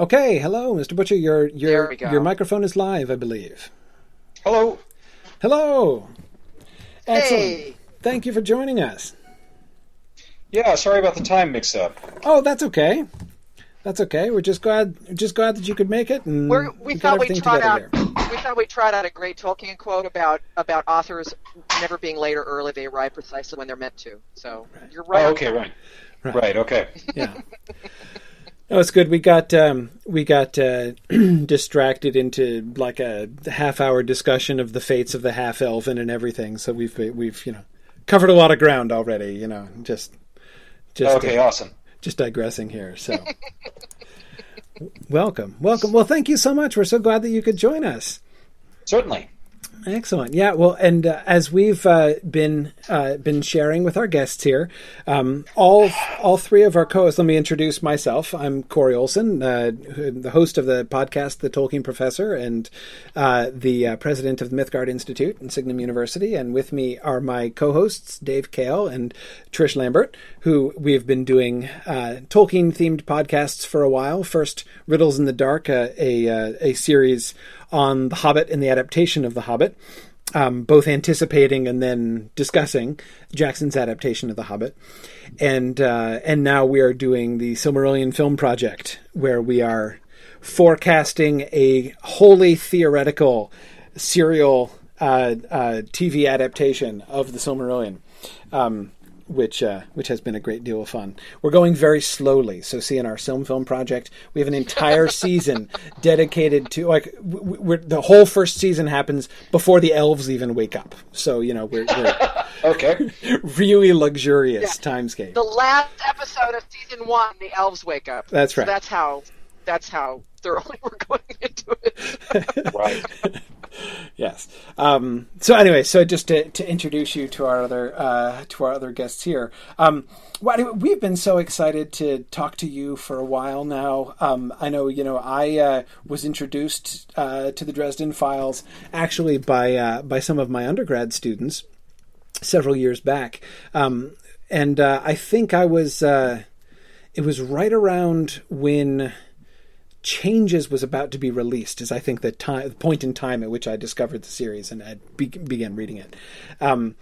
Okay, hello, Mr. Butcher. Your your your microphone is live, I believe. Hello. Hello. Excellent. Hey, Thank you for joining us. Yeah, sorry about the time mix-up. Oh, that's okay. That's okay. We're just glad just glad that you could make it and We're, we thought trot together out. here. We thought we'd trot out a great Tolkien quote about about authors never being late or early. They arrive precisely when they're meant to. So you're right. Oh, okay, right. Right. Right, okay. Yeah. No, it's good. We got um, we got uh, distracted into like a half hour discussion of the fates of the half elven and everything. So we've we've you know covered a lot of ground already. You know, just just Okay, uh, awesome. just digressing here. So welcome, welcome. Well, thank you so much. We're so glad that you could join us. Certainly. Excellent. Yeah. Well, and uh, as we've uh, been uh, been sharing with our guests here, um, all all three of our co-hosts. Let me introduce myself. I'm Corey Olsen, uh, the host of the podcast, The Tolkien Professor, and uh, the uh, president of the Mythgard Institute and Signum University. And with me are my co-hosts, Dave Kale and Trish Lambert, who we've been doing uh, Tolkien-themed podcasts for a while. First, Riddles in the Dark, a uh, a series on The Hobbit and the adaptation of The Hobbit, um, both anticipating and then discussing Jackson's adaptation of The Hobbit, and uh, and now we are doing the Silmarillion film project, where we are forecasting a wholly theoretical serial uh, uh, TV adaptation of the Silmarillion. Um, which uh, which has been a great deal of fun. We're going very slowly. So, see, in our film film project, we have an entire season dedicated to like we're, the whole first season happens before the elves even wake up. So, you know, we're, we're Okay. really luxurious timescape. The last episode of season one, the elves wake up. That's So right. that's how. That's how thoroughly we're going into it. Right. yes. Um, so anyway, so just to, to introduce you to our other uh, to our other guests here. Um, we've been so excited to talk to you for a while now. Um, I know you know I uh, was introduced uh, to the Dresden Files actually by uh, by some of my undergrad students several years back, um, and uh, I think I was uh, it was right around when. Changes was about to be released, is I think the time, the point in time at which I discovered the series and I be, began reading it. Um,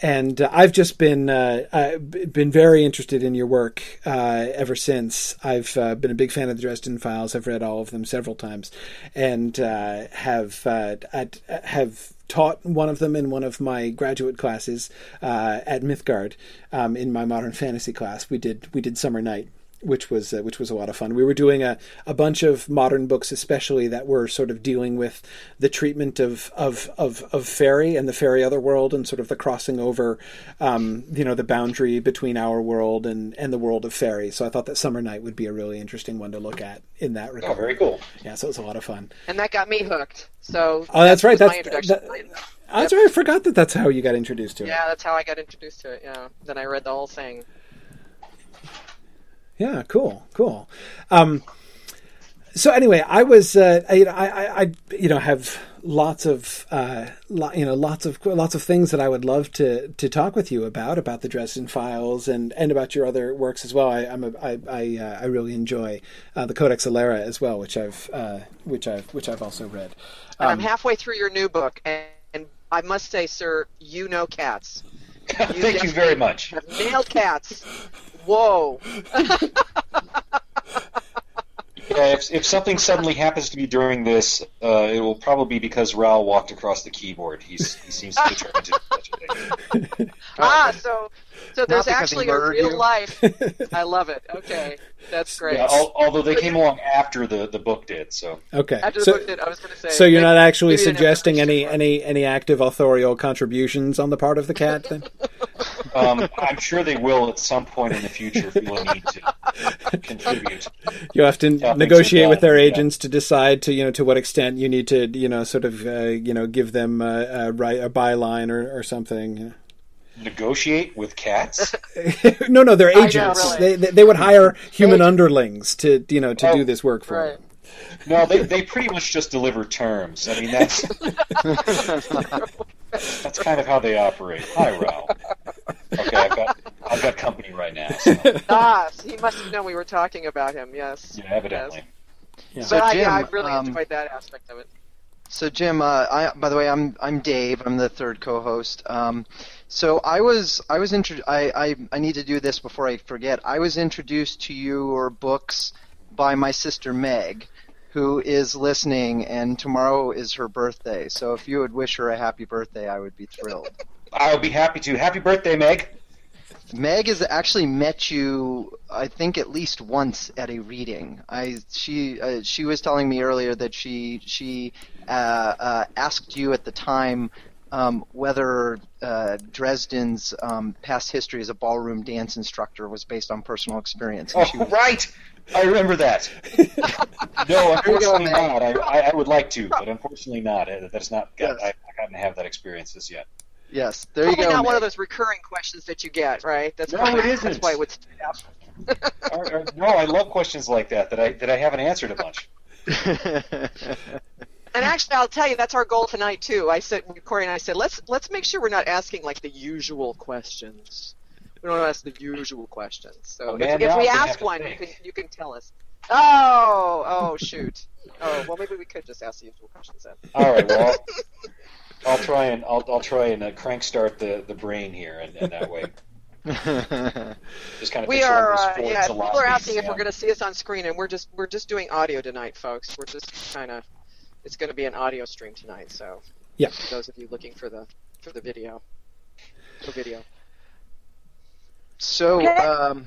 and uh, I've just been uh, b- been very interested in your work uh, ever since. I've uh, been a big fan of the Dresden Files. I've read all of them several times, and uh, have uh, have taught one of them in one of my graduate classes at Mythgard um, in my modern fantasy class. We did we did Summer Night which was uh, which was a lot of fun. We were doing a, a bunch of modern books, especially that were sort of dealing with the treatment of of of, of fairy and the fairy otherworld, and sort of the crossing over, um, you know, the boundary between our world and and the world of fairy. So I thought that Summer Night would be a really interesting one to look at in that regard. Oh, regard. very cool. Yeah, so it was a lot of fun. and that got me hooked. So Oh, that's right. was my That's introduction. that, that's right. I forgot that that's how you got introduced to it. yeah, that's how I got introduced to it. Yeah. Then I read the whole thing. Yeah, cool, cool. Um, so anyway, I was, uh, I, I, I, you know, have lots of, uh, lo- you know, lots of, lots of things that I would love to to talk with you about, about the Dresden Files and and about your other works as well. I, I'm a, I, I, uh, I really enjoy uh, the Codex Alera as well, which I've, uh, which I've, which I've also read. And Um, I'm halfway through your new book, and, and I must say, sir, you know cats. Thank you very much. Have nailed cats. Whoa. Yeah, if, if something suddenly happens to be during this, uh, it will probably be because Raoul walked across the keyboard. He's, he seems to be trying to do such a thing. Ah, so so there's actually a real you? life. I love it. Okay, that's great. Yeah, al- although they came along after the, the book did, so. okay, After the so, book did, I was going to say. so you're not actually maybe they didn't have suggesting any push any any active authorial contributions on the part of the cat then? Um, I'm sure they will at some point in the future feel a need to contribute. you have to Yeah, negotiate are with their done, yeah. agents to decide to you know to what extent you need to you know sort of uh, you know give them uh, a, right a byline or, or something. Negotiate with cats? no, no, they're know, agents. really. they, they they would hire human Agents. underlings to you know to Oh, do this work for Right. them. No, they, they pretty much just deliver terms. I mean, that's that's kind of how they operate. Hi, Raoul. Okay, I've got I've got company right now. So, Ah, he must have known we were talking about him. Yes. yeah, evidently. Yeah. So but I, yeah, I really um, enjoyed that aspect of it. So Jim, uh, I, by the way, I'm I'm Dave. I'm the third co-host. Um, so I was I was intro- I, I I need to do this before I forget. I was introduced to your books by my sister Meg, who is listening, and tomorrow is her birthday. So if you would wish her a happy birthday, I would be thrilled. I'll be happy to. Happy birthday, Meg. Meg has actually met you, I think, at least once at a reading. I she uh, she was telling me earlier that she she asked you at the time um, whether uh, Dresden's um, past history as a ballroom dance instructor was based on personal experience. Oh, was- right. I remember that. no, unfortunately not. I, I, I would like to, but unfortunately not. Uh, That's not. Yes. I, I haven't have that experience as yet. yes, there you Probably go. not one of those recurring questions that you get, right? That's No, why, it That's why it would stand out. Or- or- no, I love questions like that that I that I haven't answered a bunch. And actually, I'll tell you, that's our goal tonight too. I said, Corey and I said, let's let's make sure we're not asking like the usual questions. We don't want to ask the usual questions. So Oh, if, if we ask one, you can you can tell us. Oh, oh, shoot. Oh, well, maybe we could just ask the usual questions then. All right. Well, I'll, I'll try and I'll, I'll try and uh, crank start the, the brain here, and, and that way just kind of We are, uh, yeah. People are jalopies, asking if we're going to see us on screen, and we're just we're just doing audio tonight, folks. We're just kind of it's going to be an audio stream tonight. So Yeah. for those of you looking for the for the video, for video. so, Okay. um,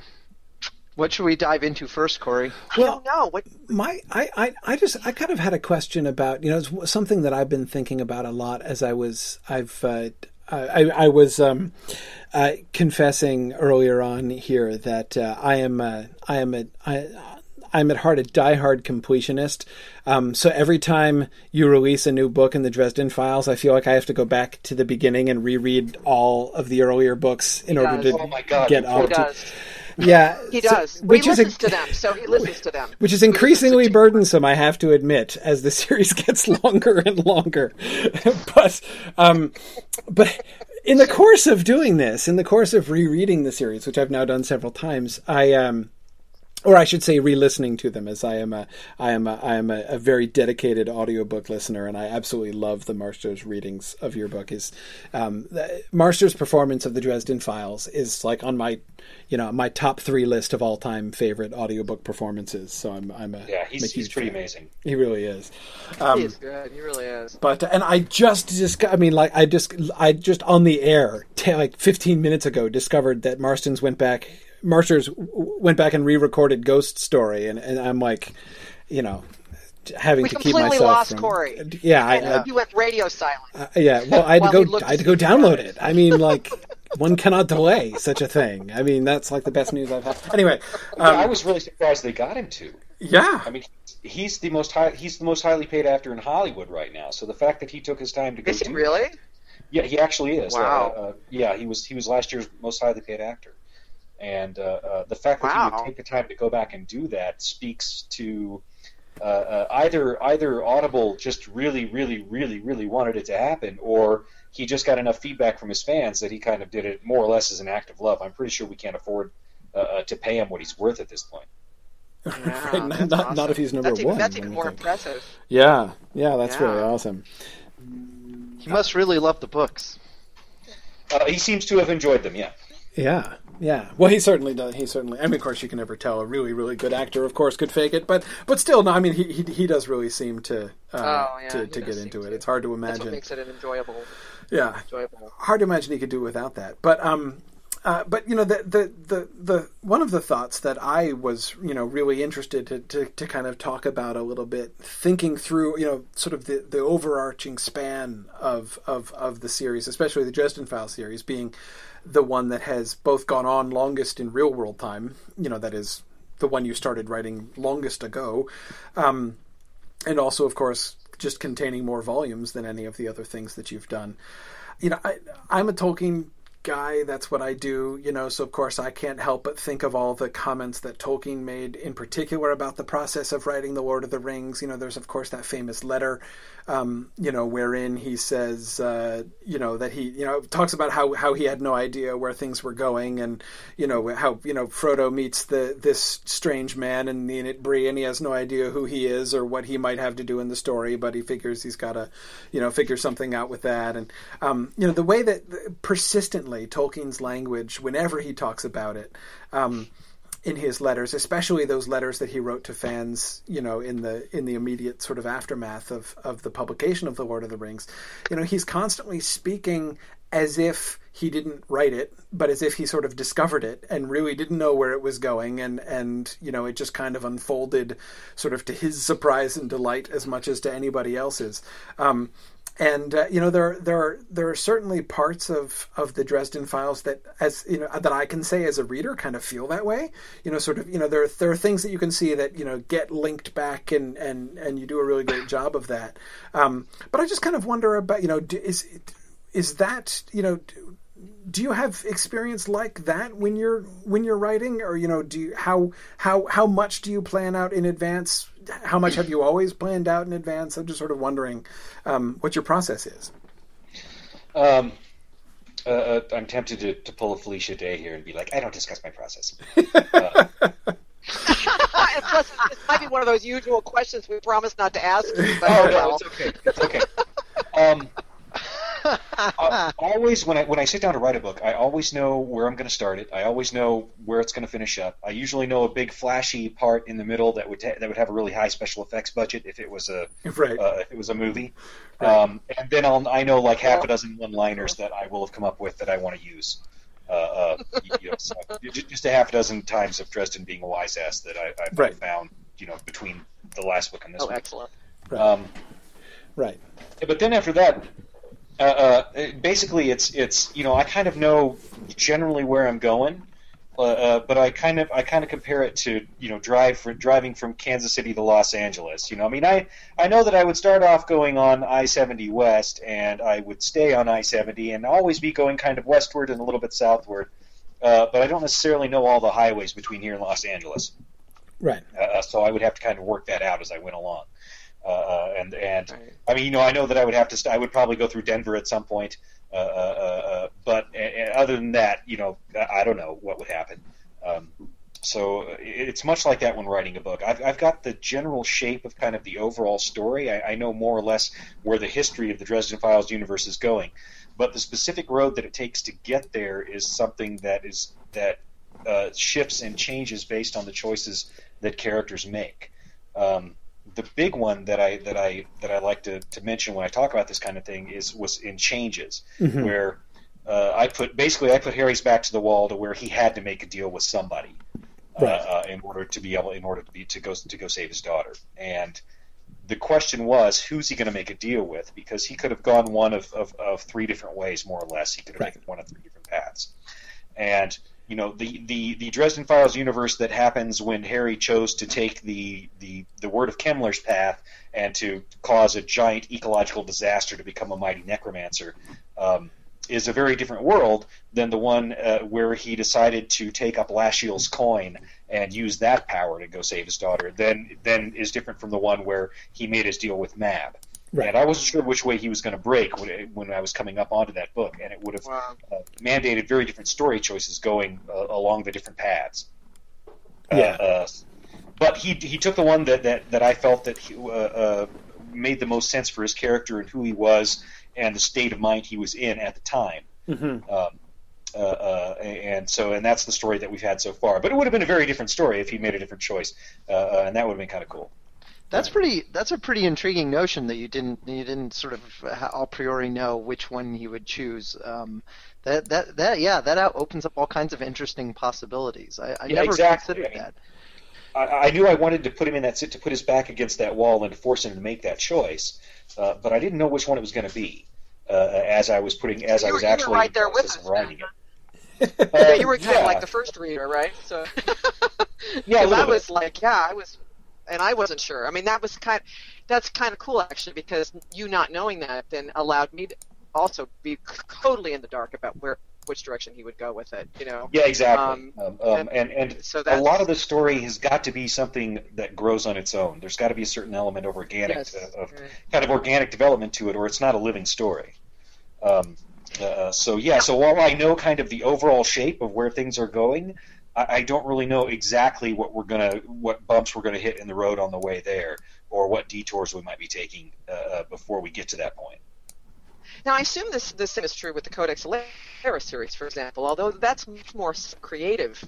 what should we dive into first, Corey? I don't what my I, I I just I kind of had a question about you know it's something that I've been thinking about a lot as I was I've uh, I I was um, uh, confessing earlier on here that uh, I am uh, I am a I. I'm at heart a diehard completionist. Um, so every time you release a new book in the Dresden Files, I feel like I have to go back to the beginning and reread all of the earlier books in order does. to Oh my God, get he to. Yeah, He so- does. which he is listens to them, so he listens to them. which is increasingly burdensome, I have to admit, as the series gets longer and longer. but, um, but in the course of doing this, in the course of rereading the series, which I've now done several times, I um, or I should say, re-listening to them, as I am a, I am a, I am a, a very dedicated audiobook listener, and I absolutely love the Marsters readings of your book. Is um, Marsters' performance of the Dresden Files is like on my, you know, my top three list of all-time favorite audiobook performances. So I'm, I'm a, Yeah, I'm a he's, he's pretty fan. amazing. He really is. He Um, is good. He really is. but and I just just I mean like I just I just on the air t- like 15 minutes ago discovered that Marsters went back Marsters went back and re-recorded Ghost Story and, and I'm like you know having We to keep completely myself lost from, Corey. yeah I, And he went radio silent. I yeah well I had to go I had to go download it I mean like one cannot delay such a thing I mean that's like the best news I've had anyway Yeah, I um, was really surprised they got him to. yeah I mean, he's the most high, he's the most highly paid actor in Hollywood right now. So the fact that he took his time to go Is he really? yeah, he actually is. Wow. Uh, uh, yeah, he was he was last year's most highly paid actor, and uh, uh, the fact that he Wow. would take the time to go back and do that speaks to uh, uh, either either Audible just really really really really wanted it to happen, or he just got enough feedback from his fans that he kind of did it more or less as an act of love. I'm pretty sure we can't afford uh, to pay him what he's worth at this point. Yeah, Right, not- not- awesome. not if he's number that's even, one, That's even more think. impressive. yeah yeah that's Yeah. really awesome He must really love the books. Uh, he seems to have enjoyed them. Yeah. Yeah, yeah. Well, he certainly does. He certainly. I mean, of course, you can never tell. A really, really good actor, of course, could fake it, but but still, no. I mean, he he, he does really seem to uh, Oh, yeah, to, to get into it. to. It's hard to That's what imagine. makes it an enjoyable, Yeah, enjoyable. hard to imagine he could do without that. But um, uh, but you know, the, the the the one of the thoughts that I was you know really interested to, to to kind of talk about a little bit, thinking through you know sort of the the overarching span of of of the series, especially the Dresden Files series, being the one that has both gone on longest in real world time. You know, that is the one you started writing longest ago. Um, and also, of course, just containing more volumes than any of the other things that you've done. You know, I, I'm a Tolkien guy. That's what I do, you know. So of course I can't help but think of all the comments that Tolkien made, in particular about the process of writing the Lord of the Rings. You know, there's of course that famous letter, um, you know, wherein he says, uh, you know, that he, you know, talks about how how he had no idea where things were going, and you know how you know Frodo meets the this strange man in the inn at Bree, and he has no idea who he is or what he might have to do in the story, but he figures he's got to, you know, figure something out with that, and um, you know the way that persistently Tolkien's language whenever he talks about it. Um, in his letters, especially those letters that he wrote to fans, you know, in the in the immediate sort of aftermath of of the publication of the Lord of the Rings, you know, he's constantly speaking as if he didn't write it, but as if he sort of discovered it and really didn't know where it was going, and and you know, it just kind of unfolded, sort of to his surprise and delight as much as to anybody else's. Um, and uh, you know there there are there are certainly parts of of the Dresden Files that as you know that I can say as a reader kind of feel that way. You know, sort of you know there are, there are things that you can see that you know get linked back and and and you do a really great job of that. Um, but I just kind of wonder about you know is is that you know do you have experience like that when you're when you're writing or you know do you how how how much do you plan out in advance how much have you always planned out in advance i'm just sort of wondering um, what your process is um, uh, uh i'm tempted to, to pull a felicia day here and be like i don't discuss my process uh, plus, this might be one of those usual questions we promised not to ask you. But oh, no, it's okay. It's okay. Um, uh, always when I when I sit down to write a book, I always know where I'm going to start it. I always know where it's going to finish up. I usually know a big flashy part in the middle that would ta- that would have a really high special effects budget if it was a right. uh, if it was a movie. Right. Um, and then I'll I know like half a dozen one-liners that I will have come up with that I want to use. Uh, uh you know, so just a half a dozen times of Dresden being a wise ass that I, have right. found, you know, between the last book and this oh, one. excellent. Right. Um, right. But then after that, uh, uh, basically, it's it's you know I kind of know generally where I'm going, uh, uh, but I kind of I kind of compare it to you know drive for driving from Kansas City to Los Angeles. You know, I mean, I I know that I would start off going on I-70 west, and I would stay on I-70, and always be going kind of westward and a little bit southward. Uh, but I don't necessarily know all the highways between here and Los Angeles. Right. Uh, so I would have to kind of work that out as I went along. Uh, uh, and and right. I mean, you know, I know that I would have to. St- I would probably go through Denver at some point. Uh, uh, uh but other than that, you know, I, I don't know what would happen. Um, so it's much like that when writing a book. I've, I've got the general shape of kind of the overall story. I, I know more or less where the history of the Dresden Files universe is going, but the specific road that it takes to get there is something that is that uh, shifts and changes based on the choices that characters make. Um, the big one that I that I that I like to, to mention when I talk about this kind of thing is was in changes mm-hmm. where uh, I put basically I put Harry's back to the wall to where he had to make a deal with somebody uh, right. uh, in order to be able in order to be to go to go save his daughter and the question was who's he going to make a deal with because he could have gone one of, of, of three different ways more or less he could have right. taken one of three different paths and you know the, the, the Dresden Files universe that happens when Harry chose to take the, the the word of Kemmler's path and to cause a giant ecological disaster to become a mighty necromancer um, is a very different world than the one uh, where he decided to take up Lasciel's coin and use that power to go save his daughter. Then then is different from the one where he made his deal with Mab. Right. And I wasn't sure which way he was going to break when, it, when I was coming up onto that book, and it would have wow. uh, mandated very different story choices going uh, along the different paths. Uh, yeah. Uh, but he he took the one that that, that I felt that he, uh, uh, made the most sense for his character and who he was and the state of mind he was in at the time. Mm-hmm. Um, and so, and that's the story that we've had so far. But it would have been a very different story if he made a different choice, and that would have been kind of cool. That's pretty. That's a pretty intriguing notion that you didn't you didn't sort of a priori know which one you would choose. Um, that that that yeah, that opens up all kinds of interesting possibilities. I, I yeah, never exactly. considered I mean, that. I, I, knew I wanted to put him in that sit to put his back against that wall and force him to make that choice, uh, but I didn't know which one it was going to be. Uh, as I was putting, as you I was were, actually right there with us, writing it. Uh, yeah, you were kind yeah. of like the first reader, right? So yeah, I was like, yeah, I was and I wasn't sure. I mean, that was kind. That's kind of cool actually, because you not knowing that then allowed me to also be totally in the dark about where which direction he would go with it. You know. Yeah, exactly. Um, Um, um, and and So a lot of the story has got to be something that grows on its own. There's got to be a certain element of organic, Yes. uh, of Right. kind of organic development to it, or it's not a living story. Um, uh, so yeah, so while I know kind of the overall shape of where things are going, I, don't really know exactly what we're gonna, what bumps we're gonna hit in the road on the way there, or what detours we might be taking uh, uh, before we get to that point. Now, I assume this the same is true with the Codex Alera series, for example, although that's much more creative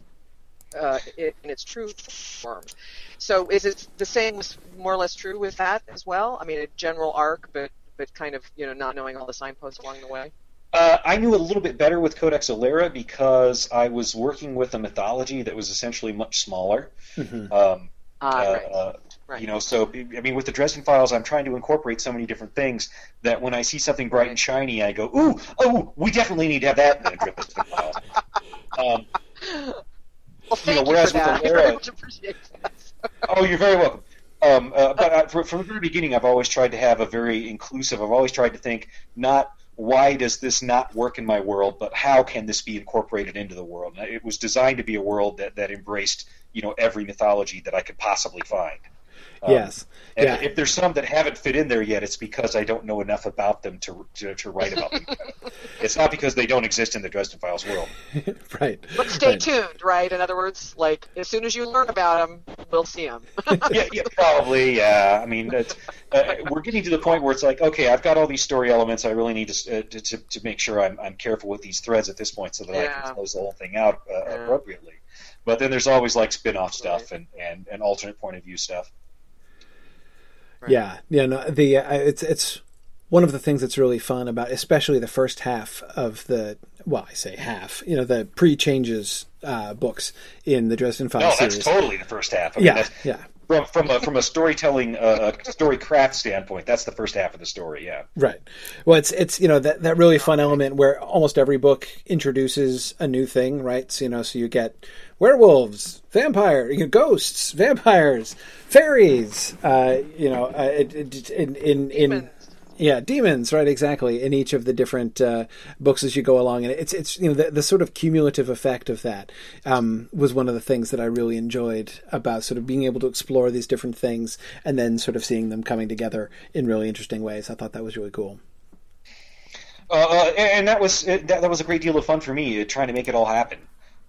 uh, in its true form. So, is it the same, more or less true with that as well? I mean, a general arc, but but kind of you know not knowing all the signposts along the way. Uh, I knew a little bit better with Codex Alera because I was working with a mythology that was essentially much smaller. Mhm. Um, Ah, uh, right. uh, Right. You know, so I mean, with the Dresden Files, I'm trying to incorporate so many different things that when I see something bright and shiny, I go, "Ooh, oh, we definitely need to have that in the Dresden Files." Um, well, thank you, whereas for with that. I Alera- very much appreciate that. oh, you're very welcome. Um, uh, but uh, from, from the very beginning, I've always tried to have a very inclusive. I've always tried to think not why does this not work in my world, but how can this be incorporated into the world? It was designed to be a world that, that embraced you know every mythology that I could possibly find. Um, yes. And Yeah. if there's some that haven't fit in there yet, it's because I don't know enough about them to to, to write about them. it's not because they don't exist in the Dresden Files world. right. But stay Right. tuned, right? In other words, like as soon as you learn about them, we'll see them. yeah, yeah, probably. Yeah, I mean, it's, uh, we're getting to the point where it's like, okay, I've got all these story elements. I really need to uh, to, to, to make sure I'm, I'm careful with these threads at this point, so that I can close the whole thing out uh, Yeah. appropriately. But then there's always like spin-off stuff and, and, and alternate point of view stuff. Right. Yeah, yeah. No, the uh, it's it's one of the things that's really fun about, especially the first half of the. Well, I say half. You know, the pre-changes uh, books in the Dresden Files No, that's series. totally the first half. I mean, yeah, yeah. from from a, from a storytelling, uh, story craft standpoint, that's the first half of the story. Yeah. Right. Well, it's it's you know that that really fun element where almost every book introduces a new thing, right? So you know, so you get werewolves, vampire, you know, ghosts, vampires, fairies. Uh, you know, uh, it, it, in in in. Demons. Yeah, demons, right? Exactly. In each of the different uh, books as you go along, and it's it's you know the, the sort of cumulative effect of that um, was one of the things that I really enjoyed about sort of being able to explore these different things and then sort of seeing them coming together in really interesting ways. I thought that was really cool. Uh, uh, and that was that, that was a great deal of fun for me uh, trying to make it all happen.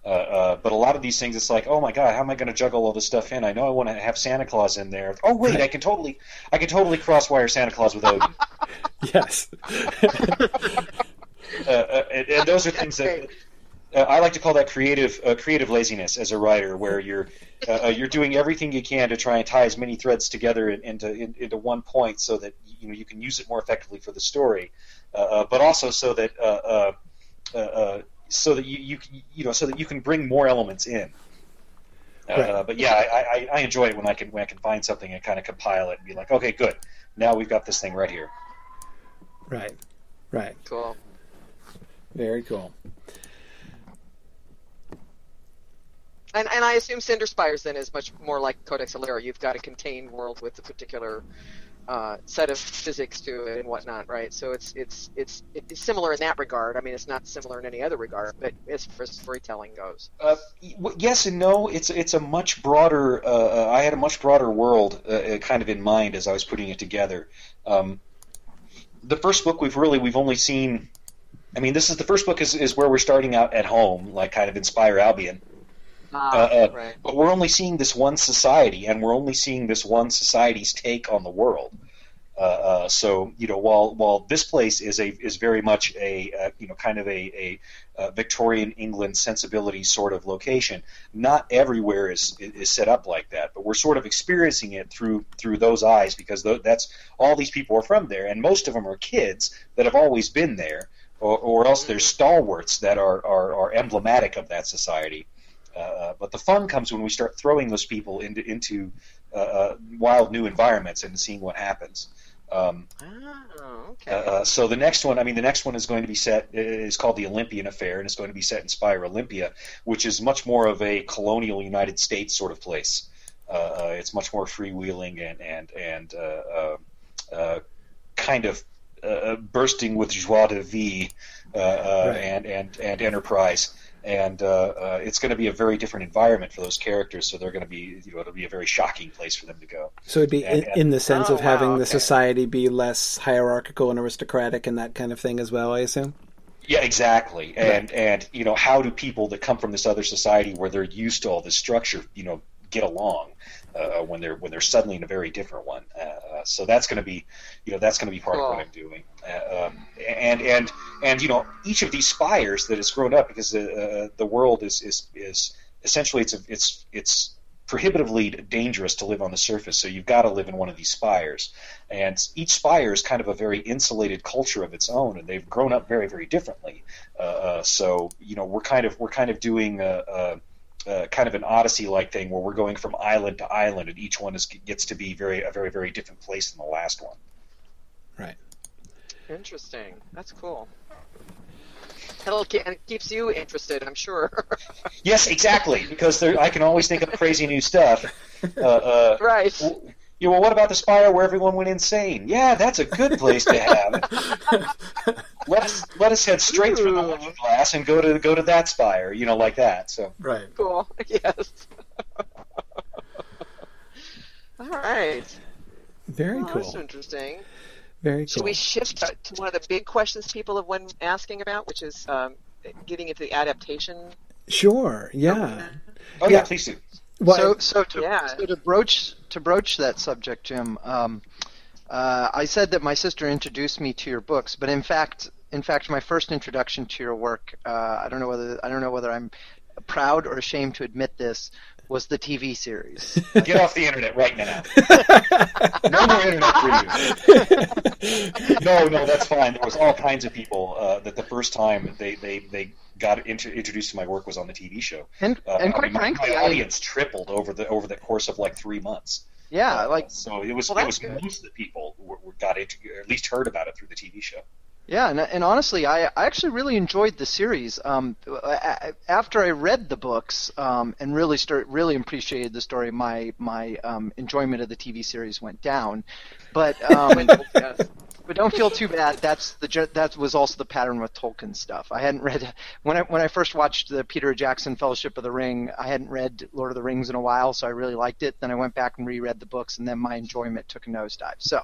Uh, uh, but a lot of these things, it's like, oh my god, how am I going to juggle all this stuff in? I know I want to have Santa Claus in there. Oh wait, I can totally, I can totally crosswire Santa Claus with Odin. Yes. uh, uh, and, and those are things that uh, I like to call that creative uh, creative laziness as a writer, where you're you're doing everything you can to try and tie as many threads together in, into in, into one point, so that you know you can use it more effectively for the story, but also so that uh, uh, uh, uh, so that you, you can- you know so that you can bring more elements in. Uh, but yeah, I, I, I enjoy it when I can when I can find something and kind of compile it and be like, okay, good, now we've got this thing right here. right. Right. Cool. Very cool. And and I assume Cinder Spires then is much more like Codex Alera. You've got a contained world with a particular uh, set of physics to it and whatnot, right? So it's it's it's it's similar in that regard. I mean, it's not similar in any other regard, but as far as storytelling goes, Uh, yes and no. It's it's a much broader. Uh, uh, I had a much broader world uh, uh, kind of in mind as I was putting it together. Um, the first book we've really we've only seen. I mean, this is the first book is, is where we're starting out at home, like kind of in Spire Albion. Ah, Uh, uh, right? But we're only seeing this one society, and we're only seeing this one society's take on the world. Uh, uh, so you know, while while this place is a is very much a uh, you know kind of a, a, uh Victorian England sensibility sort of location, not everywhere is is set up like that. But we're sort of experiencing it through through those eyes because tho- that's all these people are from there, and most of them are kids that have always been there, or, or else they're stalwarts that are, are, are emblematic of that society. Uh, but the fun comes when we start throwing those people into into uh, uh, wild new environments and seeing what happens. Um, Oh, okay. uh, uh, so the next one, I mean, the next one is going to be set is called the Olympian Affair, and it's going to be set in Spire Olympia, which is much more of a colonial United States sort of place. Uh, uh, it's much more freewheeling and and and uh, uh, uh, kind of uh, bursting with joie de vie uh, uh, Right. and, and and enterprise. And uh, uh, it's going to be a very different environment for those characters, so they're going to be, you know, it'll be a very shocking place for them to go. So it'd be in, And- in the sense Oh, of having wow, the okay. society be less hierarchical and aristocratic and that kind of thing as well. I assume. Yeah, exactly. And and you know, how do people that come from this other society where they're used to all this structure, you know, get along uh, when they're when they're suddenly in a very different one? Uh, so that's going to be, you know, that's going to be part of what I'm doing. Uh, um, and and and you know, each of these spires that has grown up because the uh, the world is is is essentially it's a, it's it's prohibitively dangerous to live on the surface. So you've got to live in one of these spires, and each spire is kind of a very insulated culture of its own, and they've grown up very very differently. Uh, uh, so you know we're kind of we're kind of doing a, a, a kind of an odyssey like thing where we're going from island to island, and each one is gets to be very a very very different place than the last one. Right. Interesting. That's cool. It'll, ke- and it keeps you interested, I'm sure. Yes, exactly, because there, I can always think of crazy new stuff. Uh, uh, right. W- you know, what about the spire where everyone went insane? Yeah, that's a good place to have. let us let us head straight through the looking glass and go to go to that spire. You know, like that. So Right. Cool. Yes. All right. Very Well, That's cool. interesting. Very cool. Should we shift to to one of the big questions people have been asking about, which is um, getting into the adaptation? Sure. Yeah. oh yeah, Yeah. please do. Well, so, so to, Yeah. so to broach to broach that subject, Jim, um, uh, I said that my sister introduced me to your books, but in fact, in fact, my first introduction to your work, uh, I don't know whether I don't know whether I'm proud or ashamed to admit this, was the TV series. Get off the internet right now. no more internet for you. No, no, that's fine. There was all kinds of people uh, that the first time they they, they got int- introduced to my work was on the TV show. And Uh, and I quite mean, frankly, my I, audience tripled over the over the course of like three months. yeah, Uh, like so it was Well, it was good. most of the people were, were got into, or at least heard about it through the TV show. Yeah, and, and honestly, I, I actually really enjoyed the series. Um, a- a- after I read the books um, and really start really appreciated the story, my my um, enjoyment of the TV series went down. But um, Yes. But don't feel too bad. That's the that was also the pattern with Tolkien stuff. I hadn't read when I when I first watched the Peter Jackson Fellowship of the Ring. I hadn't read Lord of the Rings in a while, so I really liked it. Then I went back and reread the books, and then my enjoyment took a nosedive. So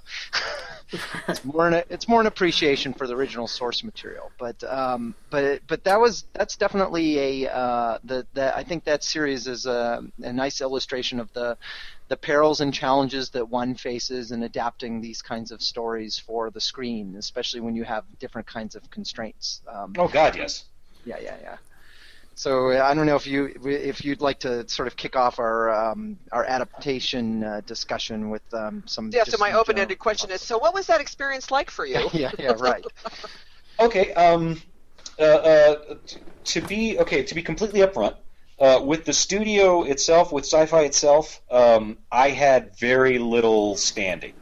it's more an it's more an appreciation for the original source material. But um, but but that was that's definitely a uh, the the I think that series is a, a nice illustration of the the perils and challenges that one faces in adapting these kinds of stories for the screen, especially when you have different kinds of constraints. Um, Oh God, yes. yeah, yeah, yeah. So I don't know if you if you'd like to sort of kick off our um, our adaptation uh, discussion with um, some. Yeah, so my open-ended general- question is, so what was that experience like for you? yeah, yeah, right. Okay. Um, uh, uh, to be okay, to be completely upfront, uh, with the studio itself, with Sci-Fi itself, um, I had very little standing.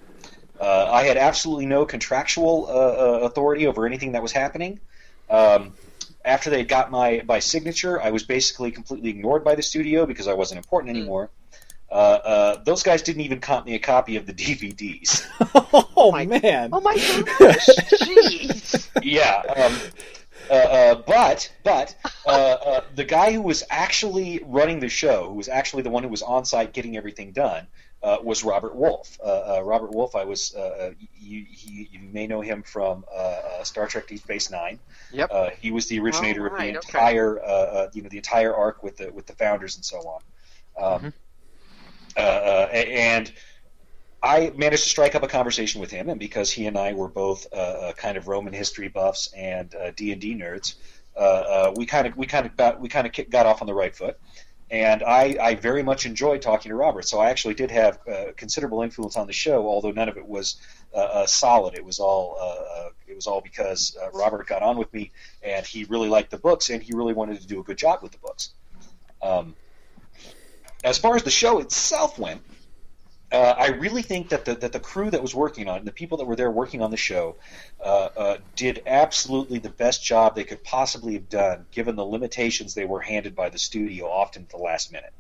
Uh, I had absolutely no contractual uh, uh, authority over anything that was happening. Um, after they got my my signature, I was basically completely ignored by the studio because I wasn't important anymore. Uh, uh, those guys didn't even comp me a copy of the DVDs. oh my- man. Oh my gosh! Jeez. yeah. Um, uh, uh, but but uh, uh, the guy who was actually running the show, who was actually the one who was on site getting everything done, uh, was Robert Wolfe. Uh, uh, Robert Wolfe, I was uh, you, he, you may know him from Star Trek: Deep Space Nine. Yep. Uh, he was the originator Oh, right, of the entire uh, uh, you know the entire arc with the with the founders and so on. Um, uh, uh, a- and I managed to strike up a conversation with him, and because he and I were both uh, uh, kind of Roman history buffs and uh, D and D nerds, uh, we kind of we kind of got we kind of got off on the right foot. And I, I very much enjoyed talking to Robert, so I actually did have considerable influence on the show, although none of it was solid. It was all it was all because Robert got on with me, and he really liked the books, and he really wanted to do a good job with the books. Um, as far as the show itself went, uh, I really think that the that the crew that was working on the people that were there working on the show, uh, uh, did absolutely the best job they could possibly have done, given the limitations they were handed by the studio, often at the last minute.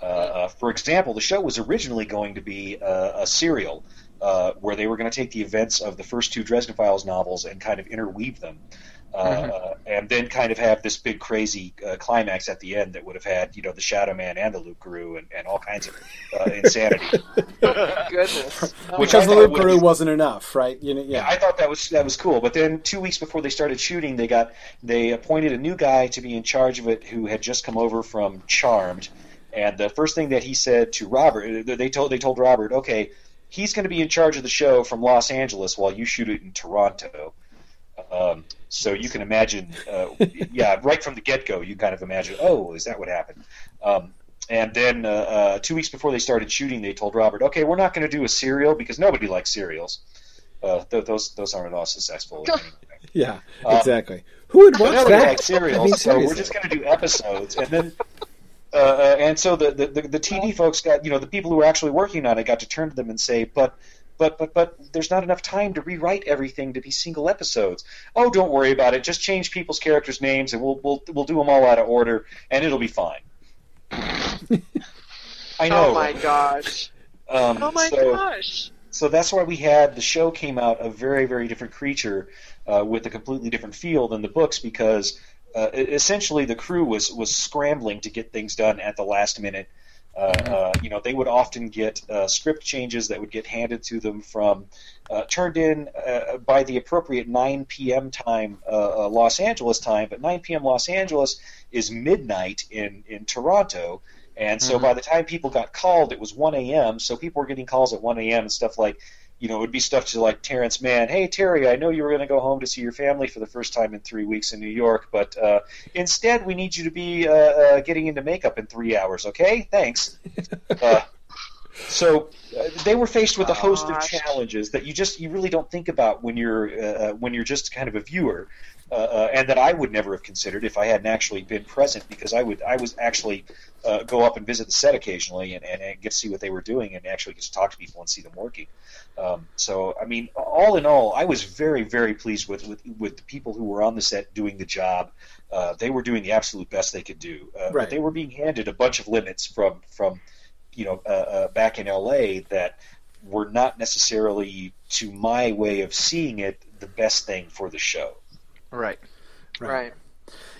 Uh, uh, for example, the show was originally going to be a, a serial uh, where they were going to take the events of the first two Dresden Files novels and kind of interweave them. Uh, mm-hmm. and then kind of have this big crazy uh, climax at the end that would have had you know the Shadow Man and the Loup-Garou and, and all kinds of uh, insanity. Goodness, because the Loup-Garou wasn't enough, right? You know, yeah. yeah. I thought that was that was cool. But then two weeks before they started shooting, they got they appointed a new guy to be in charge of it who had just come over from Charmed. And the first thing that he said to Robert, they told they told Robert, okay, he's going to be in charge of the show from Los Angeles while you shoot it in Toronto. Um, so you can imagine, uh, yeah, right from the get go, you kind of imagine, oh, is that what happened? Um, and then uh, uh, two weeks before they started shooting, they told Robert, okay, we're not going to do a serial because nobody likes serials. Uh, th- those those aren't at all successful. yeah, um, exactly. Who would watch nobody that? Likes serials, I mean, so we're just going to do episodes, and then uh, uh, and so the, the, the TV folks got, you know, the people who were actually working on it got to turn to them and say, but, but, but, but there's not enough time to rewrite everything to be single episodes. Oh, don't worry about it. Just change people's characters' names, and we'll we'll we'll do them all out of order, and it'll be fine. I know. Oh my gosh. Um, oh my so, gosh. So that's why we had the show came out a very very different creature uh, with a completely different feel than the books because uh, essentially the crew was was scrambling to get things done at the last minute. Uh, uh, you know, they would often get uh, script changes that would get handed to them from uh, turned in uh, by the appropriate 9 p.m. time, Los Angeles time. But 9 p.m. Los Angeles is midnight in in Toronto, and so mm-hmm. by the time people got called, it was 1 a.m. So people were getting calls at 1 a.m. and stuff like you know, it would be stuff to like Terrence Mann. Hey, Terry, I know you were going to go home to see your family for the first time in three weeks in New York, but uh, instead we need you to be uh, uh, getting into makeup in three hours. Okay, thanks. Uh, so uh, they were faced with a host of challenges that you just you really don't think about when you're uh, when you're just kind of a viewer. Uh, uh, and that I would never have considered if I hadn't actually been present, because I would I was actually uh, go up and visit the set occasionally and, and, and, get to see what they were doing and actually get to talk to people and see them working. Um, so I mean, all in all, I was very very pleased with with, with the people who were on the set doing the job. Uh, they were doing the absolute best they could do, uh, right. but they were being handed a bunch of limits from from you know uh, back in L.A. that were not necessarily, to my way of seeing it, the best thing for the show. Right. Right. right.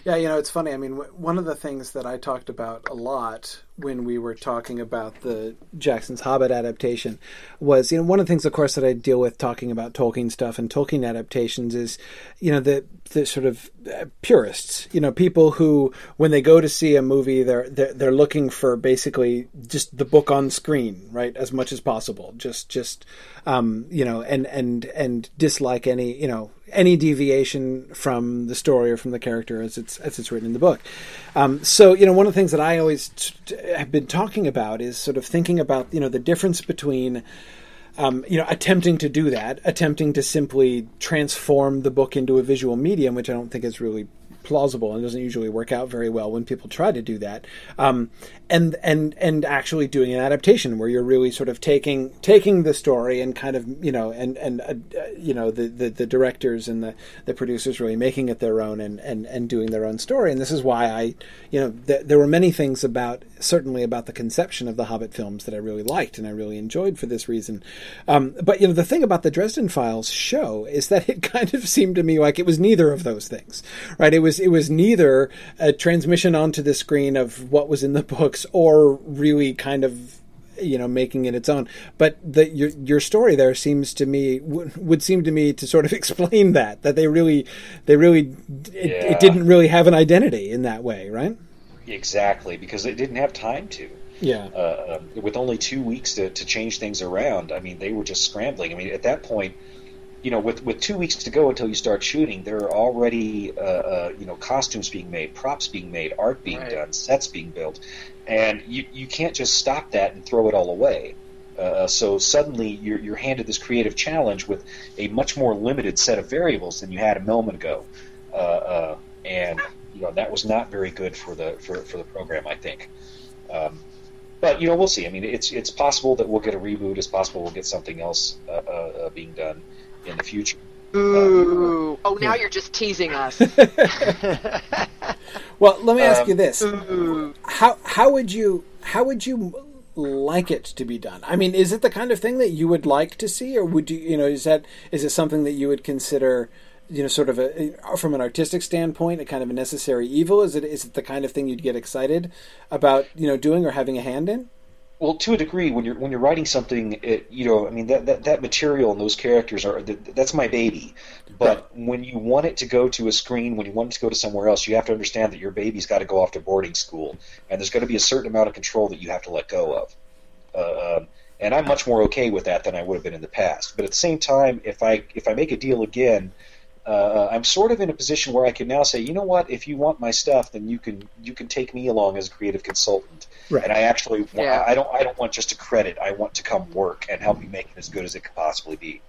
Yeah, you know, it's funny. I mean, one of the things that I talked about a lot when we were talking about the Jackson's Hobbit adaptation was, you know, one of the things, of course, that I deal with talking about Tolkien stuff and Tolkien adaptations is, you know, the the sort of uh, purists, you know, people who, when they go to see a movie, they're, they're they're looking for basically just the book on screen, right, as much as possible, just just, um, you know, and and and dislike any, you know, any deviation from the story or from the character as it's as it's written in the book. Um, so you know, one of the things that I always t- have been talking about is sort of thinking about you know the difference between um, you know attempting to do that, attempting to simply transform the book into a visual medium, which I don't think is really plausible and doesn't usually work out very well when people try to do that. Um, and and and actually doing an adaptation where you're really sort of taking taking the story and kind of you know and and uh, you know the, the, the directors and the the producers really making it their own and and and doing their own story. And this is why I you know th- there were many things about certainly about the conception of the Hobbit films that I really liked and I really enjoyed for this reason. Um, but you know the thing about the Dresden Files show is that it kind of seemed to me like it was neither of those things, right? It was it was neither a transmission onto the screen of what was in the books or really kind of you know making it its own but the your your story there seems to me w- would seem to me to sort of explain that that they really they really it, yeah. it didn't really have an identity in that way right exactly because they didn't have time to yeah uh, with only two weeks to, to change things around i mean they were just scrambling i mean at that point you know, with with two weeks to go until you start shooting, there are already uh, uh, you know costumes being made, props being made, art being right. done, sets being built, and you you can't just stop that and throw it all away. Uh, so suddenly you're you're handed this creative challenge with a much more limited set of variables than you had a moment ago, uh, uh, and you know that was not very good for the for, for the program, I think. Um, but you know we'll see. I mean, it's it's possible that we'll get a reboot. It's possible we'll get something else uh, being done in the future. Ooh. Uh, oh, now you're just teasing us. well, let me ask um, you this: how how would you how would you like it to be done? I mean, is it the kind of thing that you would like to see, or would you, you know, is that is it something that you would consider, you know, sort of a from an artistic standpoint, a kind of a necessary evil? Is it is it the kind of thing you'd get excited about, you know, doing or having a hand in? Well, to a degree, when you're when you're writing something, it, you know, I mean that, that, that material and those characters are that's my baby. But right. when you want it to go to a screen, when you want it to go to somewhere else, you have to understand that your baby's got to go off to boarding school, and there's going to be a certain amount of control that you have to let go of. Uh, um, and I'm much more okay with that than I would have been in the past. But at the same time, if I if I make a deal again uh, I'm sort of in a position where I can now say, you know what, if you want my stuff, then you can you can take me along as a creative consultant. Right. And I actually want, yeah. I don't I don't want just a credit. I want to come work and help you make it as good as it could possibly be.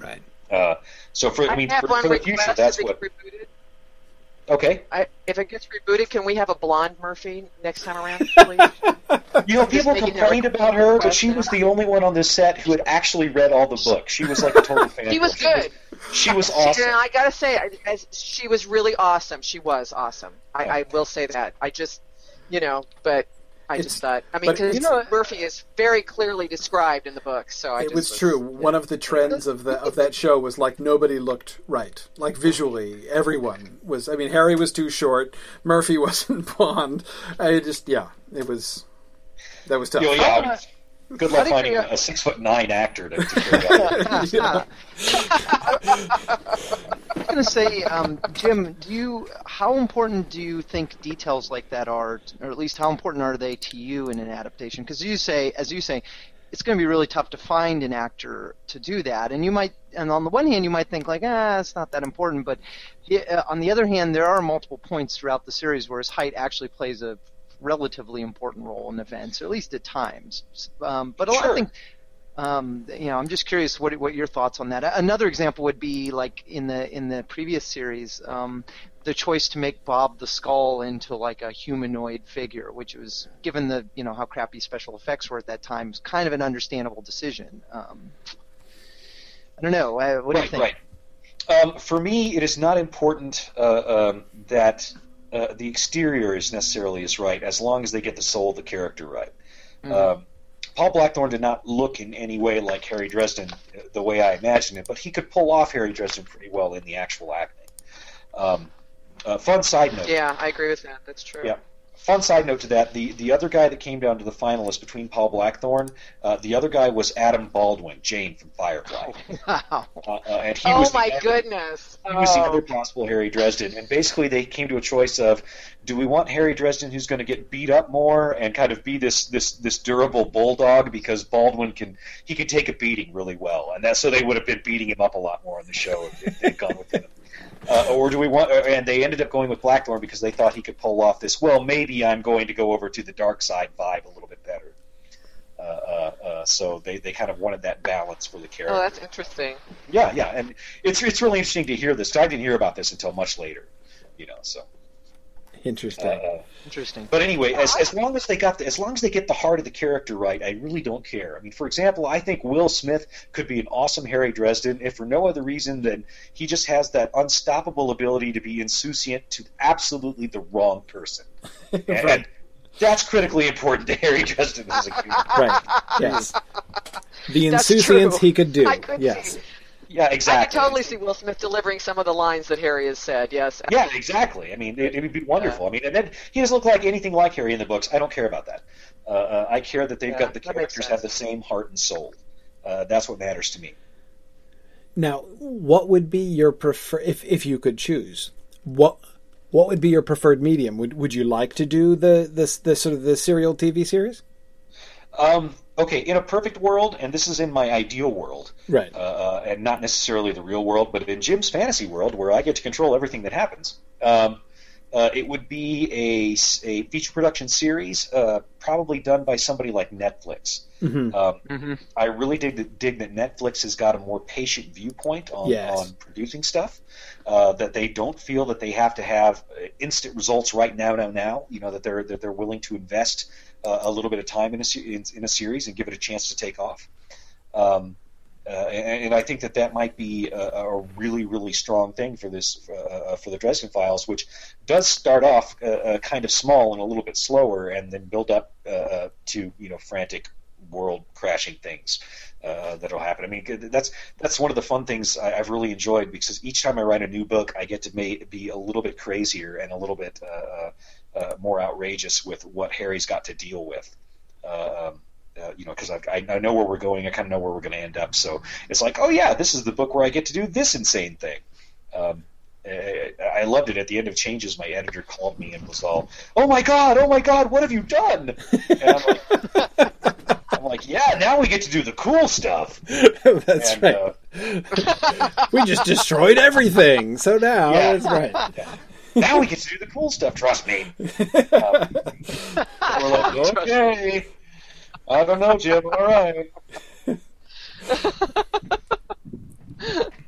Right. Uh, so for I, I mean for, for the future, that's what. Rebooted. Okay. I, if it gets rebooted, can we have a blonde Murphy next time around, please? you know, people complained about her, but she was the only one on this set who had actually read all the books. She was like a total fan. she was good. She was awesome. She, I gotta say, she was really awesome. She was awesome. I, oh. I will say that. I just, you know, but I it's, just thought. I mean, because you know, Murphy is very clearly described in the book. So I it was, was, true. One of the trends of the of that show was like nobody looked right. Like visually, everyone was. I mean, Harry was too short. Murphy wasn't blonde. I just yeah, it was. That was tough. You yeah, Good luck finding a, a six foot nine actor to, to carry that. I was going to say, um, Jim, do you how important do you think details like that are, or at least how important are they to you in an adaptation? Because you say, as you say, it's going to be really tough to find an actor to do that, and you might, and on the one hand, you might think like, ah, it's not that important, but uh, on the other hand, there are multiple points throughout the series where his height actually plays a relatively important role in events, at least at times. Um, but sure. I think, um, you know, I'm just curious what what your thoughts on that. Another example would be like in the in the previous series, um, the choice to make Bob the Skull into like a humanoid figure, which was given the you know how crappy special effects were at that time, was kind of an understandable decision. Um, I don't know. Uh, what right, do you think? Right. Um, for me, it is not important uh, um, that uh, the exterior is necessarily as right as long as they get the soul of the character right. Mm-hmm. Um, Paul Blackthorne did not look in any way like Harry Dresden uh, the way I imagined it, but he could pull off Harry Dresden pretty well in the actual acting. Um, uh, fun side note. Yeah, I agree with that. That's true. Yeah fun side note to that: the the other guy that came down to the finalists between Paul Blackthorne, uh, the other guy was Adam Baldwin, Jayne from Firefly. Wow! Uh, uh, and he oh was my other, goodness! He was the other possible Harry Dresden, and basically they came to a choice of: do we want Harry Dresden, who's going to get beat up more and kind of be this this this durable bulldog because Baldwin can he can take a beating really well, and that so they would have been beating him up a lot more on the show if they'd gone with him. Uh, or do we want? Uh, and they ended up going with Blackthorne because they thought he could pull off this. Well, maybe I'm going to go over to the dark side vibe a little bit better. Uh, uh, uh, so they, they kind of wanted that balance for the character. Oh, that's interesting. Yeah, yeah, and it's it's really interesting to hear this. I didn't hear about this until much later, you know. So Interesting. Uh, Interesting. But anyway, as, as long as they got the, as long as they get the heart of the character right, I really don't care. I mean, for example, I think Will Smith could be an awesome Harry Dresden if for no other reason than he just has that unstoppable ability to be insouciant to absolutely the wrong person. right. And that's critically important to Harry Dresden as a character. Right. Yes. The insouciance he could do. Could yes. See. Yeah, exactly. I could totally see Will Smith delivering some of the lines that Harry has said. Yes. Yeah, exactly. I mean, it, would be wonderful. Yeah. I mean, and then he doesn't look like anything like Harry in the books. I don't care about that. Uh, uh, I care that they've yeah, got the characters have the same heart and soul. Uh, that's what matters to me. Now, what would be your prefer if if you could choose? What what would be your preferred medium? Would would you like to do the this the sort of the serial TV series? Um, okay, in a perfect world, and this is in my ideal world, right? Uh, uh, and not necessarily the real world, but in Jim's fantasy world, where I get to control everything that happens, um, uh, it would be a, a feature production series, uh, probably done by somebody like Netflix. Mm-hmm. Um, mm-hmm. I really dig that, dig that Netflix has got a more patient viewpoint on, yes. on producing stuff. Uh, that they don't feel that they have to have instant results right now, now, now. You know that they're that they're willing to invest uh, a little bit of time in a, in, in, a series and give it a chance to take off. Um, Uh, and, and I think that that might be a, a really, really strong thing for this uh, for the Dresden Files, which does start off uh, uh, kind of small and a little bit slower, and then build up uh, to you know frantic world crashing things uh, that'll happen. I mean, that's that's one of the fun things I, have really enjoyed because each time I write a new book, I get to make, be a little bit crazier and a little bit uh, uh, more outrageous with what Harry's got to deal with. Um, uh, you know, because I, I know where we're going. I kind of know where we're going to end up. So it's like, oh yeah, this is the book where I get to do this insane thing. Um, I loved it. At the end of Changes, my editor called me and was all, "Oh my god, oh my god, what have you done?" And I'm like, "Yeah, now we get to do the cool stuff." That's and, right. Uh, we just destroyed everything, so now yeah. that's right. Yeah. Now we get to do the cool stuff. Trust me. Um, we're like, okay. I don't know, Jim. All right.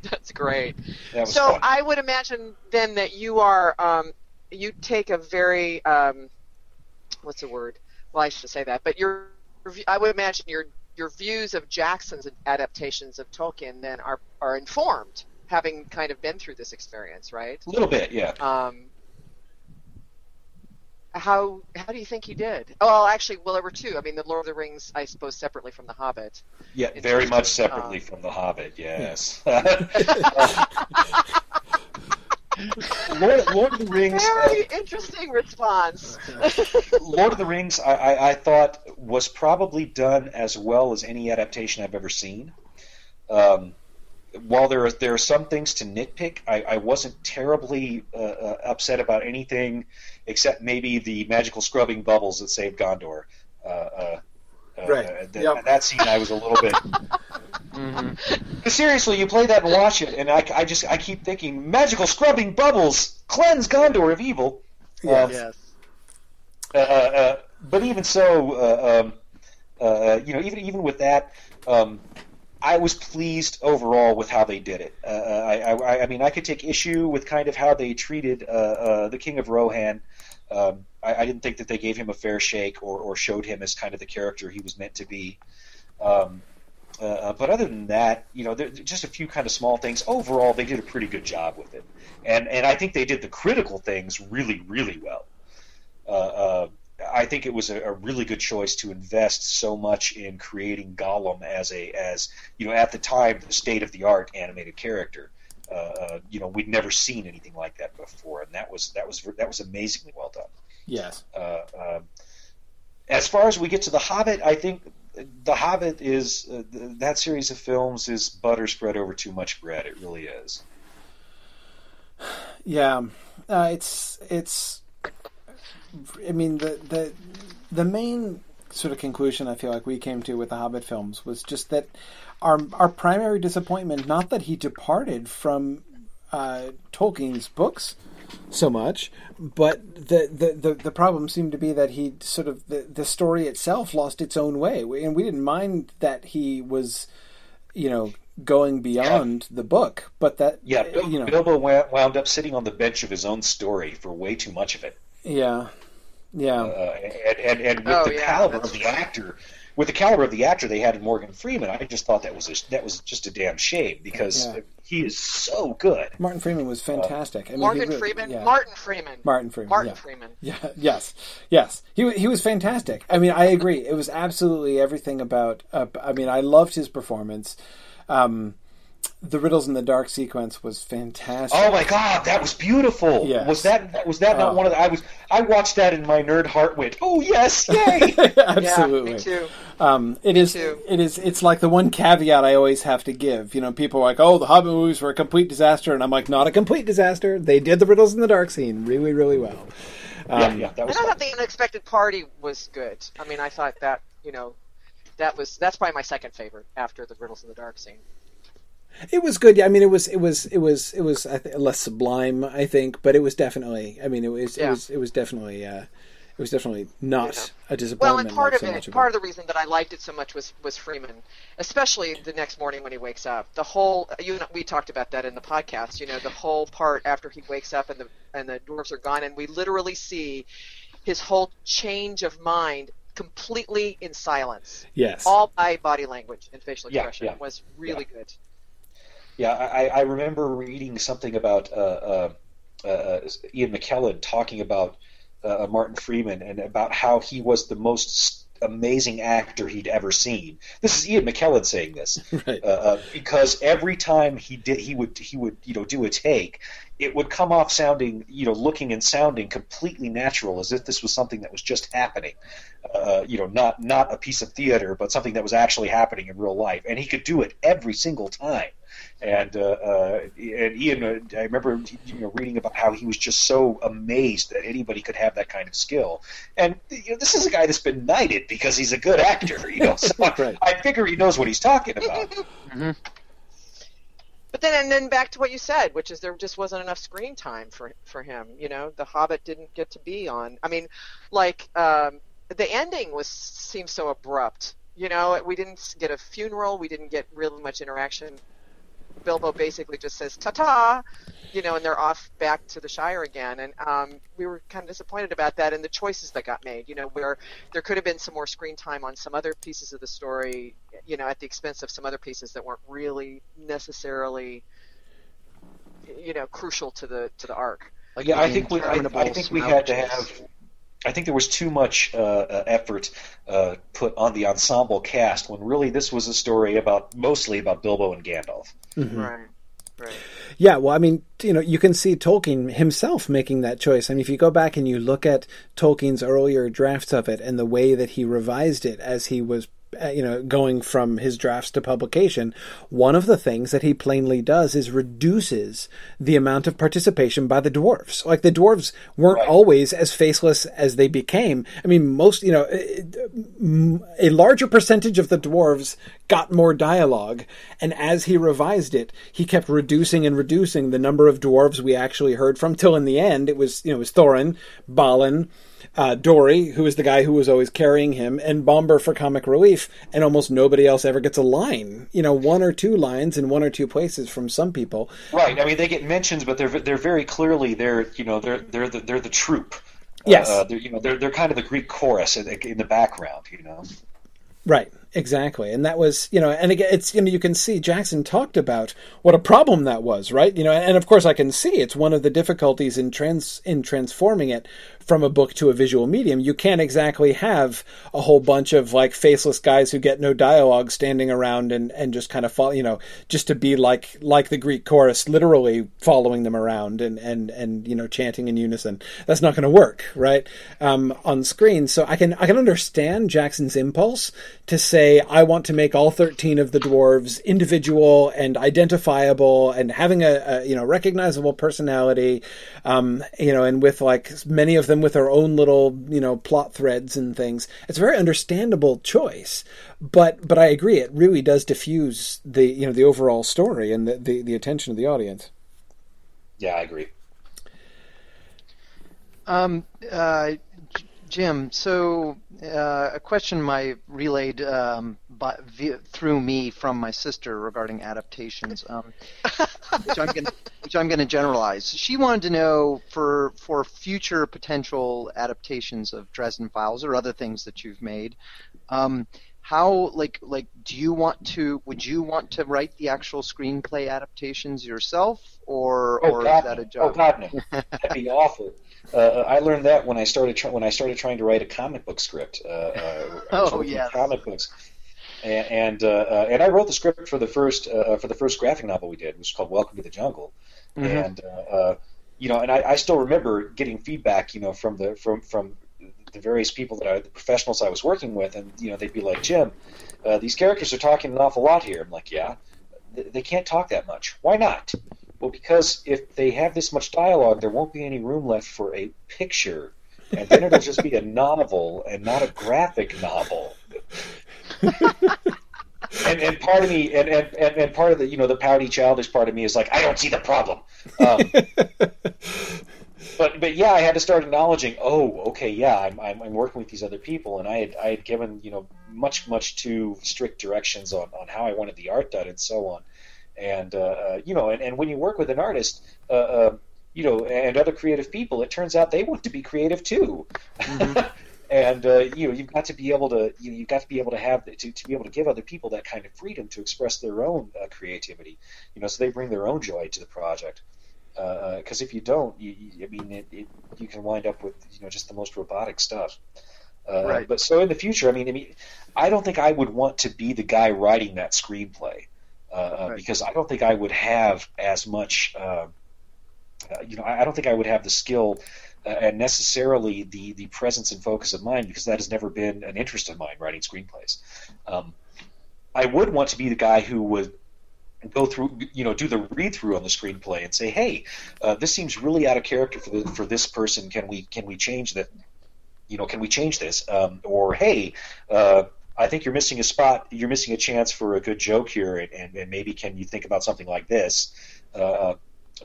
That's great. That so fun. I would imagine then that you are um, you take a very um, what's the word? Well, I should say that, but your I would imagine your your views of Jackson's adaptations of Tolkien then are are informed, having kind of been through this experience, right? A little bit, yeah. Um, how how do you think he did? Oh, well, actually, well, there were two. I mean, the Lord of the Rings, I suppose, separately from the Hobbit. Yeah, very much separately um, from the Hobbit. Yes. Lord, Lord, of the Rings. Very uh, interesting response. Lord of the Rings, I, I, I, thought was probably done as well as any adaptation I've ever seen. Um, while there are there are some things to nitpick, I, I wasn't terribly uh, uh, upset about anything except maybe the magical scrubbing bubbles that saved Gondor. Uh, uh, uh right. Th- yep. That scene, I was a little bit. Mm-hmm. Seriously, you play that and watch it, and I, I just I keep thinking magical scrubbing bubbles cleanse Gondor of evil. Yes. Um, yes. but even so, um, you know, even even with that. Um, I was pleased overall with how they did it. Uh, I, I, I, mean, I could take issue with kind of how they treated uh, uh, the King of Rohan. Um, I, I, didn't think that they gave him a fair shake or, or, showed him as kind of the character he was meant to be. Um, uh, uh, but other than that, you know, there, just a few kind of small things. Overall, they did a pretty good job with it, and and I think they did the critical things really, really well. Uh, I think it was a, a, really good choice to invest so much in creating Gollum as a as you know at the time the state of the art animated character. Uh, uh, you know we'd never seen anything like that before, and that was that was that was amazingly well done. Yes. Uh, um, as far as we get to the Hobbit, I think the Hobbit is uh, that series of films is butter spread over too much bread. It really is. Yeah, uh, it's it's I mean, the the the main sort of conclusion I feel like we came to with the Hobbit films was just that our our primary disappointment, not that he departed from uh, Tolkien's books so much, but the, the, the, the, problem seemed to be that he sort of the, the story itself lost its own way, and we didn't mind that he was, you know, going beyond yeah. the book, but that yeah, Bil- you know, Bilbo wound up sitting on the bench of his own story for way too much of it. Yeah, yeah, uh, and, and and with oh, the yeah, caliber of the true. actor, with the caliber of the actor they had in Morgan Freeman, I just thought that was a, that was just a damn shame because yeah. he is so good. Martin Freeman was fantastic. Uh, I mean, Morgan really, Freeman, yeah. Martin Freeman, Martin Freeman, Martin yeah. Freeman. Yeah, yes, yes, he he was fantastic. I mean, I agree. It was absolutely everything about. Uh, I mean, I loved his performance. Um, the riddles in the dark sequence was fantastic. Oh my god, that was beautiful. Yes. Was that was that not uh, one of the I was I watched that in my nerd heart went, "Oh yes, yay." Absolutely. Yeah, me too. Um, it me is, too. it is it's like the one caveat I always have to give. You know, people are like, "Oh, the Hobbit movies were a complete disaster." And I'm like, "Not a complete disaster. They did the riddles in the dark scene really really well." Um, yeah, yeah, that was And I thought the unexpected party was good. I mean, I thought that, you know, that was that's probably my second favorite after the riddles in the dark scene. It was good. Yeah, I mean, it was it was it was it was th- less sublime, I think, but it was definitely. I mean, it was yeah. it was it was definitely. Uh, it was definitely not yeah. a disappointment. Well, and part like of so it, part it. of the reason that I liked it so much was was Freeman, especially the next morning when he wakes up. The whole you know, we talked about that in the podcast. You know, the whole part after he wakes up and the and the dwarves are gone, and we literally see his whole change of mind completely in silence. Yes. All by body language and facial Yeah, expression yeah. was really good. Yeah, I, I remember reading something about uh, uh, uh, Ian McKellen talking about uh, Martin Freeman and about how he was the most amazing actor he'd ever seen. This is Ian McKellen saying this Right. uh, uh, because every time he did, he would he would you know do a take, it would come off sounding you know looking and sounding completely natural, as if this was something that was just happening. Uh, you know, not not a piece of theater, but something that was actually happening in real life, and he could do it every single time. And uh, uh, and Ian, uh, I remember you know reading about how he was just so amazed that anybody could have that kind of skill. And you know, this is a guy that's been knighted because he's a good actor. You know, so Right. I figure he knows what he's talking about. But then, and then back to what you said, which is there just wasn't enough screen time for for him. You know, The Hobbit didn't get to be on. I mean, like um, the ending was seems so abrupt. You know, we didn't get a funeral. We didn't get really much interaction. Bilbo basically just says "ta-ta," you know, and they're off back to the Shire again. And um, we were kind of disappointed about that and the choices that got made. You know, where there could have been some more screen time on some other pieces of the story. You know, at the expense of some other pieces that weren't really necessarily, you know, crucial to the to the arc. Like Yeah, I think we, I, I think we had to have. I think there was too much uh, uh, effort uh, put on the ensemble cast when really this was a story about mostly about Bilbo and Gandalf. Mm-hmm. Right. Right. Yeah, well, I mean, you know, you can see Tolkien himself making that choice. I mean, if you go back and you look at Tolkien's earlier drafts of it and the way that he revised it as he was, Uh, you know, going from his drafts to publication, one of the things that he plainly does is reduces the amount of participation by the dwarves. Like the dwarves weren't always as faceless as they became. I mean, most, you know, uh, uh, a larger percentage of the dwarves got more dialogue, and as he revised it, he kept reducing and reducing the number of dwarves we actually heard from. Till in the end, it was you know it was Thorin, Balin, uh, Dori, who is the guy who was always carrying him, and Bombur for comic relief, and almost nobody else ever gets a line. You know, one or two lines in one or two places from some people. Right. I mean, they get mentions, but they're they're very clearly they're you know they're they're the, they're the troop. Yes. Uh, they're, you know they're they're kind of the Greek chorus in, in the background. You know. Right, exactly. And that was, you know, and again, it's, you know, you can see Jackson talked about what a problem that was, right? You know, and of course I can see it's one of the difficulties in trans, in transforming it from a book to a visual medium. You can't exactly have a whole bunch of like faceless guys who get no dialogue standing around and, and just kind of follow, you know, just to be like, like the Greek chorus, literally following them around and, and, and, you know, chanting in unison. That's not going to work, right? Um, on screen. So I can, I can understand Jackson's impulse to say, I want to make all 13 of the dwarves individual and identifiable and having a, a you know, recognizable personality, um, you know, and with like many of them with their own little, you know, plot threads and things. It's a very understandable choice, but, but I agree. It really does diffuse the, you know, the overall story and the, the, the attention of the audience. Yeah, I agree. Um, uh, J- Jim, so uh, a question my relayed um, by, via, through me from my sister regarding adaptations, um, which I'm going which I'm going to generalize. She wanted to know for for future potential adaptations of Dresden Files or other things that you've made. Um, how like like do you want to would you want to write the actual screenplay adaptations yourself or Oh or God, is that a job? Oh God, no. That'd be awful. Uh, I learned that when I started try- when I started trying to write a comic book script. Uh, uh, Oh, working yes. comic books, and and, uh, uh, and I wrote the script for the first uh, for the first graphic novel we did, which was called Welcome to the Jungle, Mhm. and uh, uh, you know, and I, I still remember getting feedback, you know, from the from from the various people that I, the professionals I was working with, and you know, they'd be like, Jim, uh, these characters are talking an awful lot here. I'm like, yeah, they, they can't talk that much. Why not? Well, because if they have this much dialogue, there won't be any room left for a picture, and then it'll just be a novel and not a graphic novel. and, and part of me, and, and, and, part of the, you know, the pouty, childish part of me is like, I don't see the problem. Um, but but yeah, I had to start acknowledging. Oh, okay, yeah, I'm, I'm I'm working with these other people, and I had I had given you know much much too strict directions on, on how I wanted the art done and so on, and uh, uh, you know, and, and when you work with an artist, uh, uh, you know, and other creative people, it turns out they want to be creative too. and uh, you know you've got to be able to you know, you've got to be able to have to, to be able to give other people that kind of freedom to express their own uh, creativity. You know so they bring their own joy to the project. Because uh, if you don't you, you, I mean it, it, you can wind up with you know just the most robotic stuff. Uh, Right. but so in the future I mean I mean I don't think I would want to be the guy writing that screenplay uh, Right. because I don't think I would have as much uh, uh, you know I don't think I would have the skill uh, and necessarily the the presence and focus of mind because that has never been an interest of mine writing screenplays. Um, I would want to be the guy who would go through, you know, do the read through on the screenplay and say, "Hey, uh, this seems really out of character for the, for this person. Can we can we change that? You know, can we change this? Um, or hey." Uh, I think you're missing a spot. You're missing a chance for a good joke here, and, and, maybe can you think about something like this? Uh,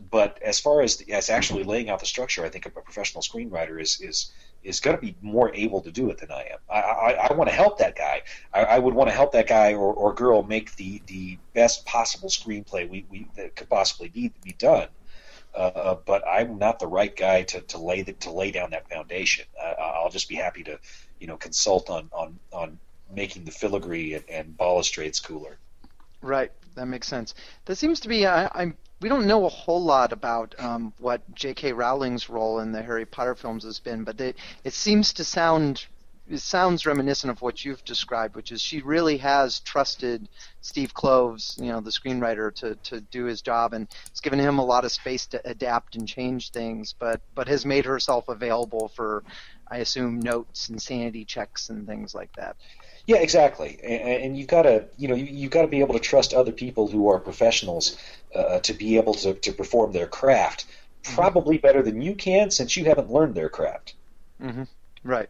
but as far as as actually laying out the structure, I think a professional screenwriter is is is going to be more able to do it than I am. I I, I want to help that guy. I, I would want to help that guy or, or girl make the, the best possible screenplay we, we that could possibly be be done. Uh, uh, but I'm not the right guy to, to lay the, to lay down that foundation. Uh, I'll just be happy to you know consult on on, on making the filigree and, and balustrades cooler. Right, that makes sense. There seems to be I, I'm we don't know a whole lot about um, what J.K. Rowling's role in the Harry Potter films has been, but it, it seems to sound it sounds reminiscent of what you've described, which is she really has trusted Steve Kloves, you know, the screenwriter, to, to do his job, and it's given him a lot of space to adapt and change things, but but has made herself available for, I assume, notes and sanity checks and things like that. Yeah, exactly. And, and you've got to, you know, you, you've got to be able to trust other people who are professionals uh, to be able to, to perform their craft probably better than you can, since you haven't learned their craft. hmm Right.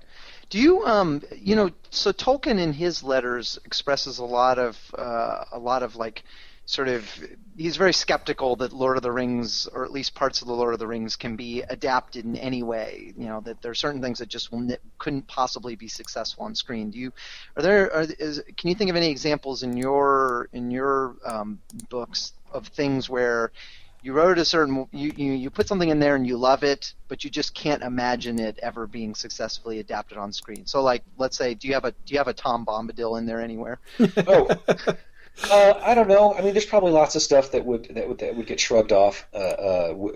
Do you, um, you know, so Tolkien in his letters expresses a lot of, uh, a lot of like, sort of, he's very skeptical that Lord of the Rings, or at least parts of the Lord of the Rings, can be adapted in any way. You know, that there are certain things that just will, couldn't possibly be successful on screen. Do you, are there, are, is, can you think of any examples in your, in your um, books of things where you wrote a certain you, you you put something in there and you love it but you just can't imagine it ever being successfully adapted on screen so like let's say do you have a do you have a tom bombadil in there anywhere Oh, uh, I don't know. I mean, there's probably lots of stuff that would that would that would get shrugged off. Uh, uh,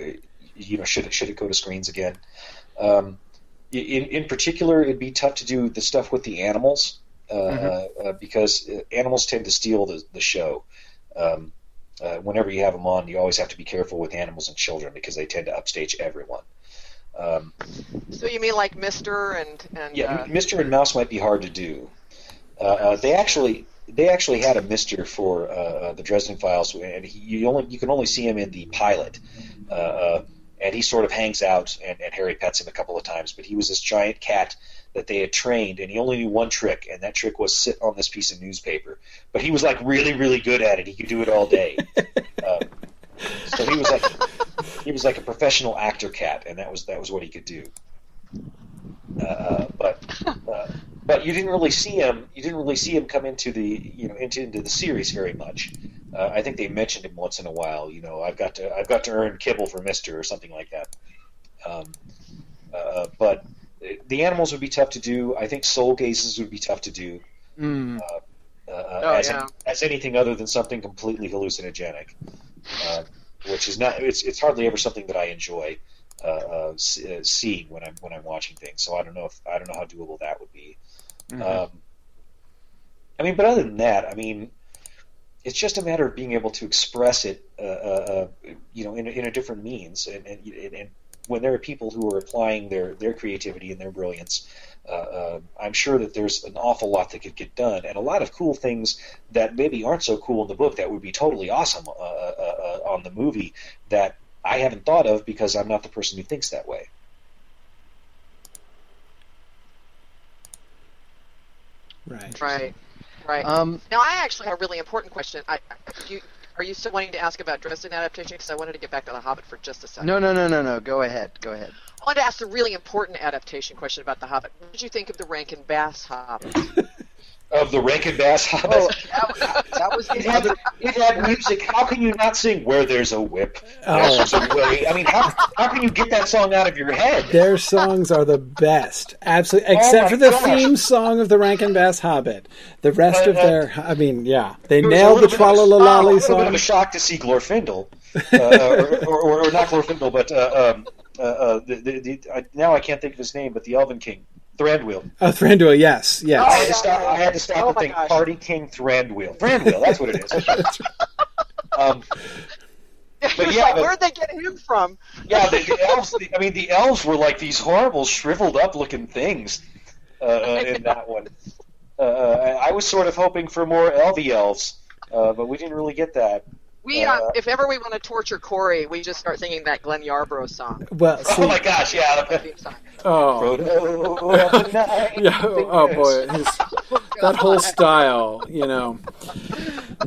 you know, should it should it go to screens again? Um, in in particular, it'd be tough to do the stuff with the animals uh, Mhm. uh, because uh, animals tend to steal the the show. Um, uh, whenever you have them on, you always have to be careful with animals and children because they tend to upstage everyone. Um, So you mean like Mister and and yeah, uh, Mr. and Mouse might be hard to do. Uh, uh, they actually they actually had a Mister for uh, uh, the Dresden Files, and he, you only you can only see him in the pilot, uh, uh, and he sort of hangs out, and, and Harry pets him a couple of times. But he was this giant cat that they had trained, and he only knew one trick, and that trick was sit on this piece of newspaper. But he was like really really good at it. He could do it all day. uh, so he was like he was like a professional actor cat, and that was that was what he could do. Uh, but uh, but you didn't really see him. You didn't really see him come into the you know into, into the series very much. Uh, I think they mentioned him once in a while. You know, I've got to I've got to earn kibble for Mister or something like that. Um, uh, but the animals would be tough to do. I think soul gazes would be tough to do. mm. Uh, Oh, as, yeah. as anything other than something completely hallucinogenic, uh, which is not. It's it's hardly ever something that I enjoy uh, uh, uh, seeing when I'm when I'm watching things. So I don't know if I don't know how doable that would be. Mhm. Um, I mean, but other than that, I mean, it's just a matter of being able to express it, uh, uh, uh, you know, in, in a different means. And, and, and when there are people who are applying their, their creativity and their brilliance, uh, uh, I'm sure that there's an awful lot that could get done, and a lot of cool things that maybe aren't so cool in the book that would be totally awesome uh, on the movie that I haven't thought of because I'm not the person who thinks that way. Right. right, right. um now I actually have a really important question. I, you, are you still wanting to ask about Dresden adaptation? Because I wanted to get back to The Hobbit for just a second. no no no no no go ahead go ahead I wanted to ask a really important adaptation question about The Hobbit. What did you think of the Rankin Bass Hobbit? of the Rankin Bass Hobbit. Oh, that, that was It had, it had music. How can you not sing "Where There's a Whip"? There's a way. I mean, how, how can you get that song out of your head? Their songs are the best, absolutely, except my for the gosh. theme song of the Rankin Bass Hobbit. The rest of Uh, uh, their, I mean, yeah, they It was a nailed the little bit of a- oh, a Tralalalali little bit of a shock to see Glorfindel, uh, or, or, or, or not Glorfindel, but uh, um, uh, uh, the, the, the, I, now I can't think of his name, but the Elven King, Thranduil. Oh, Thranduil, yes, yes I yes. had to stop. I had to stop Oh and my think. gosh. Party King Thranduil. Thranduil. That's what it is. um, But yeah, but- where'd they get him from? yeah, the, the elves. The, I mean, the elves were like these horrible, shriveled up looking things uh, uh, in that one. Uh, I I was sort of hoping for more elvy elves, uh, but we didn't really get that. We, Uh, uh, if ever we want to torture Corey, we just start singing that Glenn Yarbrough song. Well, see, Oh my gosh, yeah. Theme song. oh, Frodo of the night. yeah, oh boy, his, that whole style, you know.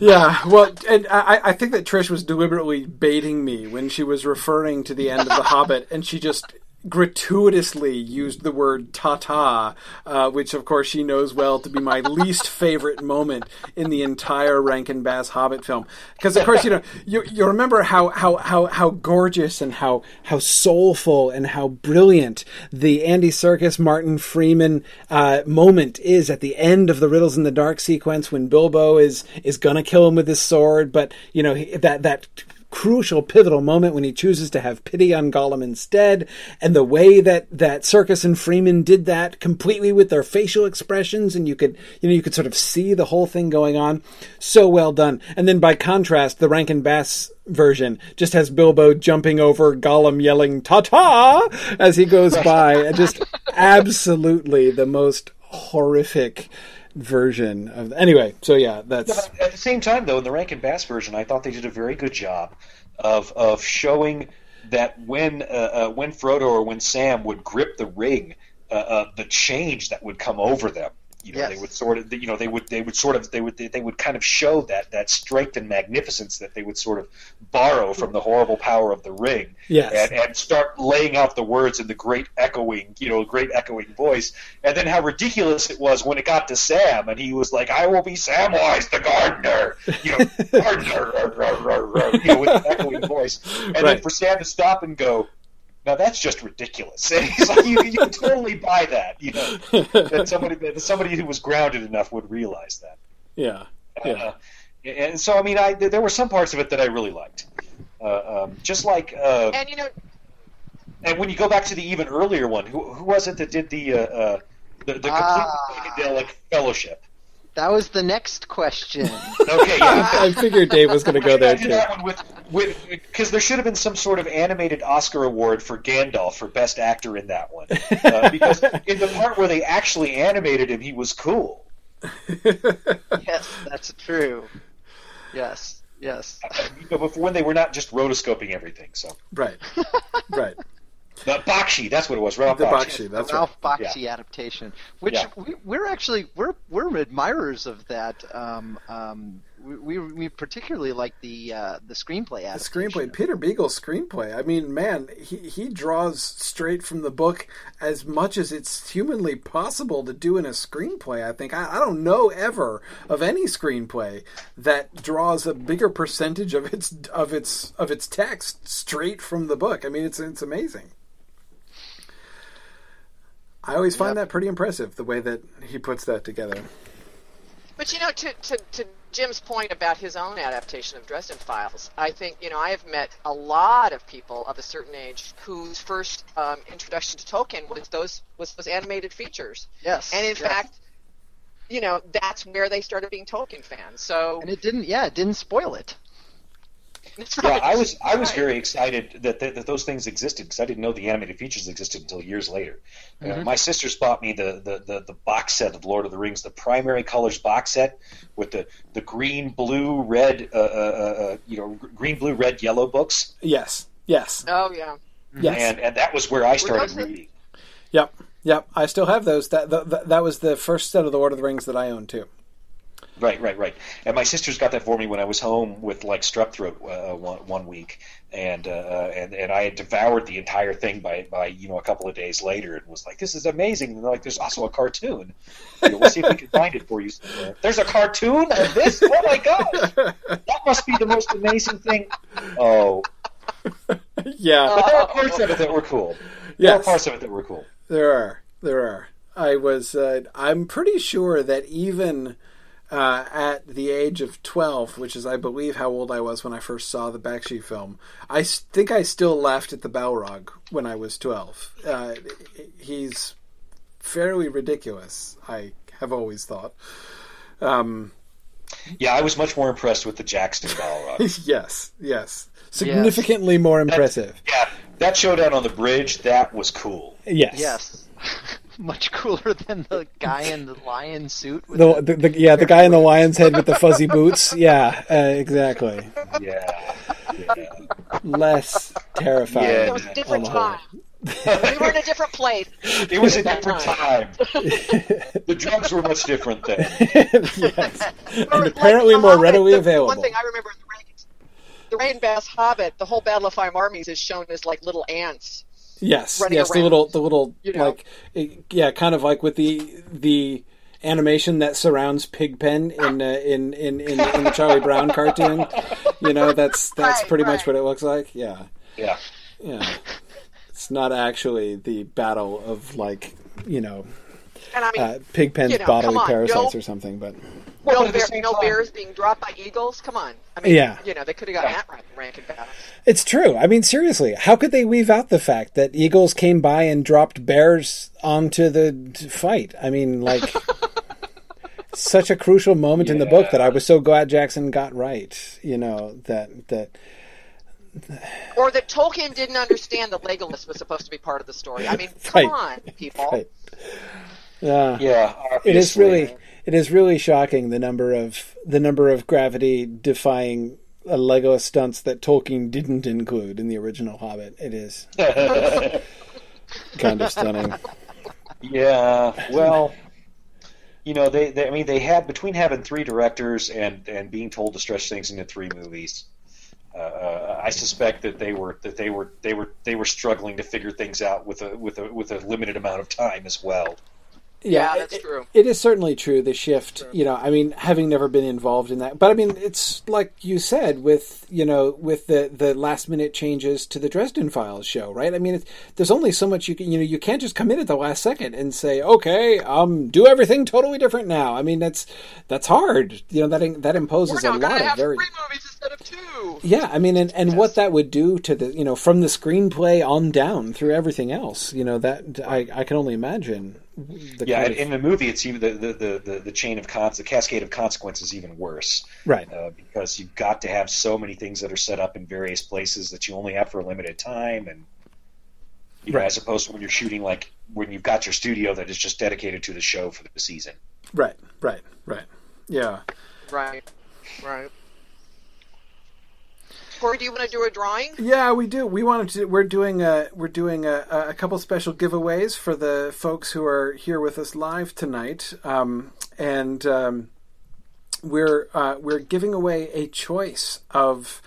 Yeah, well, and I, I think that Trish was deliberately baiting me when she was referring to the end of The Hobbit, and she just gratuitously used the word "ta-ta," uh, which of course she knows well to be my least favorite moment in the entire Rankin Bass Hobbit film. Because of course, you know, you, you remember how, how, how, how gorgeous and how, how soulful and how brilliant the Andy Serkis, Martin Freeman uh, moment is at the end of the Riddles in the Dark sequence when Bilbo is is gonna kill him with his sword, but you know he- that that crucial pivotal moment when he chooses to have pity on Gollum instead. And the way that that Serkis and Freeman did that completely with their facial expressions and you could you know you could sort of see the whole thing going on. So well done. And then by contrast the Rankin Bass version just has Bilbo jumping over Gollum yelling ta-ta! as he goes by. And just absolutely the most horrific version of anyway so yeah that's At the same time, though, in the Rankin Bass version, I thought they did a very good job of of showing that when uh, uh, when Frodo or when Sam would grip the ring, uh, uh, the change that would come over them. You know, Yes. they would sort of, you know, they would, they would sort of, they would, they would kind of show that that strength and magnificence that they would sort of borrow from the horrible power of the ring, Yes. and, and start laying out the words in the great echoing, you know, great echoing voice, and then how ridiculous it was when it got to Sam, and he was like, "I will be Samwise the gardener," you know, gardener, you know, with an echoing voice, and then for Sam to stop and go. Now that's just ridiculous. And he's like, you, you can totally buy that, you know. That somebody, that somebody who was grounded enough would realize that. yeah yeah Uh, and so, I mean, I there were some parts of it that I really liked. Uh, um, just like, uh, And you know, and when you go back to the even earlier one, who, who was it that did the uh, uh, the, the complete Ah. psychedelic fellowship? That was the next question. Okay, yeah. I figured Dave was going to go there too. that one with with because there should have been some sort of animated Oscar award for Gandalf for best actor in that one. Uh, because in the part where they actually animated him, he was cool. yes, that's true. Yes, yes. You know, before when they were not just rotoscoping everything. So Right, right. The Bakshi, that's what it was. Ralph The Bakshi. Bakshi, that's right. Ralph Bakshi adaptation, which Yeah. we, we're actually we're we're admirers of that. Um, um, we, we we particularly like the uh, the screenplay The adaptation. screenplay, Peter Beagle's screenplay. I mean, man, he he draws straight from the book as much as it's humanly possible to do in a screenplay. I think I, I don't know ever of any screenplay that draws a bigger percentage of its of its of its text straight from the book. I mean, it's it's amazing. I always find Yep. that pretty impressive the way that he puts that together. But you know, to, to, to Jim's point about his own adaptation of Dresden Files, I think you know I have met a lot of people of a certain age whose first um, introduction to Tolkien was those was those animated features, Yes, and in yes. fact, you know that's where they started being Tolkien fans. So and it didn't. Yeah, it didn't spoil it. That's Yeah. I was I was very excited that, that, that those things existed because I didn't know the animated features existed until years later. Uh, Mhm. my sisters bought me the, the, the, the box set of Lord of the Rings, the primary colors box set with the, the green, blue, red, uh, uh, uh, you know, green, blue, red, yellow books, Yes, yes, Oh yeah. yes. and and that was where I started reading. Yep, yep. I still have those. That that, that was the first set of the Lord of the Rings that I own too. Right, right, right. And my sisters got that for me when I was home with like strep throat uh, one, one week, and uh, and and I had devoured the entire thing by by you know a couple of days later, and was like, "This is amazing." And they're like, "There's also a cartoon. You know, we'll see if we can find it for you." Somewhere. There's a cartoon of this. Oh my god, that must be the most amazing thing. Oh, yeah, but there are parts of it that were cool. There Yes. are parts of it that were cool. There are. There are. I was. Uh, I'm pretty sure that even uh, at the age of 12, which is, I believe, how old I was when I first saw the Bakshi film, I think I still laughed at the Balrog when I was 12. Uh, he's fairly ridiculous. I have always thought. Um, Yeah, I was much more impressed with the Jackson Balrog. yes. Yes. Significantly more impressive. yeah, that showdown on the bridge that was cool. Yes. Yes. Much cooler than the guy in the lion suit. With The, the, the, yeah, the guy in the lion's head with the fuzzy boots. Yeah, uh, exactly. Yeah, yeah. less terrifying. Yeah. It was a different on the whole. time. we were in a different place. It was a different time. the drugs were much different then. yes. And apparently the more Hobbit, readily the- available. One thing I remember in the Rain, the Rain Bass Hobbit, the whole Battle of Five Armies is shown as like little ants. Yes, running yes, the little, the little, you know. like, it- yeah, kind of like with the the animation that surrounds Pigpen in uh, in, in, in in the Charlie Brown cartoon. You know, that's that's Right, pretty much what it looks like. Yeah, Yeah. yeah. It's not actually the battle of like you know I mean, uh, Pigpen's You know, bodily on, parasites no- or something, but Well, no, at the bear, same no bears being dropped by eagles. Come on. I mean, Yeah. you know, they could have got that right, ranking battle. It's true. I mean, seriously, how could they weave out the fact that eagles came by and dropped bears onto the fight? I mean, like, such a crucial moment in the book that I was so glad Jackson got right. You know that that Or that Tolkien didn't understand that Legolas was supposed to be part of the story. I mean, Right. come on, people. right. Yeah, Yeah. it is really it is really shocking the number of the number of gravity defying uh, Lego stunts that Tolkien didn't include in the original Hobbit. It is kind of stunning. Yeah, well, you know, they, they I mean, they had between having three directors and and being told to stretch things into three movies. Uh, Uh, I suspect that they were that they were they were they were struggling to figure things out with a with a with a limited amount of time as well. Yeah, that's it- true. It is certainly true. The shift, you know, I mean, having never been involved in that, but I mean, it's like you said with you know with the the last minute changes to the Dresden Files show, right? I mean, it's, there's only so much you can, you know, you can't just come in at the last second and say, okay, um, do everything totally different now. I mean, that's that's hard. You know, that that imposes a lot of very three movies instead of two. yeah, I mean, and, and what that would do to the you know from the screenplay on down through everything else, you know that I I can only imagine. The Yeah, of- in the movie, it's even the the, the, the, the chain of cons the cascade of consequences even worse right. uh, because you've got to have so many things that are set up in various places that you only have for a limited time, and you know, Right. as opposed to when you're shooting like when you've got your studio that is just dedicated to the show for the season. Right, right, right. Yeah. Right, right. Corey, do you want to do a drawing? Yeah, we do. We wanted to. We're doing a. We're doing a, a couple special giveaways for the folks who are here with us live tonight, um, and um, we're uh, we're giving away a choice of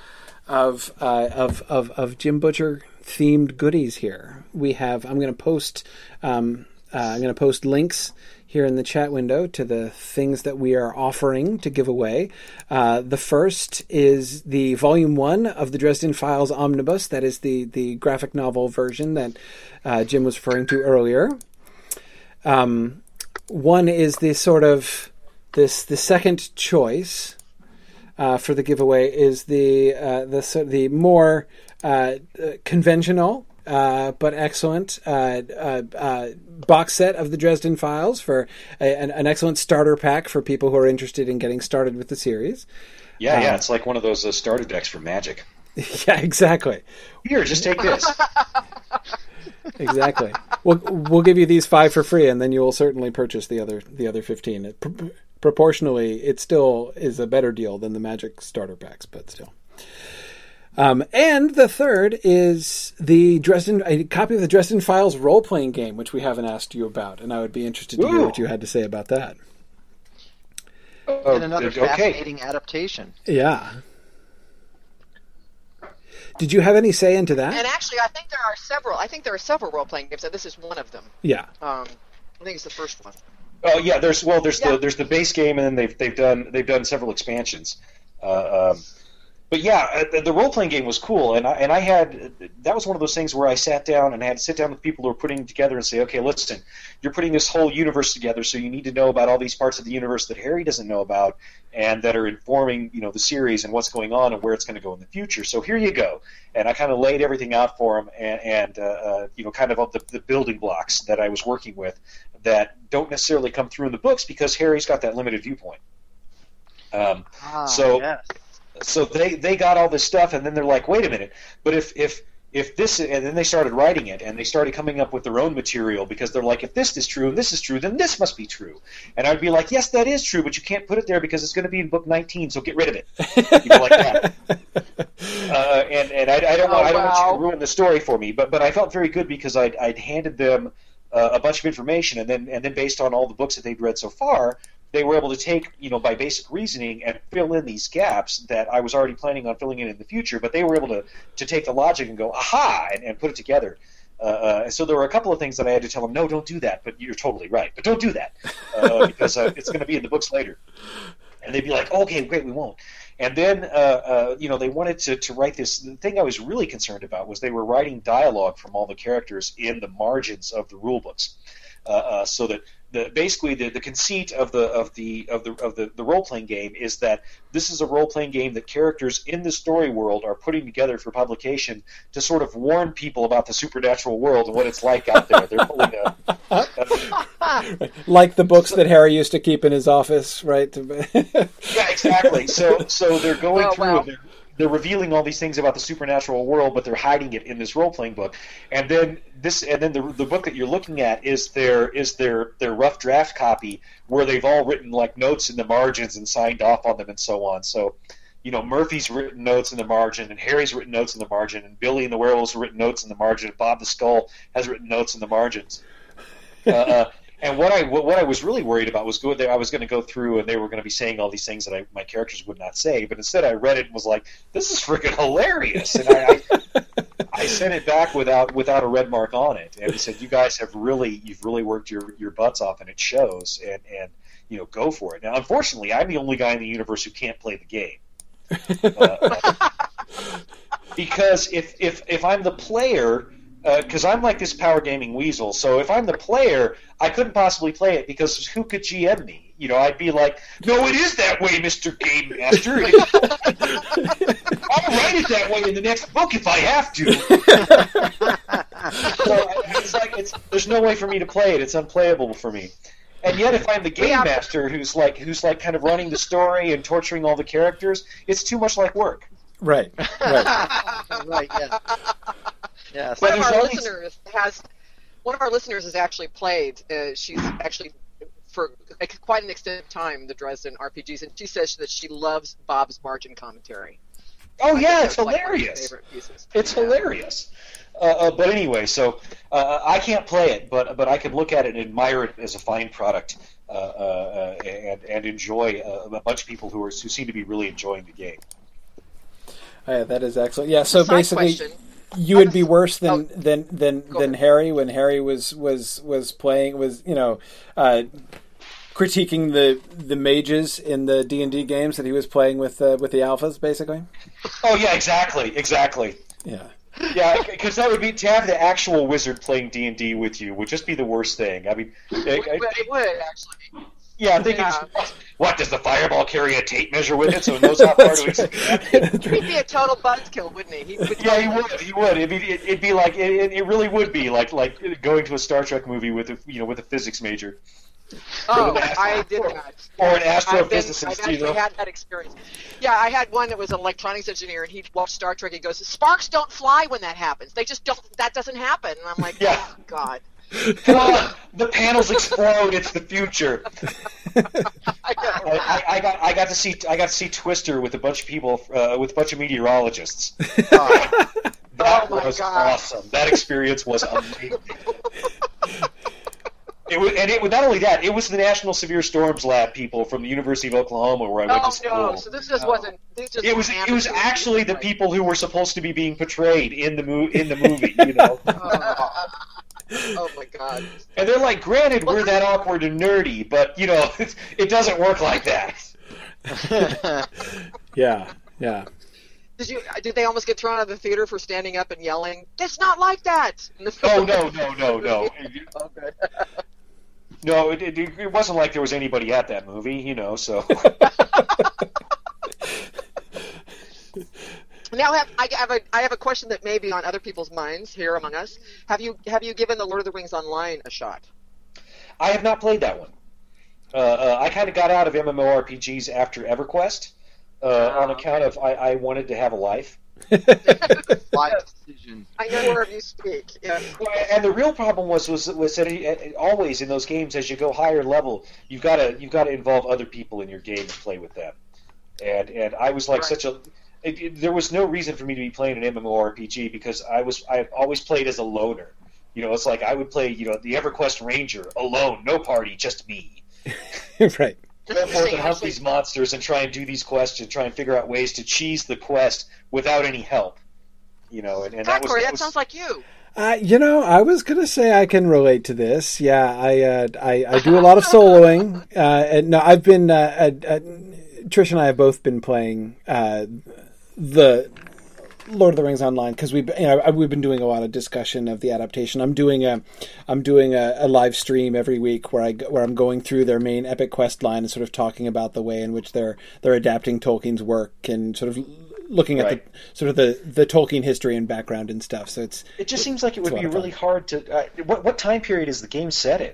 of uh, of, of of Jim Butcher themed goodies here. We have. I'm going to post. Um, uh, I'm going to post links here in the chat window to the things that we are offering to give away. Uh, the first is the volume one of the Dresden Files omnibus. That is the the graphic novel version that uh, Jim was referring to earlier. Um, one is the sort of this the second choice uh, for the giveaway is the uh, the the more uh, uh, conventional uh, but excellent uh, uh, uh, box set of the Dresden Files for a, an, an excellent starter pack for people who are interested in getting started with the series. Yeah, Um, yeah, it's like one of those uh, starter decks for Magic. yeah, exactly, Here, just take this. exactly. we'll we'll give you these five for free, and then you will certainly purchase the other the other fifteen. It, pr- proportionally, it still is a better deal than the Magic starter packs, but still. Um, and the third is the Dresden a copy of the Dresden Files role playing game, which we haven't asked you about, and I would be interested to hear Ooh. what you had to say about that. Oh, and another okay. fascinating adaptation. Yeah. Did you have any say into that? And actually, I think there are several. I think there are several role playing games, and this is one of them. yeah. Um, I think it's the first one. Oh yeah, there's well, there's Yeah. the there's the base game, and then they've they've done they've done several expansions. Uh, um, but yeah, uh, the, the role playing game was cool, and I and I had that was one of those things where I sat down and I had to sit down with people who were putting it together and say, okay, listen, you're putting this whole universe together, so you need to know about all these parts of the universe that Harry doesn't know about, and that are informing you know the series and what's going on and where it's going to go in the future. So here you go, and I kind of laid everything out for him, and, and uh, uh, you know kind of the, the building blocks that I was working with that don't necessarily come through in the books because Harry's got that limited viewpoint. Um, Ah, So- yes. So they they got all this stuff, and then they're like, wait a minute, but if if if this and then they started writing it and they started coming up with their own material because they're like if this is true and this is true then this must be true. And i'd be like yes that is true but you can't put it there because it's going to be in book 19 so get rid of it. You know, like that. Uh, and and I, I don't want Oh, I don't want you to ruin the story for me, but but I felt very good because I'd, I'd handed them uh, a bunch of information, and then and then based on all the books that they'd read so far, they were able to take you know by basic reasoning and fill in these gaps that I was already planning on filling in in the future, but they were able to to take the logic and go aha and, and put it together. Uh, uh, and so there were a couple of things that I had to tell them, no, don't do that. But you're totally right. But don't do that uh, because uh, it's going to be in the books later. And they'd be like, okay, great, we won't. And then, uh, uh, you know, they wanted to, to write this. The thing I was really concerned about was they were writing dialogue from all the characters in the margins of the rule books, uh, uh, so that the, basically the, the conceit of the of the of the of the, the role playing game is that this is a role playing game that characters in the story world are putting together for publication to sort of warn people about the supernatural world and what it's like out there. They're pulling a, a like the books that Harry used to keep in his office, right? Yeah, exactly. So so they're going Oh, through wow. They're revealing all these things about the supernatural world, but they're hiding it in this role playing book. And then this and then the the book that you're looking at is their is their their rough draft copy where they've all written like notes in the margins and signed off on them and so on. So you know, Murphy's written notes in the margin, and Harry's written notes in the margin, and Billy and the Werewolves written notes in the margin, and Bob the Skull has written notes in the margins. Uh, uh, and what I what, what I was really worried about was there. I was going to go through, and they were going to be saying all these things that I, my characters would not say. But instead, I read it and was like, "This is freaking hilarious!" And I, I, I sent it back without without a red mark on it, and he said, "You guys have really you've really worked your your butts off, and it shows." And and you know, go for it. Now, unfortunately, I'm the only guy in the universe who can't play the game. Uh, because if if if I'm the player, Uh, because I'm like this power gaming weasel, so if I'm the player, I couldn't possibly play it because who could GM me? You know, I'd be like, "No, it is that way, Mister Game Master. I'll write it that way in the next book if I have to." so it's like it's there's no way for me to play it. It's unplayable for me. And yet, if I'm the game master who's like who's like kind of running the story and torturing all the characters, it's too much like work. right, right. right, yes. Yes. One But of our all listeners has one of our listeners has actually played. Uh, she's actually for like, quite an extended time the Dresden RPGs, and she says that she loves Bob's margin commentary. Oh I yeah, it's that's, like, one of hilarious. favorite pieces. It's hilarious. Uh, uh, but anyway, so uh, I can't play it, but but I can look at it and admire it as a fine product, uh, uh, uh, and and enjoy uh, a bunch of people who are who seem to be really enjoying the game. Yeah, that is excellent. Yeah, so basically, question. you would be worse than Oh. than than than. Harry when Harry was was was playing was you know uh, critiquing the the mages in the D and D games that he was playing with uh, with the alphas, basically. Oh yeah, exactly, exactly. Yeah. Yeah, because that would be to have the actual wizard playing D and D with you would just be the worst thing. I mean, I- I- But it would actually. Yeah, I think Yeah. it's what does the fireball carry a tape measure with it so it knows how far to expand? He'd be a total buzzkill, wouldn't he? he would Yeah, he would. He would. It'd be, it'd be like it, it really would be like like going to a Star Trek movie with a you know with a physics major Oh, I did not. or an I've, I've actually You know, had that experience. Yeah, I had one that was an electronics engineer, and he'd watch Star Trek. He goes, "Sparks don't fly when that happens. They just don't. That doesn't happen." And I'm like, Yeah. "Oh God." The panels explode. It's the future. I. I, I, got I got to see I got to see Twister with a bunch of people uh, with a bunch of meteorologists. That Oh, was God. awesome. That experience was amazing. It was, and it was not only that. It was the National Severe Storms Lab people from the University of Oklahoma where I went Oh to school. no! So this just wasn't. This just it was it was actually the people who were supposed to be being portrayed in the mo- in the movie, you know. Oh, my god! And they're like, granted, we're that awkward and nerdy, but you know, it, it doesn't work like that. Yeah, yeah. Did you? Did they almost get thrown out of the theater for standing up and yelling? It's not like that. Oh no, no, no, no, Okay. no! It, it, it wasn't like there was anybody at that movie, you know. So Now have, I have a I have a question that may be on other people's minds here among us. Have you have you given the Lord of the Rings Online a shot? I have not played that one. Uh, uh, I kind of got out of MMORPGs after EverQuest uh, on account of I, I wanted to have a life. Life decision. I know wherever you speak. Yeah. And the real problem was was was that it, always in those games, as you go higher level, you've got to you've got to involve other people in your game and play with them. And and I was like Right. such a it, it- there was no reason for me to be playing an MMORPG because I was I always played as a loner. You know, it's like I would play you know the EverQuest Ranger alone, no party, just me. right. Go forth and hunt these monsters and try and do these quests and try and figure out ways to cheese the quest without any help. You know, and, and that was, Corey, that that was sounds like you. Uh, you know, I was gonna say I can relate to this. Yeah, I uh, I, I do a lot of soloing. Uh, and no, I've been uh, uh, uh, Trish and I have both been playing uh, the Lord of the Rings online because we've you know we've been doing a lot of discussion of the adaptation. I'm doing a I'm doing a, a live stream every week where I where I'm going through their main epic quest line and sort of talking about the way in which they're they're adapting Tolkien's work and sort of looking at Right. the sort of the the Tolkien history and background and stuff. So it's It just seems like it would be really hard to. Uh, what what time period is the game set in?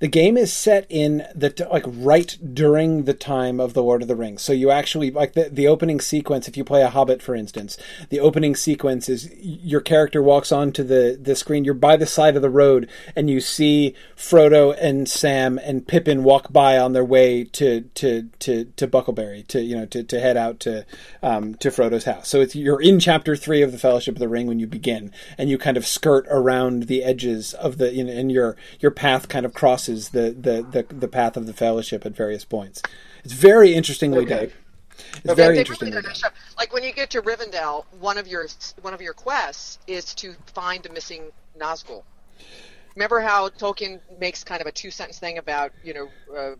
The game is set in the like right during the time of the Lord of the Rings. So you actually like the the opening sequence. If you play a Hobbit, for instance, the opening sequence is your character walks onto the the screen. You're by the side of the road, and you see Frodo and Sam and Pippin walk by on their way to to to to Bucklebury to you know to, to head out to um, to Frodo's house. So it's you're in chapter three of the Fellowship of the Ring when you begin, and you kind of skirt around the edges of the you know, and your your path kind of crosses the the the, the path of the Fellowship at various points. It's very interestingly Okay. done. It's very interesting. really did a nice job. Like when you get to Rivendell, one of your one of your quests is to find the missing Nazgul. Remember how Tolkien makes kind of a two sentence thing about you know uh,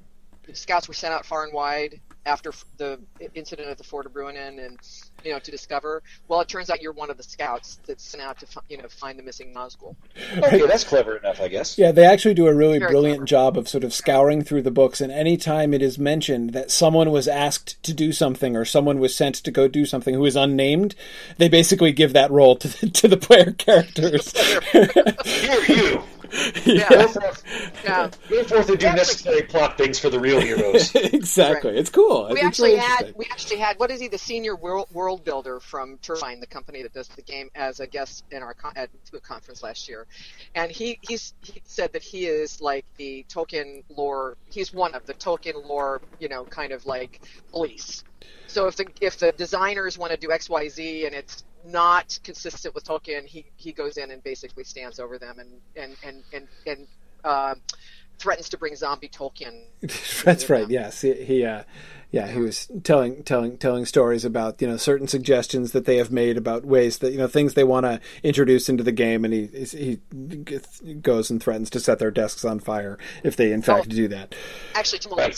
scouts were sent out far and wide after the incident at the Ford of Bruinen and you know to discover. Well, it turns out you're one of the scouts that's sent out to fi- you know find the missing Nazgul. Okay, that's clever enough, I guess. Yeah, they actually do a really Very brilliant clever. job of sort of scouring through the books, and any time it is mentioned that someone was asked to do something or someone was sent to go do something who is unnamed, they basically give that role to the, to the player characters. Here, you. Yeah, Go forth, yeah. go forth and do Yeah, but- necessary plot things for the real heroes. exactly, it's cool. we It's actually really had we actually had what is he the senior world, world builder from Turbine, the company that does the game, as a guest in our con- at the conference last year, and he he's he said that he is like the Tolkien lore. He's one of the Tolkien lore, you know, kind of like police. So if the if the designers want to do X Y Z and it's not consistent with Tolkien, he he goes in and basically stands over them and and and and and. um threatens to bring zombie Tolkien That's right. Yes, he, he uh, yeah, he was telling telling telling stories about you know certain suggestions that they have made about ways that you know things they want to introduce into the game, and he he goes and threatens to set their desks on fire if they in fact Oh. do that. Actually, Jim will,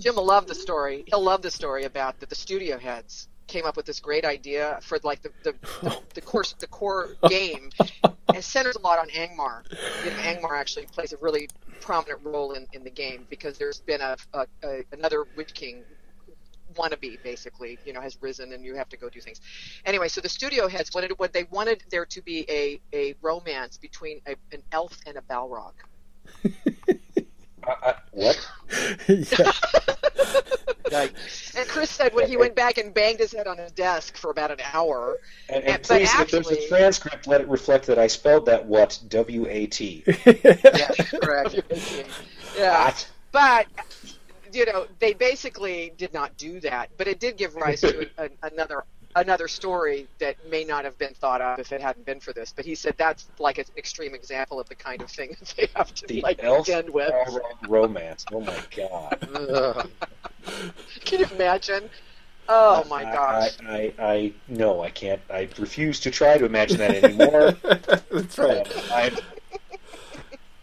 Jim will love the story. He'll love the story about that the studio heads came up with this great idea for like the the, the, the course the core game and centers a lot on Angmar. You know, Angmar actually plays a really prominent role in, in the game because there's been a, a, a another Witch King wannabe basically you know has risen and you have to go do things anyway so the studio heads wanted what they wanted there to be a, a romance between a, an elf and a balrog Uh, uh, what? yeah. And Chris said when he went back and banged his head on his desk for about an hour. And, and but please, if there's a transcript, let it reflect that I spelled that what W A T. Yeah, correct. yeah, What? but you know they basically did not do that, but it did give rise to another another story that may not have been thought of if it hadn't been for this. But he said that's like an extreme example of the kind of thing that they have to The like elf contend with. romance. Oh my god. Ugh. Can you imagine? Oh my gosh! I, I, I no, I can't. I refuse to try to imagine that anymore. That's right. Uh, I'm-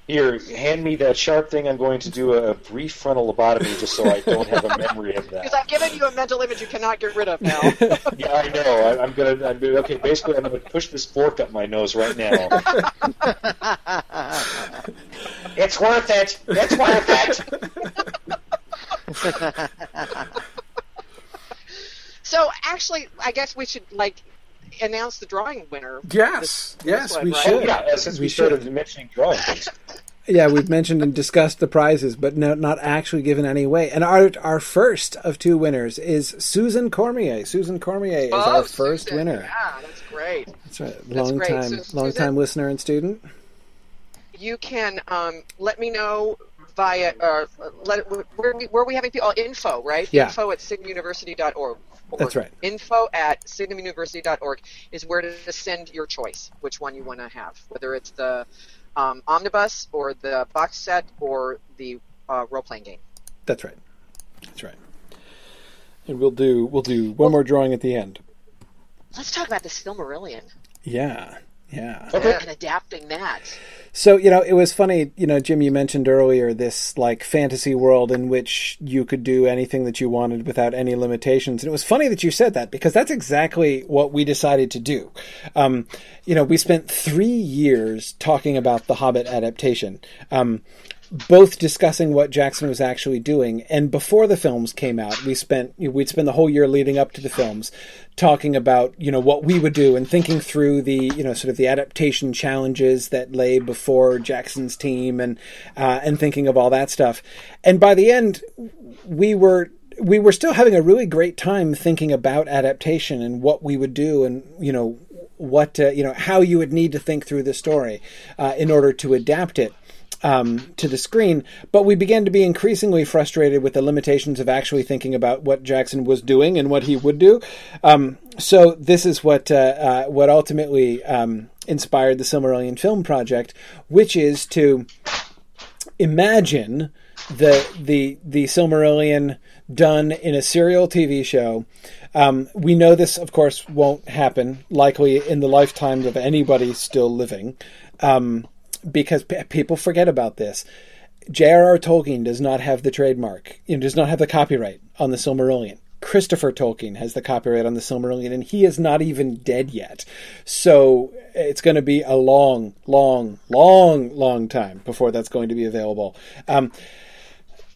here, hand me that sharp thing. I'm going to do a brief frontal lobotomy just so I don't have a memory of that. Because. I've given you a mental image you cannot get rid of now. Yeah, I know. I, I'm gonna. I'm gonna. Okay, basically, I'm gonna push this fork up my nose right now. It's worth it. It's worth it. so actually, I guess we should like announce the drawing winner. Yes, This- yes, this one, we right? Oh should. yeah, since we, We should. started mentioning drawings. Yeah, we've mentioned and discussed the prizes, but no, not actually given any away. And our our first of two winners is Susan Cormier. Susan Cormier is Oh, our first Susan. winner. Yeah, that's great. That's right. That's long great. time, So, long Susan- time listener and student. You can um, let me know via uh, let where are we, where are we having people oh, info right Yeah. info at signumuniversity.org That's right. info at signumuniversity.org is where to send your choice which one you want to have whether it's the um, omnibus or the box set or the uh, role-playing game That's right. That's right. And we'll do we'll do one more drawing at the end. let's talk about the Silmarillion Yeah. Yeah. Okay. and adapting that So, you know, it was funny, you know, Jim, you mentioned earlier this like fantasy world in which you could do anything that you wanted without any limitations. And it was funny that you said that because that's exactly what we decided to do. Um, you know, we spent three years talking about the Hobbit adaptation. Um, both discussing what Jackson was actually doing, and before the films came out, we spent we'd spend the whole year leading up to the films talking about you know what we would do and thinking through the you know sort of the adaptation challenges that lay before Jackson's team and uh, and thinking of all that stuff. And by the end, we were we were still having a really great time thinking about adaptation and what we would do and you know what uh, you know how you would need to think through the story uh, in order to adapt it um, to the screen, but we began to be increasingly frustrated with the limitations of actually thinking about what Jackson was doing and what he would do. Um, so this is what uh, uh, what ultimately um, inspired the Silmarillion film project, which is to imagine the the the Silmarillion done in a serial TV show. Um, we know this, of course, won't happen likely in the lifetime of anybody still living, um, because p- people forget about this. J.R.R. Tolkien does not have the trademark, you know, does not have the copyright on the Silmarillion. Christopher Tolkien has the copyright on the Silmarillion, and he is not even dead yet. So it's going to be a long, long, long, long time before that's going to be available. Um,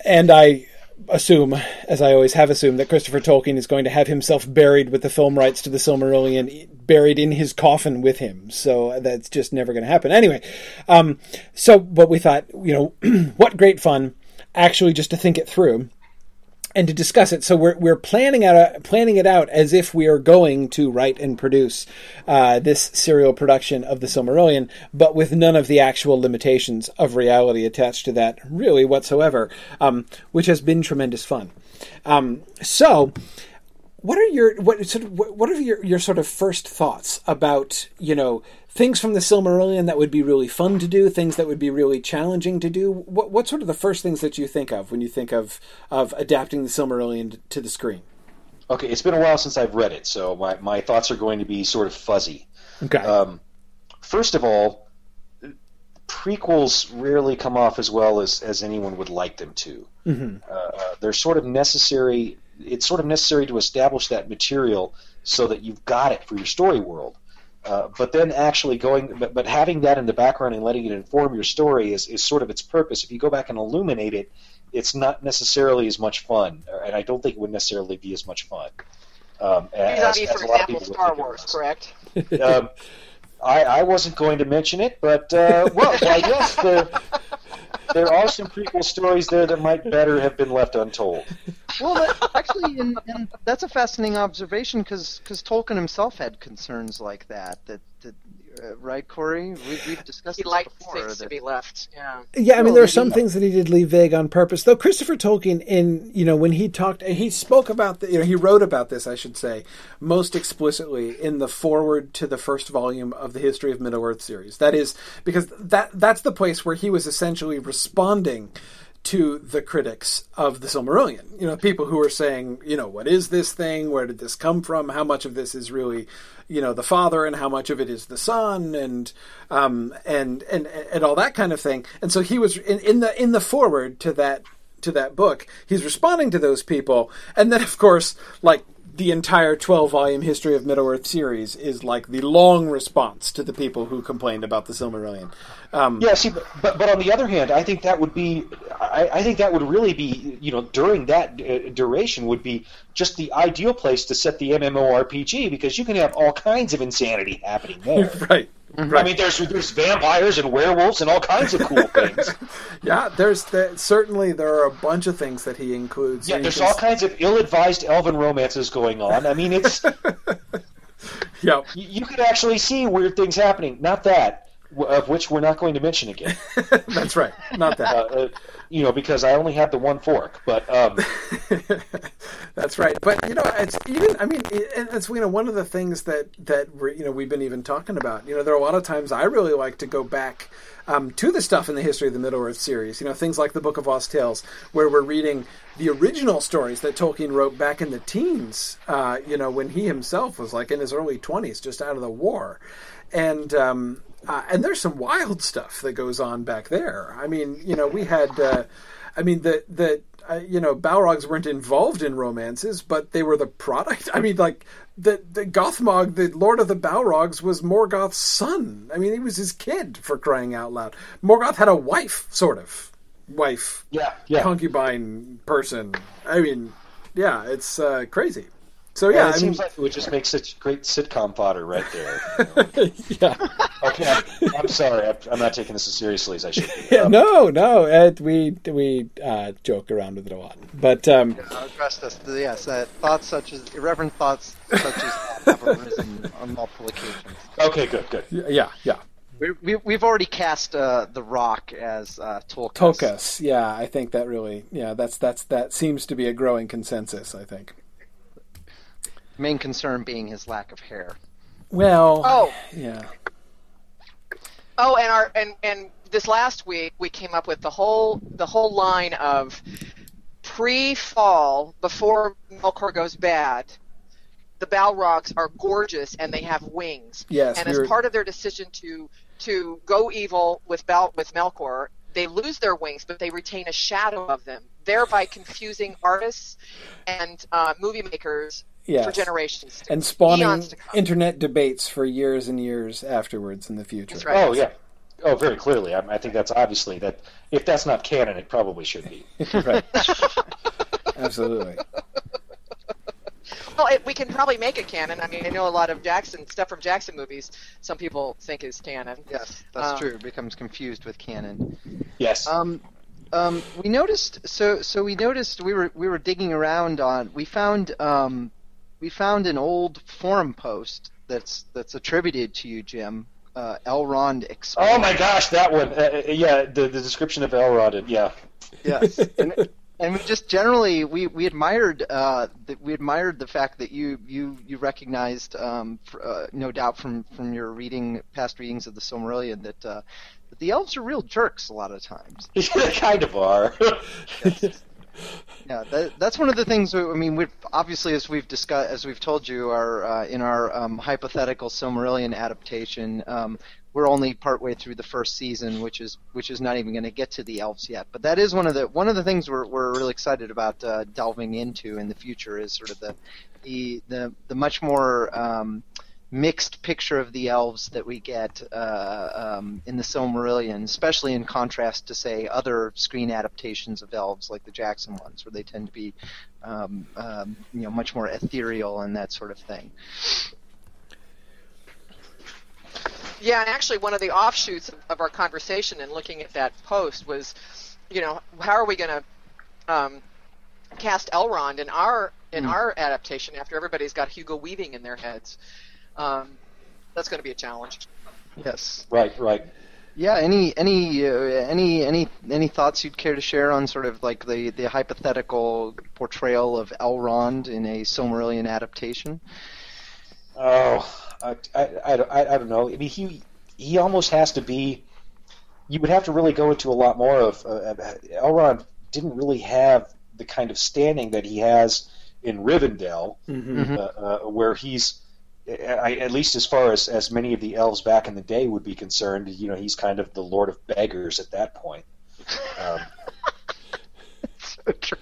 and I assume, as I always have assumed, that Christopher Tolkien is going to have himself buried with the film rights to the Silmarillion, buried in his coffin with him. So that's just never going to happen. Anyway, um, so but we thought, you know, what great fun, actually, just to think it through and to discuss it. So we're we're planning out planning it out as if we are going to write and produce uh, this serial production of the Silmarillion, but with none of the actual limitations of reality attached to that, really whatsoever, um, which has been tremendous fun. Um, so. What are your what sort of, what are your, your sort of first thoughts about you know things from the Silmarillion that would be really fun to do, things that would be really challenging to do? What what sort of the first things that you think of when you think of of adapting the Silmarillion to the screen? Okay, it's been a while since I've read it, so my, my thoughts are going to be sort of fuzzy. Okay. Um, first of all, prequels rarely come off as well as, as anyone would like them to. mm-hmm. Uh, uh, they're sort of necessary. It's sort of necessary to establish that material so that you've got it for your story world. Uh, but then actually going, but, but having that in the background and letting it inform your story is, is sort of its purpose. If you go back and illuminate it, it's not necessarily as much fun, and I don't think it would necessarily be as much fun. Um, as, as for a lot of example star wars correct Um, I, I wasn't going to mention it, but uh, well, I guess there, there are some prequel stories there that might better have been left untold. Well, that, actually, that's a fascinating observation because Tolkien himself had concerns like that. That, that Uh, right, Corey? We, we've discussed He this liked before. things to be left. Yeah. Yeah, I mean, Well, there are some things that he did leave vague on purpose. Though Christopher Tolkien, in you know, when he talked, he spoke about the, you know, he wrote about this, I should say, most explicitly in the foreword to the first volume of the History of Middle Earth series. That is because that that's the place where he was essentially responding to the critics of the Silmarillion. You know, people who are saying, you know, what is this thing? Where did this come from? How much of this is really, you know, the father, and how much of it is the son, and um, and and and all that kind of thing. And so he was in, in the in the forward to that to that book. He's responding to those people, and then of course, like the entire 12 volume history of middle earth series is like the long response to the people who complained about the silmarillion um, Yeah, see, but, but on the other hand, I think that would be, I, I think that would really be, you know, during that uh, duration would be just the ideal place to set the MMORPG because you can have all kinds of insanity happening there. right I mean, there's there's vampires and werewolves and all kinds of cool things. yeah there's the, certainly there are a bunch of things that he includes Yeah, there's all s- kinds of ill-advised elven romances going on. I mean, it's yeah you you could actually see weird things happening. Not that, w- of which we're not going to mention again. that's right not that Uh, uh, you know, because I only had the one fork. But um, That's right. But you know, it's even. I mean, it's you know one of the things that that we're, you know we've been even talking about. You know, there are a lot of times I really like to go back um, to the stuff in the history of the Middle Earth series. You know, things like the Book of Lost Tales, where we're reading the original stories that Tolkien wrote back in the teens. Uh, you know, when he himself was like in his early twenties, just out of the war, and. Um, uh, and there's some wild stuff that goes on back there. I mean, you know, we had, uh, I mean, the the uh, you know, Balrogs weren't involved in romances, but they were the product. I mean, like the the Gothmog, the Lord of the Balrogs, was Morgoth's son. I mean, he was his kid for crying out loud. Morgoth had a wife, sort of wife, yeah, yeah. concubine person. I mean, yeah, it's uh, crazy. So Yeah, yeah, it I mean, seems like it would just make such great sitcom fodder right there. yeah. Okay, I'm, I'm sorry, I'm, I'm not taking this as seriously as I should. Be. Yeah, Um, no, no, Ed, we we uh, joke around with it a lot, but um, Uh, addressed us. Yes, uh, thoughts such as irreverent thoughts such as that have arisen on multiple occasions. Okay, good, good. yeah, yeah. We, we, we've already cast uh, the Rock as uh, Tulkas. Tulkas, yeah, I think that really, yeah, that's that's that seems to be a growing consensus. I think. Main concern being his lack of hair. Well, Oh, yeah, oh, and our and and this last week we came up with the whole the whole line of pre-fall before Melkor goes bad. The Balrogs are gorgeous and they have wings. Yes, and we as were- part of their decision to to go evil with Bal with Melkor, they lose their wings, but they retain a shadow of them, thereby confusing artists and uh, movie makers Yes. for generations. and spawning Eons to come. internet debates for years and years afterwards in the future. Right. Oh yeah. Oh, very clearly. I, I think that's obviously that. If that's not canon, it probably should be. right. Absolutely. Well, it, we can probably make it canon. I mean, I know a lot of Jackson stuff from Jackson movies. Some people think is canon. Yes, that's Um, true. It becomes confused with canon. Yes. Um, um, we noticed. So, so we noticed we were we were digging around on. We found um, we found an old forum post that's that's attributed to you, Jim. Uh, Elrond explained. oh my gosh, that one. Uh, uh, yeah, the the description of Elrond. Yeah. Yes, and, and we just generally we we admired uh, that we admired the fact that you you you recognized, um, fr- uh, no doubt from from your reading past readings of the Silmarillion that. Uh, that the elves are real jerks a lot of times. they kind of are. Yeah, that, that's one of the things. I mean, we've obviously, as we've discussed, as we've told you, our uh, in our um, hypothetical Silmarillion adaptation, um, we're only partway through the first season, which is which is not even going to get to the elves yet. But that is one of the one of the things we're we're really excited about uh, delving into in the future is sort of the the the, the much more um, mixed picture of the elves that we get uh, um, in the Silmarillion, especially in contrast to say other screen adaptations of elves like the Jackson ones, where they tend to be um, um, you know much more ethereal and that sort of thing. Yeah, and actually, one of the offshoots of our conversation and looking at that post was, you know, how are we going to um, cast Elrond in our in our adaptation after everybody's got Hugo Weaving in their heads? Um, that's going to be a challenge. Yes. Right, right. Yeah. Any any uh, any any any thoughts you'd care to share on sort of like the the hypothetical portrayal of Elrond in a Silmarillion adaptation? Oh, I, I, I, I, I don't know. I mean, he he almost has to be. You would have to really go into a lot more of. Uh, Elrond didn't really have the kind of standing that he has in Rivendell, Mm-hmm. uh, uh, where he's. I, at least as far as, as many of the elves back in the day would be concerned, you know, he's kind of the lord of beggars at that point. Um, So true.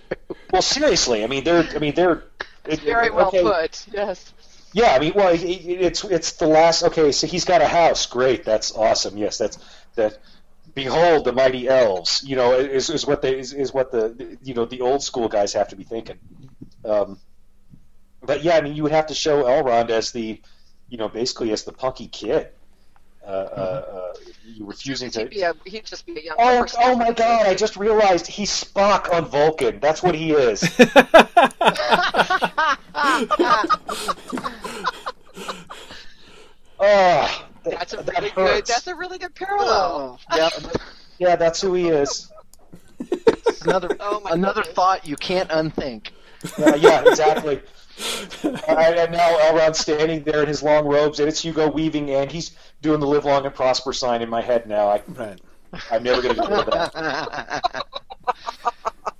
well, seriously, I mean, they're, I mean, they're. it- Very well okay, put. Yes. Yeah, I mean, well, it, it- it's it's the last. Okay, so he's got a house. Great, that's awesome. Yes, that's that. Behold the mighty elves. You know, is, is what they is, is what the you know the old school guys have to be thinking. Um, but yeah, I mean, you would have to show Elrond as the, you know, basically as the punky kid. Uh, uh, uh, you refusing He'd, be to. a, he'd just be a young Oh, oh my God! I just realized he's Spock on Vulcan. That's what he is. Oh, That's a that really good. That's a really good parallel. Oh, yep. Yeah, that's who he is. another Oh my another goodness. thought you can't unthink. Uh, yeah, exactly. All right, and now Elrond's standing there in his long robes, and it's Hugo Weaving, and he's doing the "Live Long and Prosper" sign in my head now. I, Right. I'm never going to get rid of that.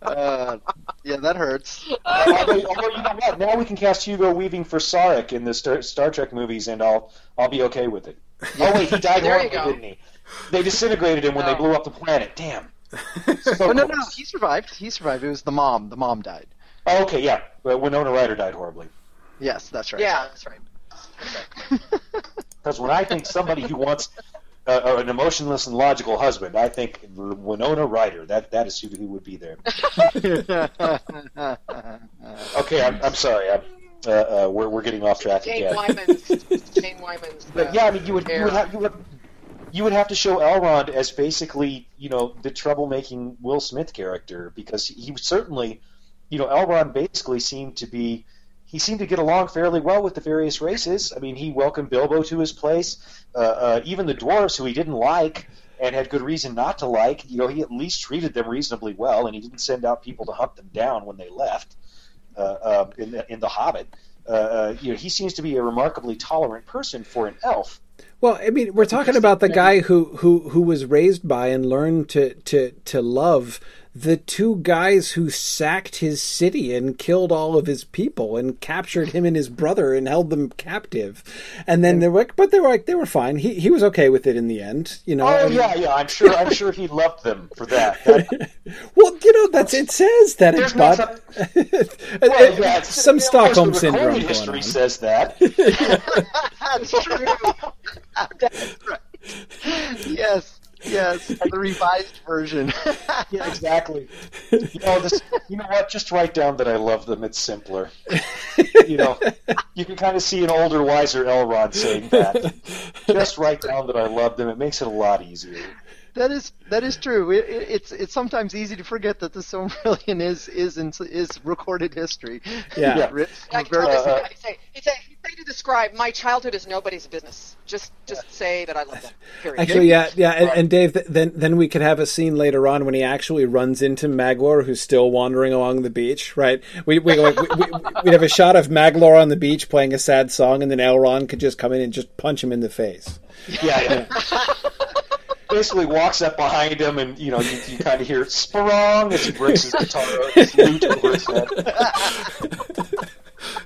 uh, yeah, that hurts. although, although, you know what? Now we can cast Hugo Weaving for Sarek in the Star, Star Trek movies, and I'll I'll be okay with it. Oh wait, he died There you horribly, didn't he? They disintegrated him when they blew up the planet. Damn. Oh no, no, he survived. He survived. It was the mom. The mom died. Oh, okay, yeah. But Winona Ryder died horribly. Yes, that's right. Yeah, that's right. Because when I think somebody who wants uh, an emotionless and logical husband, I think Winona Ryder. That that is who, who would be there. Okay, I'm, I'm sorry. I'm, uh, uh, we're we're getting off track Jane again. Wyman's. Jane Wyman's. But uh, yeah, I mean, you would you would, have, you would you would have to show Elrond as basically you know the troublemaking Will Smith character because he was certainly you know Elrond basically seemed to be he seemed to get along fairly well with the various races. I mean, he welcomed Bilbo to his place, uh, uh, even the dwarves who he didn't like and had good reason not to like. You know, he at least treated them reasonably well, and he didn't send out people to hunt them down when they left. Uh, uh, in the in the Hobbit, uh, uh, you know, he seems to be a remarkably tolerant person for an elf. Well, I mean, we're talking about the guy who who who was raised by and learned to to to love the two guys who sacked his city and killed all of his people and captured him and his brother and held them captive. And then they were like, but they were like they were fine. He he was okay with it in the end, you know. Oh and- yeah, yeah. I'm sure. I'm sure he loved them for that. That- Well, you know, that's it says that There's it's not but well, yeah, it's- some of course, Stockholm syndrome recorded going history on. says that. That's true. That's right. Yes, yes. The revised version. yeah, exactly. You know, this. You know what? Just write down that I love them. It's simpler. You know, you can kind of see an older, wiser Elrond saying that. Just write down that I love them. It makes it a lot easier. That is that is true. It, it, it's it's sometimes easy to forget that the Silmarillion is is in, is recorded history. Yeah. Yeah. Writ- I can tell uh, guy, he'd say, he'd say, to describe my childhood is nobody's business. Just, just say that I love them. Period. Actually, yeah, yeah, and, and Dave, th- then then we could have a scene later on when he actually runs into Maglor, who's still wandering along the beach. Right? We we like we, we, we'd have a shot of Maglor on the beach playing a sad song, and then Elrond could just come in and just punch him in the face. Yeah, yeah. Basically walks up behind him, and you know you, you kind of hear "sparong" as he breaks his guitar, his lute over his head.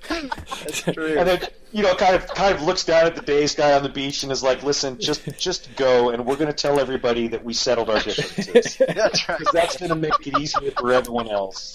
That's true. and then you know kind of kind of looks down at the dazed guy on the beach and is like listen just just go and we're going to tell everybody that we settled our differences That's right. 'Cause that's going to make it easier for everyone else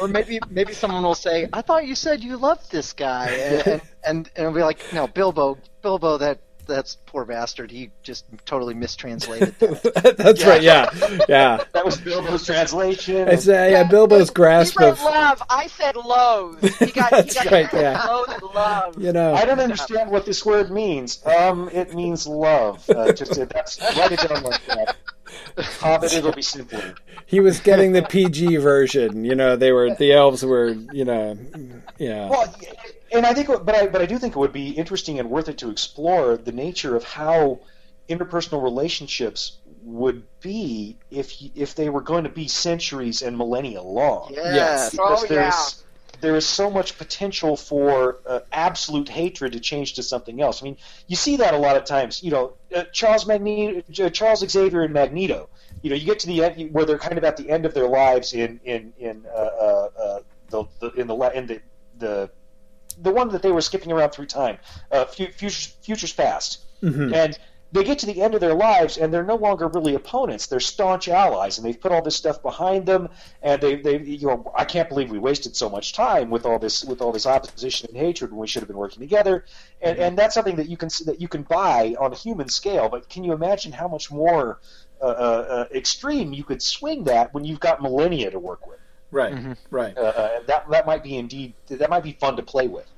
Or maybe maybe someone will say, "I thought you said you loved this guy," and and, and, and it'll be like, "No, Bilbo, Bilbo, that that's poor bastard. He just totally mistranslated that." That's right. Yeah, yeah. that was bilbo's translation It's uh, yeah, Bilbo's grasp he wrote of love. I said loathe. He got, That's he got right, yeah. loathe and love. you know. i don't understand what this word means um it means love uh, just uh, that's write it down like that hobbit it'll be simpler He was getting the PG version. You know, they were the elves were. You know, yeah. Well, and I think, but I but I do think it would be interesting and worth it to explore the nature of how interpersonal relationships would be if if they were going to be centuries and millennia long. Yes. Because Oh, there's there is so much potential for uh, absolute hatred to change to something else. I mean, you see that a lot of times. You know, uh, Charles Magneto, uh, Charles Xavier, and Magneto. You know, you get to the end where they're kind of at the end of their lives in in in uh, uh, uh, the, the in the in the the the one that they were skipping around through time, uh, Futures, Futures Past, and they get to the end of their lives and they're no longer really opponents; they're staunch allies, and they've put all this stuff behind them, and they they you know I can't believe we wasted so much time with all this with all this opposition and hatred when we should have been working together, and and that's something that you can that you can buy on a human scale, but can you imagine how much more uh, uh, uh, extreme you could swing that when you've got millennia to work with? Right, right. Uh, uh, that that might be indeed that might be fun to play with.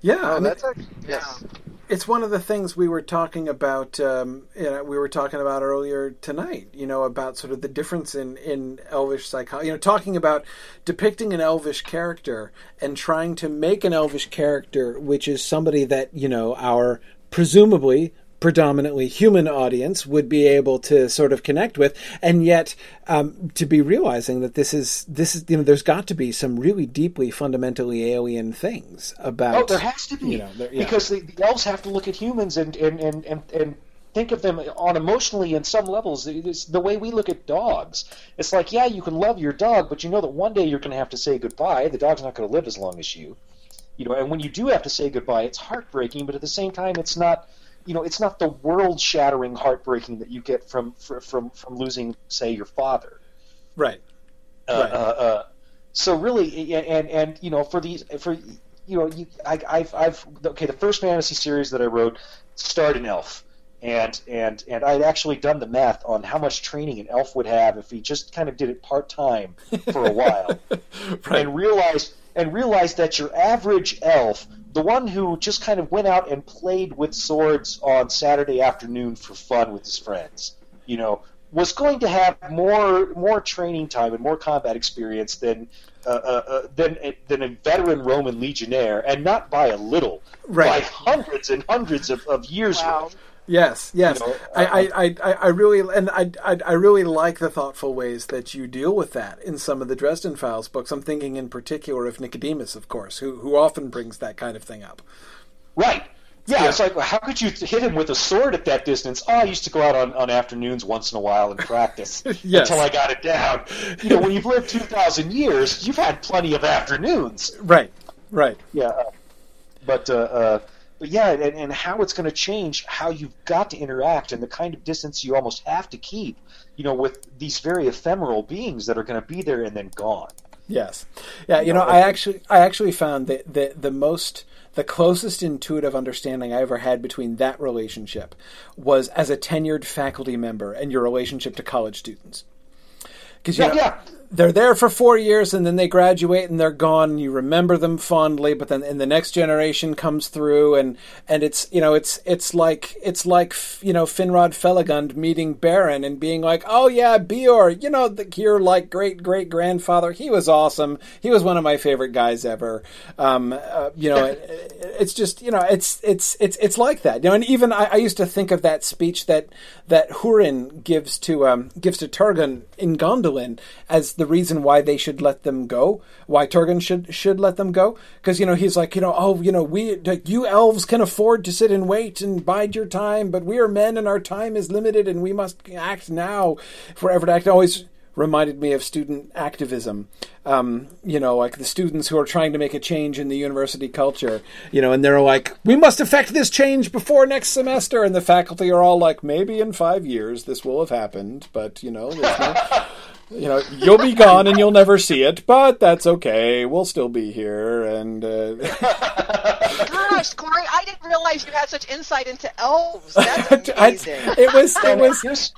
Yeah, I Oh, mean, that's a yes. It's one of the things we were talking about. Um, you know, we were talking about earlier tonight. You know, about sort of the difference in in elvish psychology. You know, talking about depicting an elvish character and trying to make an elvish character, which is somebody that you know our presumably predominantly human audience would be able to sort of connect with and yet um, to be realizing that this is this is you know there's got to be some really deeply fundamentally alien things about Oh, there has to be you know, there- yeah. because the, the elves have to look at humans and and, and, and, and think of them on emotionally in some levels. It's the way we look at dogs. It's like, yeah, you can love your dog, but you know that one day you're going to have to say goodbye. The dog's not going to live as long as you, you know. And when you do have to say goodbye, it's heartbreaking, but at the same time, it's not. You know, it's not the world-shattering heartbreaking that you get from fr- from from losing, say, your father. right Uh, Right. uh, uh, so really, and, and you know, for these for you know, you, I, I've I've okay, the first fantasy series that I wrote starred an elf, and and and I'd actually done the math on how much training an elf would have if he just kind of did it part time for a while, and realized and realized that your average elf, the one who just kind of went out and played with swords on Saturday afternoon for fun with his friends, you know, was going to have more more training time and more combat experience than uh, uh, uh, than a, than a veteran Roman legionnaire, and not by a little, Right. by hundreds and hundreds of, of years. Wow. worth. Yes, yes. You know, I, I, I, I I really and I, I, I really like the thoughtful ways that you deal with that in some of the Dresden Files books. I'm thinking in particular of Nicodemus, of course, who who often brings that kind of thing up. Right. Yeah, Yeah. it's like, well, how could you hit him with a sword at that distance? Oh, I used to go out on, on afternoons once in a while and practice Yes. until I got it down. You know, when you've lived 2,000 years, you've had plenty of afternoons. Right, right. Yeah. uh, But, uh, uh, but yeah, and, and how it's going to change how you've got to interact and the kind of distance you almost have to keep, you know, with these very ephemeral beings that are going to be there and then gone. Yes, yeah. You know, I actually, I actually found that the the most, the closest intuitive understanding I ever had between that relationship was as a tenured faculty member and your relationship to college students. Because Yeah, know, yeah. They're there for four years and then they graduate and they're gone. You remember them fondly, but then and the next generation comes through and and it's you know it's it's like it's like you know Finrod Felagund meeting Beren and being like, oh yeah, Beor, you know the, your like great great grandfather, he was awesome. He was one of my favorite guys ever. Um, uh, you know, it, it's just you know it's it's it's it's like that. You know, and even I, I used to think of that speech that that Hurin gives to um, gives to Turgon in Gondolin as the reason why they should let them go, why Turgon should should let them go, because you know he's like you know oh you know we like, you elves can afford to sit and wait and bide your time, but we are men and our time is limited and we must act now Forever to act. Always reminded me of student activism. Um, you know, like the students who are trying to make a change in the university culture, you know, and they're like, we must effect this change before next semester. And the faculty are all like, maybe in five years this will have happened, but, you know. You know, you'll be gone and you'll never see it, but that's okay. We'll still be here, and uh, Gosh, Corey, I didn't realize you had such insight into elves. That's I- amazing. it was it was here's,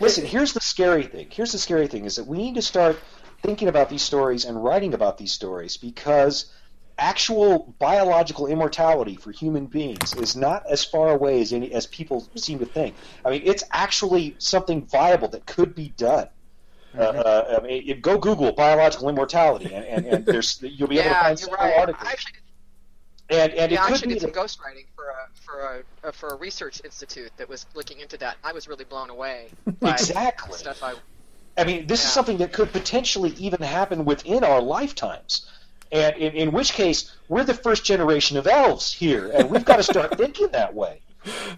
listen, here's the scary thing. Here's the scary thing is that we need to start thinking about these stories and writing about these stories because actual biological immortality for human beings is not as far away as any as people seem to think. I mean, it's actually something viable that could be done. Uh, uh, I mean, it- go Google biological immortality, and, and, and there's you'll be able to yeah, find several right. articles. I actually, and and yeah, it could actually be did some ghostwriting for a for a, uh, for a research institute that was looking into that. I was really blown away by Exactly. stuff I I mean, this is something that could potentially even happen within our lifetimes. And in, in which case, we're the first generation of elves here, and we've got to start thinking that way.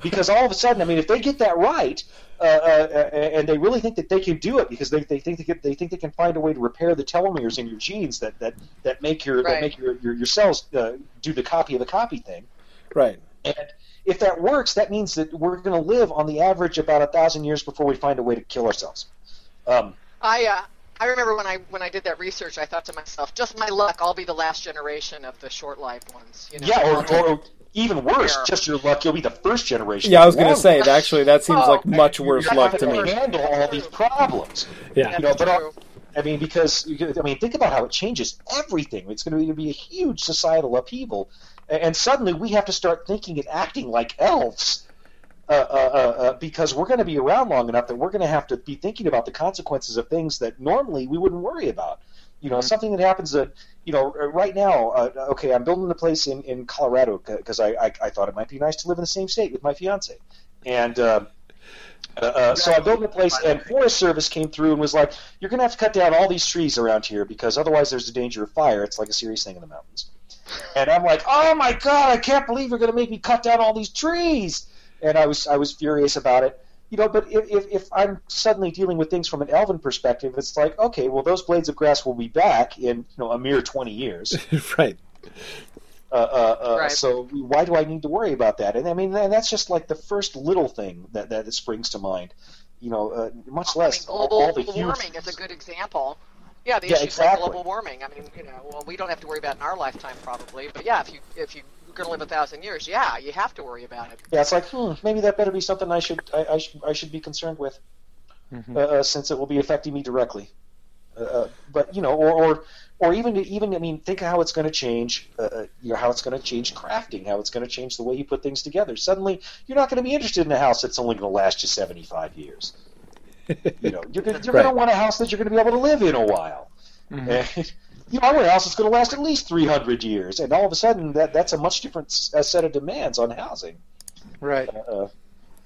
Because all of a sudden, I mean, if they get that right, uh, uh, uh, and they really think that they can do it, because they, they think they, can, they think they can find a way to repair the telomeres in your genes that, that, that make your that make your, your, your cells uh, do the copy of a copy thing. Right. And if that works, that means that we're going to live on the average about a thousand years before we find a way to kill ourselves. Um, I uh, I remember when I when I did that research, I thought to myself, just my luck, I'll be the last generation of the short-lived ones. You know? Yeah, or, or even worse, Yeah. just your luck, you'll be the first generation. Yeah, I was going to say, actually, that seems Oh, like much worse luck to gonna me. handle all these problems. Yeah. You know, but true. I mean, because I mean, think about how it changes everything. It's going to be a huge societal upheaval, and suddenly we have to start thinking and acting like elves. Uh, uh, uh, uh, because we're going to be around long enough that we're going to have to be thinking about the consequences of things that normally we wouldn't worry about. You know, something that happens that you know uh, right now. Uh, okay, I'm building a place in in Colorado because I, I I thought it might be nice to live in the same state with my fiance, and. Uh, uh, uh, so I built a place, and Forest Service came through and was like, "You're going to have to cut down all these trees around here because otherwise there's a danger of fire. It's like a serious thing in the mountains." And I'm like, "Oh my god, I can't believe you're going to make me cut down all these trees!" And I was I was furious about it, you know. But if, if if I'm suddenly dealing with things from an elven perspective, it's like, okay, well those blades of grass will be back in you know a mere 20 years. right. Uh, uh, uh, Right. So why do I need to worry about that? And I mean, and that's just like the first little thing that that springs to mind. You know, uh, much less I mean, all, global all the huge. warming is a good example. Yeah, the Yeah, issues exactly. like global warming. I mean, you know, well, we don't have to worry about it in our lifetime probably, but yeah, if you if you're going to live a thousand years, yeah, you have to worry about it. Yeah, it's like, hmm, maybe that better be something I should I, I should I should be concerned with, Mhm. uh, uh, since it will be affecting me directly. Uh, uh, but you know, or or or even even I mean, think of how it's going to change. Uh, uh, you know, how it's going to change crafting, how it's going to change the way you put things together. Suddenly, you're not going to be interested in a house that's only going to last you 75 years. You know, you're going you're Right. going to want a house that you're going to be able to live in a while. Mhm. And, you know, I want a house that's going to last at least 300 years, and all of a sudden, that that's a much different s- uh, set of demands on housing. Right. Uh,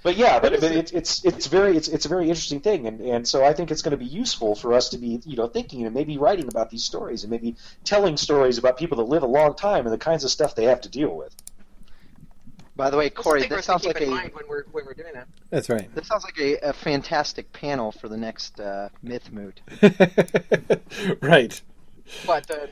but yeah, but, but it's it's it's very it's it's a very interesting thing, and and so I think it's going to be useful for us to be you know thinking and maybe writing about these stories and maybe telling stories about people that live a long time and the kinds of stuff they have to deal with. By the way, Corey, something this sounds like a when we're when we're doing that. That's right. this sounds like a, a fantastic panel for the next uh, myth moot. right. What the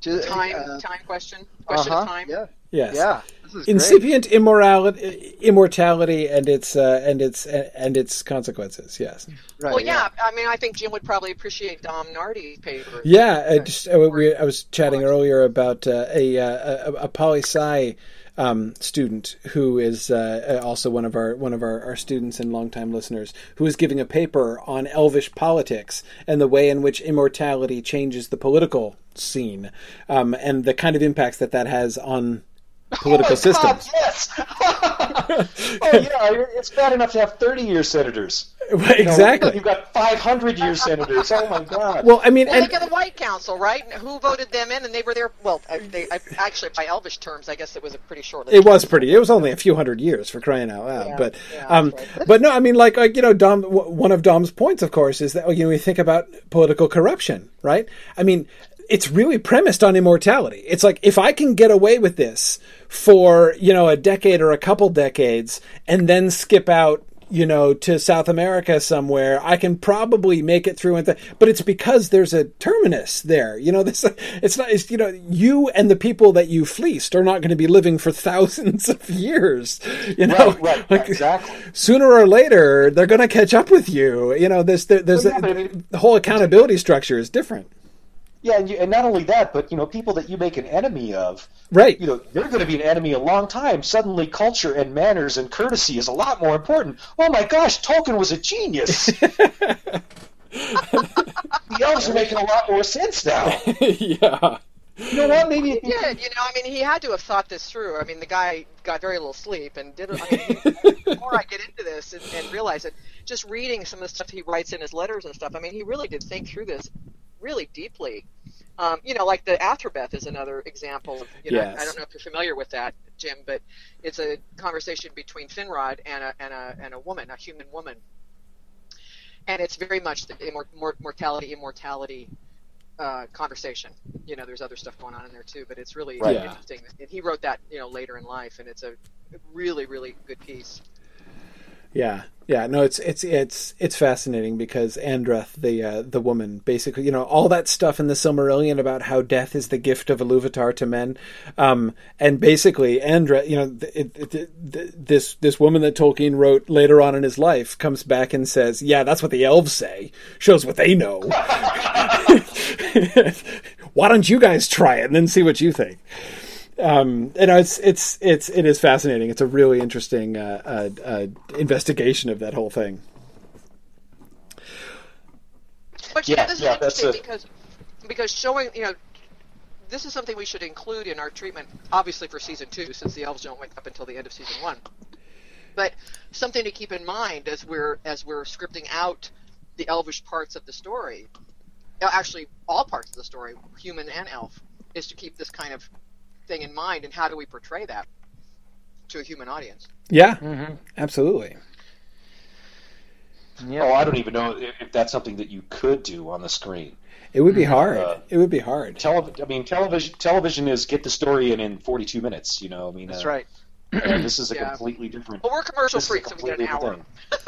Ju- time uh, time question? Question uh-huh, of time. Yeah. Yes. Yeah. This is great. Incipient immorality, immortality, and its uh, and its and its consequences. Yes. Right, well, yeah. I mean, I think Jim would probably appreciate Dom Nardi's paper. Yeah, I just uh, we, I was chatting earlier about uh, a, uh, a a poli sci um, student who is uh, also one of our one of our, our students and longtime listeners who is giving a paper on elvish politics and the way in which immortality changes the political scene um, and the kind of impacts that that has on political oh systems. God, yes. oh yeah, it's bad enough to have thirty-year senators. You know, exactly. You've got five hundred-year senators. Oh my God. Well, I mean, Well, and, look at the White Council, right? Who voted them in, and they were there. Well, uh, they I, actually, by Elvish terms, I guess it was a pretty short. It was pretty. It was only a few hundred years for crying out loud. Yeah, but yeah, um, right. but no, I mean, like, like you know, Dom. w- One of Dom's points, of course, is that you know we think about political corruption, right? I mean, it's really premised on immortality. It's like if I can get away with this for you know a decade or a couple decades, and then skip out. You know, to South America somewhere, I can probably make it through. And th- but it's because there's a terminus there. You know, this it's not. It's you know, you and the people that you fleeced are not going to be living for thousands of years. You know, right, right, Like, exactly. Sooner or later, they're going to catch up with you. You know, there's there, there's Well, yeah, a- the whole accountability structure is different. Yeah, and, you, and not only that, but you know, people that you make an enemy of, Right. you know, they're going to be an enemy a long time. Suddenly, culture and manners and courtesy is a lot more important. Oh my gosh, Tolkien was a genius. the elves are making a lot more sense now. yeah. You know what? Maybe. He did, you know. I mean, he had to have thought this through. I mean, the guy got very little sleep and did. I mean, before I get into this and, and realize it, just reading some of the stuff he writes in his letters and stuff. I mean, he really did think through this really deeply. Um, you know, like the Athrabeth is another example of. You know, Yes. I don't know if you're familiar with that. Jim, but it's a conversation between Finrod and a and a and a woman, a human woman, and it's very much the immor- mortality immortality uh, conversation. You know, there's other stuff going on in there too, but it's really Right. Interesting. And he wrote that you know later in life, and it's a really really good piece. Yeah, yeah. No, it's it's it's it's fascinating because Andreth, the uh, the woman, basically, you know, all that stuff in the Silmarillion about how death is the gift of Iluvatar to men, um, and basically Andreth, you know, this this woman that Tolkien wrote later on in his life comes back and says, "Yeah, that's what the elves say. Shows what they know. Why don't you guys try it and then see what you think?" Um, and it's it's it's it is fascinating. It's a really interesting uh, uh, uh, investigation of that whole thing. But Yeah, yeah, this is yeah, that's interesting a- because because showing you know this is something we should include in our treatment, obviously for season two, since the elves don't wake up until the end of season one. But something to keep in mind as we're as we're scripting out the elvish parts of the story, uh, actually all parts of the story, human and elf, is to keep this kind of thing in mind. And how do we portray that to a human audience? Yeah, Mm-hmm. absolutely. Oh, I don't even know if, if that's something that you could do on the screen. It would be hard. Uh, it would be hard. Tele- I mean, television. Television is get the story in in 42 minutes. You know, I mean, That's uh, right. Uh, this is a Yeah. completely different. Well, we're commercial This is a freaks, so we get an completely hour. different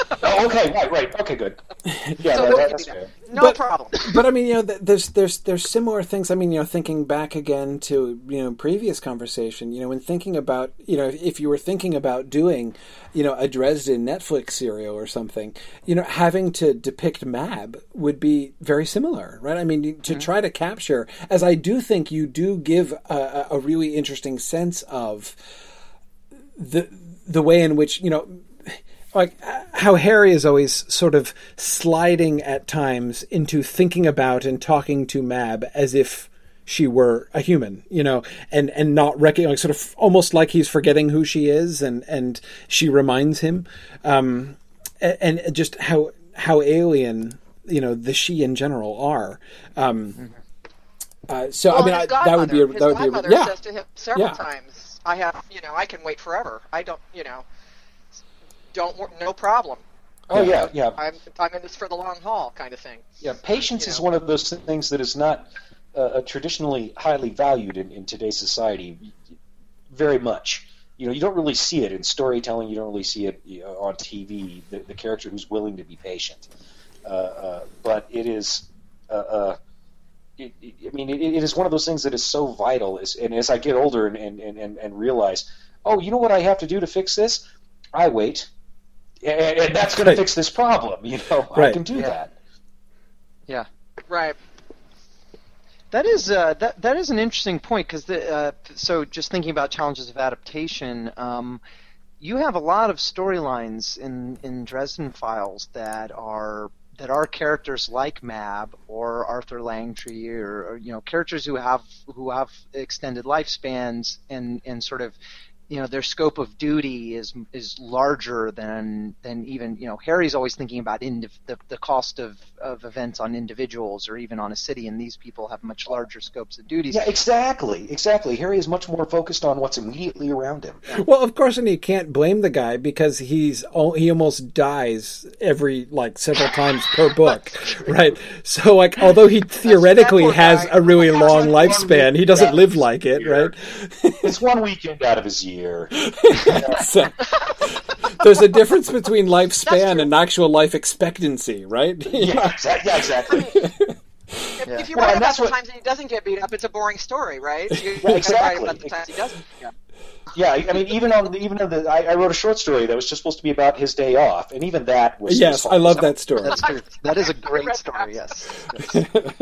thing. oh, okay, right, right. Okay, good. Yeah, So that- that- that's you fair. No But- problem. but I mean, you know, there's there's there's similar things. I mean, you know, thinking back again to you know previous conversation. You know, when thinking about you know if, if you were thinking about doing you know a Dresden Netflix serial or something, you know, having to depict Mab would be very similar, right? I mean, you- to try to capture, as I do think you do give a, a- a really interesting sense of the the way in which you know like how Harry is always sort of sliding at times into thinking about and talking to Mab as if she were a human, you know, and and not recognizing, like, sort of almost like he's forgetting who Sidhe is, and and she reminds him, um, a- and just how how alien you know the she in general are. Um, uh, so Well, I mean, I, that would be a, that would be a, godmother yeah. says to him several Yeah. times, "I have, you know, I can wait forever. I don't, you know, don't, wor- no problem. Oh yeah, yeah, I'm, I'm in this for the long haul, kind of thing." yeah. Patience You is know. one of those things that is not uh, uh, traditionally highly valued in, in today's society. Very much. You know, you don't really see it in storytelling. You don't really see it you know, on TV. The, the character who's willing to be patient. Uh, uh, but it is. Uh, uh, it, it, I mean, it, it is one of those things that is so vital. Is, and as I get older and, and, and, and realize, oh, you know what I have to do to fix this? I wait. And, and that's going Right. to fix this problem. You know, I can do Yeah. that. Yeah. Right. That is uh, that that is an interesting point because the uh, so just thinking about challenges of adaptation, um, you have a lot of storylines in in Dresden Files that are that are characters like Mab or Arthur Langtry or, or you know characters who have who have extended lifespans and and sort of you know their scope of duty is is larger than than even you know Harry's always thinking about indiv- the the cost of of events on individuals or even on a city, and these people have much larger scopes of duties. Yeah, exactly, exactly. Harry is much more focused on what's immediately around him. Well, of course, and you can't blame the guy because he's he almost dies every like several times per book, right? So, like, although he theoretically has guy. a really my gosh, long lifespan, he doesn't live like it, year. right? It's one weekend out of his year. So, there's a difference between lifespan and actual life expectancy, right? Yeah, exa- yeah exactly. If, Yeah. if you Well, write and about that's the what- times that he doesn't get beat up, it's a boring story, right? You Yeah, gotta write exactly. about the times he doesn't. Yeah. Yeah, I mean, even on the, even on the, I, I wrote a short story that was just supposed to be about his day off, and even that was. yes, was I love that story. That's true. That is a I great story. that. Yes.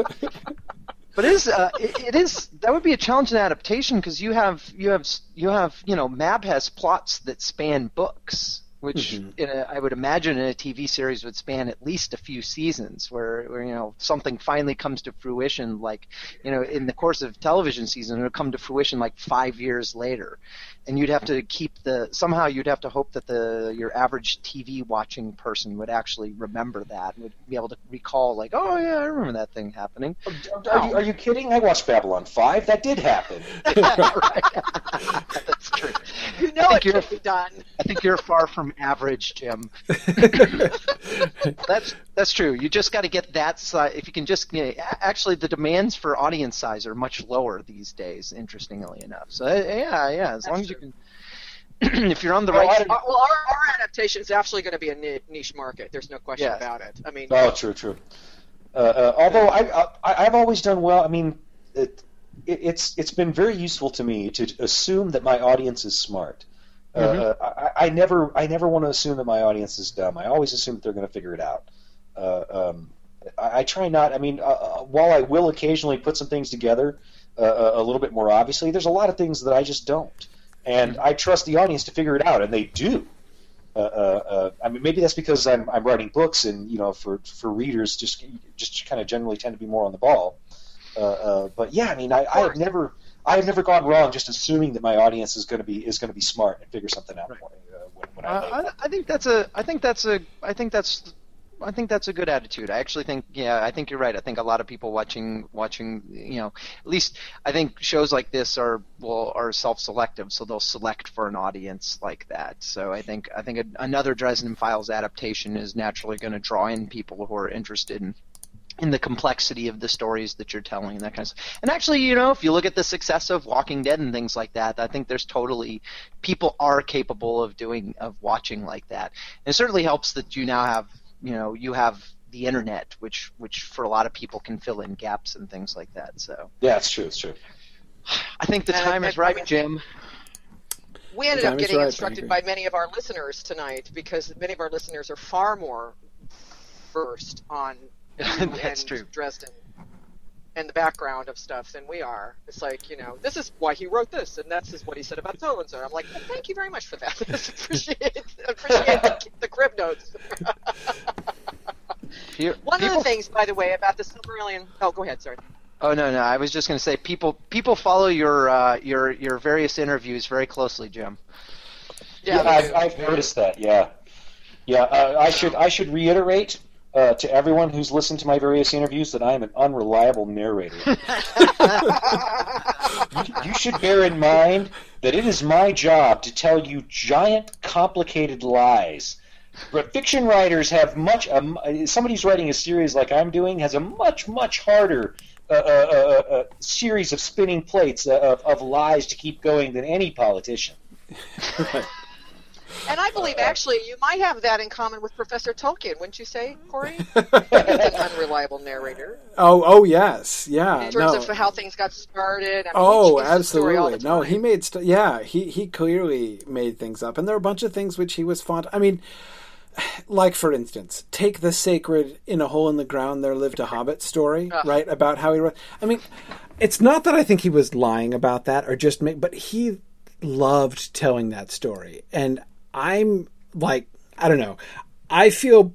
But it is, uh, it, it is that would be a challenge in adaptation because you have you have you have you know Mab has plots that span books, which mm-hmm. in a, I would imagine in a TV series would span at least a few seasons, where, where you know something finally comes to fruition. Like you know in the course of television season, it'll come to fruition like five years later, and you'd have to keep the somehow you'd have to hope that the your average TV watching person would actually remember that, and would be able to recall like, oh yeah, I remember that thing happening. Oh, are you, are you kidding? I watched Babylon 5. That did happen. That's true. You know it you're- be done. I think you're far from average, Jim. That's that's true. You just got to get that size. If you can just, you know, actually, the demands for audience size are much lower these days. Interestingly enough, so yeah, yeah. As long as you can, if you're on the Well, right. I- Uh, well, our, our adaptation is actually going to be a niche market. There's no question Yes. about it. I mean, Oh, true, true. Uh, uh, although I, I, I've always done well. I mean, it, it, it's it's been very useful to me to assume that my audience is smart. Uh, I, I never I never want to assume that my audience is dumb. I always assume that they're going to figure it out. Uh, um, I, I try not. I mean, uh, uh, while I will occasionally put some things together uh, a a little bit more obviously, there's a lot of things that I just don't, and I trust the audience to figure it out, and they do. Uh, uh, uh, I mean, maybe that's because I'm, I'm writing books, and you know, for, for readers, just just kind of generally tend to be more on the ball. Uh, uh, but yeah, I mean, I, I have never I have never gone wrong just assuming that my audience is going to be is going to be smart and figure something out Right. for, uh, when, when I I, I think that's a. I think that's a. I think that's. I think that's a good attitude. I actually think, yeah, I think you're right. I think a lot of people watching, watching, you know, at least I think shows like this are well are self-selective, so they'll select for an audience like that. So I think I think a, another Dresden Files adaptation is naturally going to draw in people who are interested in in the complexity of the stories that you're telling and that kind of stuff. And actually, you know, if you look at the success of Walking Dead and things like that, I think there's totally people are capable of doing of watching like that. And it certainly helps that you now have, you know, you have the internet, which which for a lot of people can fill in gaps and things like that. So yeah, it's true, it's true. I think the And- time and- is right, Jim. we ended up getting right, instructed by many of our listeners tonight because many of our listeners are far more versed on you That's and true. Dresden and the background of stuff than we are. It's like, you know, this is why he wrote this, and that's just what he said about so and so. I'm like, well, thank you very much for that. appreciate appreciate the, the crib notes. Here, One of the things, by the way, about the Silmarillion. Oh, go ahead. Sorry. Oh no, no, I was just going to say people people follow your uh, your your various interviews very closely, Jim. Yeah, they I've. I've noticed that. Yeah, yeah. Uh, I should I should reiterate uh, to everyone who's listened to my various interviews that I am an unreliable narrator. you, you should bear in mind that it is my job to tell you giant, complicated lies. But fiction writers have much. Um, somebody who's writing a series like I'm doing has a much, much harder uh, uh, uh, uh, series of spinning plates uh, of, of lies to keep going than any politician. And I believe actually you might have that in common with Professor Tolkien, wouldn't you say, Corey? He's an unreliable narrator Oh, oh yes, yeah. in terms no. of how things got started. I mean, Oh, he changed the story all the absolutely. No, he made st- yeah, he he clearly made things up, and there are a bunch of things which he was fond. I mean, like for instance, take the sacred "In a Hole in the Ground There Lived a Hobbit" story, Ugh. right? About how he wrote. I mean, it's not that I think he was lying about that or just make, but he loved telling that story, and I'm like, I don't know, I feel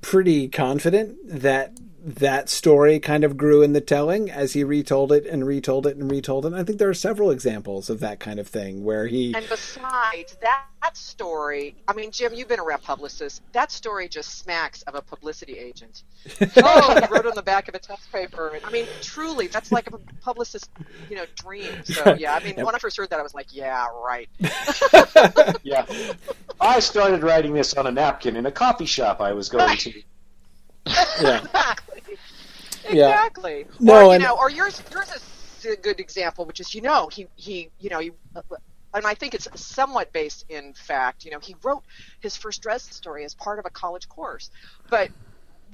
pretty confident that that story kind of grew in the telling as he retold it and retold it and retold it. And I think there are several examples of that kind of thing where he And besides that, that story, I mean, Jim, you've been a rep publicist. That story just smacks of a publicity agent. oh, he wrote on the back of a test paper. I mean, truly, that's like a publicist, you know, dream. So yeah, I mean, when I first heard that, I was like, yeah, right. Yeah. I started writing this on a napkin in a coffee shop I was going to. Yeah Exactly. Yeah. Exactly. No, or, you and- know, or yours, yours is a good example, which is, you know, he, he, you know, he, and I think it's somewhat based in fact. You know, he wrote his first Dresden story as part of a college course, but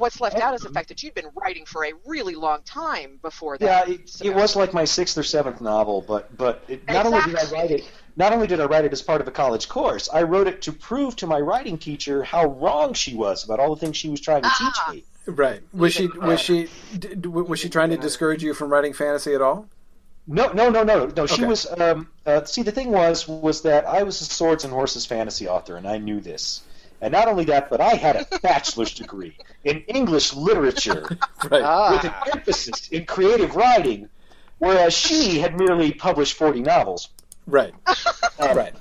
what's left out is the fact that you'd been writing for a really long time before Yeah, that. it, So- it was like my sixth or seventh novel, but but it, not only did I write it, not only did I write it as part of a college course, I wrote it to prove to my writing teacher how wrong she was about all the things she was trying to Ah. teach me. right was she was she d- d- was she trying to discourage you from writing fantasy at all No, no, no, no, no. She Okay. was. Um, uh, see, the thing was, was that I was a swords and horses fantasy author, and I knew this. And not only that, but I had a bachelor's degree in English literature right with an Ah, emphasis in creative writing, whereas she had merely published forty novels. Right. Um, right.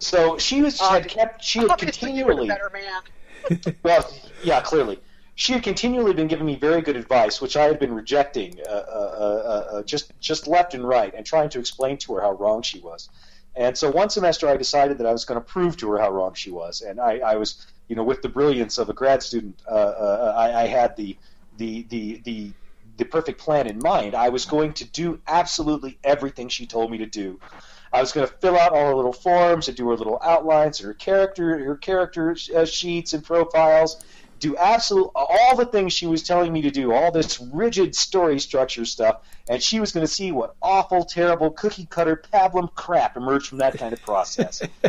So she was Uh, had kept she had Obviously, you continually better man. well, yeah, clearly. She had continually been giving me very good advice, which I had been rejecting uh, uh, uh, uh, just just left and right, and trying to explain to her how wrong she was. And so one semester, I decided that I was going to prove to her how wrong she was, and I, I was, you know, with the brilliance of a grad student, uh, uh, I, I had the the the the the perfect plan in mind. I was going to do absolutely everything she told me to do. I was going to fill out all her little forms and do her little outlines, her character, her character uh, sheets and profiles, do absolute all the things she was telling me to do, all this rigid story structure stuff, and she was going to see what awful, terrible, cookie cutter pablum crap emerged from that kind of process.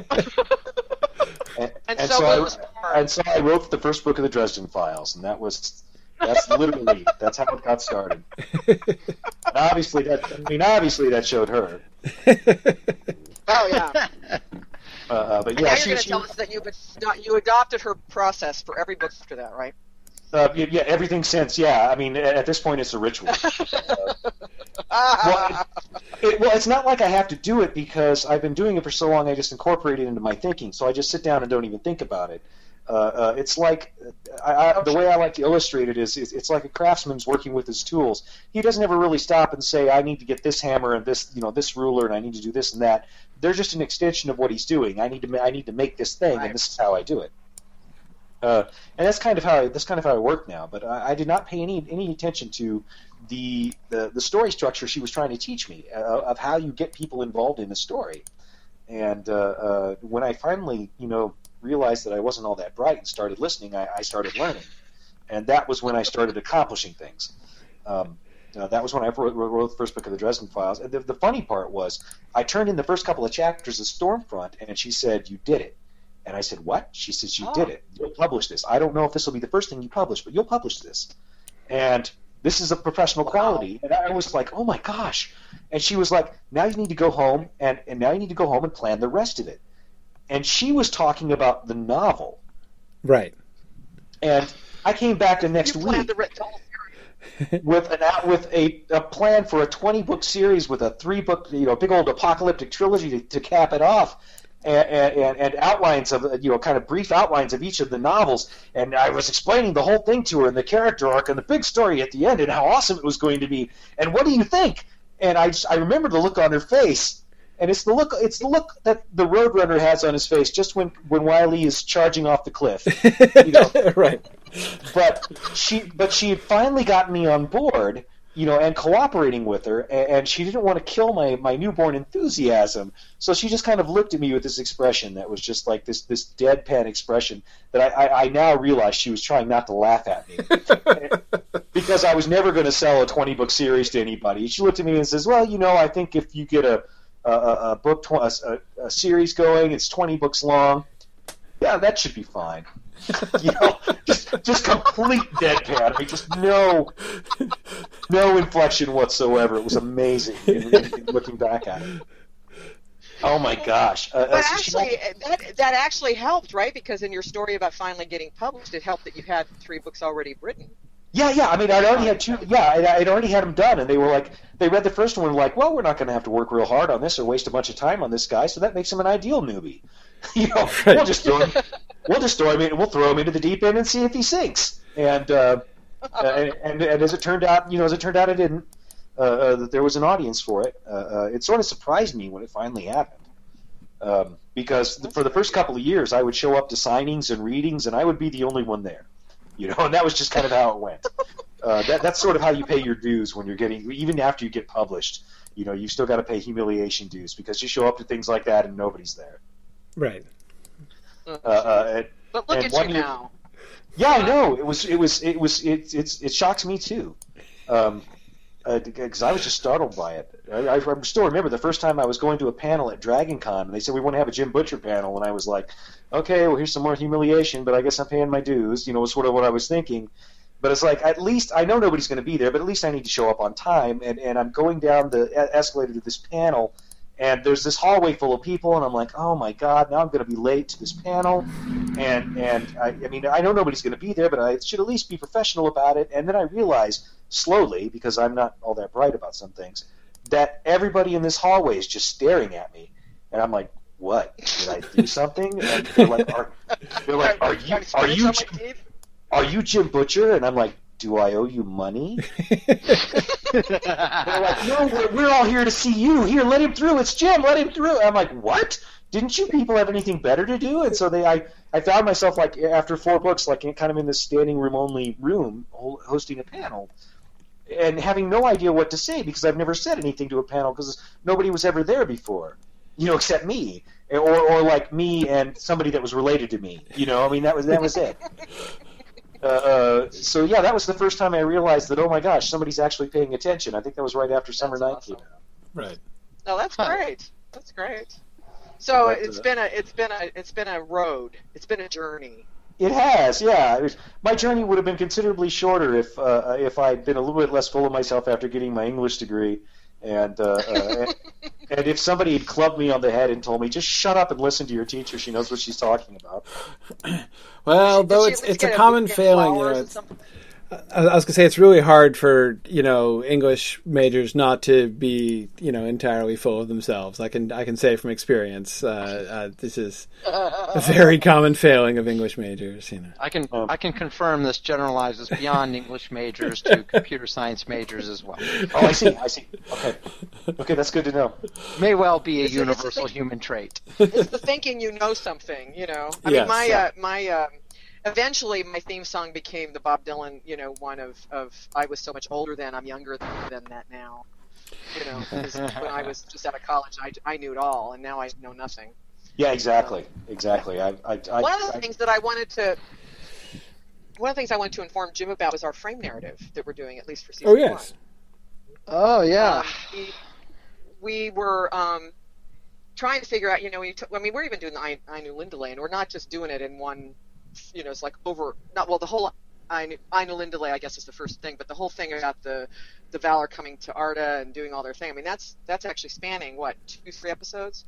and, And, and so, so I, and so I wrote the first book of the Dresden Files, and that was that's literally that's how it got started. And obviously, that I mean, obviously that showed her. oh yeah. Uh, uh, but And yeah, now she, you're going to tell us that you you adopted her process for every book after that, right? uh, yeah, everything since. Yeah, I mean, at this point, it's a ritual. Ah, It, well, it's not like I have to do it because I've been doing it for so long. I just incorporate it into my thinking, so I just sit down and don't even think about it. Uh, uh, it's like I, I, the way I like to illustrate it is, is it's like a craftsman's working with his tools. He doesn't ever really stop and say, "I need to get this hammer and this, you know, this ruler, and I need to do this and that." They're just an extension of what he's doing. I need to, I need to make this thing, Right. and this is how I do it. Uh, and that's kind of how I, that's kind of how I work now. But I, I did not pay any any attention to the, the the story structure she was trying to teach me uh, of how you get people involved in a story. And uh, uh, when I finally, you know, realized that I wasn't all that bright and started listening, I, I started learning, and that was when I started accomplishing things. Um, uh, that was when I wrote, wrote the first book of the Dresden Files. And the, the funny part was, I turned in the first couple of chapters of Storm Front, and she said, "You did it." And I said, "What?" She says, "You Oh. did it. You'll publish this. I don't know if this will be the first thing you publish, but you'll publish this." And this is a professional quality. And I was like, "Oh my gosh!" And she was like, "Now you need to go home, and, and now you need to go home and plan the rest of it." And she was talking about the novel, Right. and I came back the next you week the writ- the whole series. with an with a, a plan for a 20 book series with a three book you know big old apocalyptic trilogy to, to cap it off and, and, and outlines of you know kind of brief outlines of each of the novels. And I was explaining the whole thing to her and the character arc and the big story at the end and how awesome it was going to be. And what do you think? And I just, I remember the look on her face and it's the look it's the look that the Roadrunner has on his face just when when Wiley is charging off the cliff you know? Right. but she but she had finally gotten me on board you know and cooperating with her and, and she didn't want to kill my my newborn enthusiasm. So she just kind of looked at me with this expression that was just like this this deadpan expression that i i, I now realize she was trying not to laugh at me. Because i was never going to sell a 20 book series to anybody. She looked at me and says well you know i think if you get a a, book tw- a, a series going it's 20 books long yeah that should be fine you know, just just complete deadpan. I mean, just no, no inflection whatsoever. It was amazing in, in, in looking back at it. Oh my gosh! Uh, But uh, actually, that that actually helped, right? Because in your story about finally getting published, it helped that you had three books already written. Yeah, yeah. I mean, I'd already had two. Yeah, I'd, I'd already had them done, and they were like, they read the first one, and were like, well, we're not going to have to work real hard on this or waste a bunch of time on this guy, so that makes him an ideal newbie. you know, we'll just throw him, we'll just throw him in, we'll throw him into the deep end and see if he sinks. And uh, uh, and, and, and as it turned out, you know, as it turned out, it didn't. Uh, uh, that there was an audience for it. Uh, uh, it sort of surprised me when it finally happened, um, because the, for the first couple of years, I would show up to signings and readings, and I would be the only one there. You know, and that was just kind of how it went. Uh, that, that's sort of how you pay your dues when you're getting, even after you get published. You know, you still got to pay humiliation dues because you show up to things like that and nobody's there. Right. Uh, uh, and- but look and at one you year- now. yeah, I know. It was. It was. It was. It. It's. It shocks me too, um, Uh, because uh, I was just startled by it. I, I still remember the first time I was going to a panel at Dragon Con, and they said we want to have a Jim Butcher panel, and I was like, okay, well here's some more humiliation, but I guess I'm paying my dues. You know, sort of what I was thinking. But it's like at least I know nobody's going to be there, but at least I need to show up on time. And and I'm going down the escalator to this panel, and there's this hallway full of people, and I'm like, oh my god, now I'm going to be late to this panel, and and I, I mean I know nobody's going to be there, but I should at least be professional about it. And then I realize slowly, because I'm not all that bright about some things, that everybody in this hallway is just staring at me, and I'm like, what? Did I do something? And they're like, are, they're like, are you are you are you Jim Butcher? And I'm like, do I owe you money? they're like, no, we're, we're all here to see you. Here, let him through. It's Jim. Let him through. I'm like, what? Didn't you people have anything better to do? And so they, I, I found myself like after four books, like kind of in this standing room only room, hosting a panel, and having no idea what to say because I've never said anything to a panel because nobody was ever there before, you know, except me, or or like me and somebody that was related to me. You know, I mean that was that was it. Uh, uh, so yeah, that was the first time I realized that oh my gosh, somebody's actually paying attention. I think that was right after Summer Knight awesome. came out. Right. No, that's great. That's great. So but, it's uh, been a it's been a it's been a road. It's been a journey. It has, yeah. It was, my journey would have been considerably shorter if uh, if I'd been a little bit less full of myself after getting my English degree. And, uh, uh, and if somebody had clubbed me on the head and told me, "Just shut up and listen to your teacher. She knows what she's talking about." well, though it's it's a common failing, you know. It's, I was gonna say it's really hard for you know English majors not to be you know entirely full of themselves. I can I can say from experience, uh, uh, this is a very common failing of English majors. You know, I can um, I can confirm this generalizes beyond English majors to computer science majors as well. Oh, I see, I see. Okay, okay, that's good to know. May well be a it's, universal it's human trait. It's the thinking you know something. You know, I yes, mean my uh, my. Um, eventually my theme song became the Bob Dylan, you know, one of, of I was so much older then, I'm younger than that now. You know, when I was just out of college, I, I knew it all, and now I know nothing. Yeah, exactly, exactly. I, I, I, one of the things that I wanted to, one of the things I wanted to inform Jim about was our frame narrative that we're doing, at least for season oh, yes. one. Oh yeah. Um, we, we were um, trying to figure out, you know, we t- I mean, we're even doing the I, Ainulindale and we're not just doing it in one you know, it's like over not well the whole Ina Lindale, I guess, is the first thing, but the whole thing about the the Valar coming to Arda and doing all their thing. I mean, that's that's actually spanning what two, three episodes.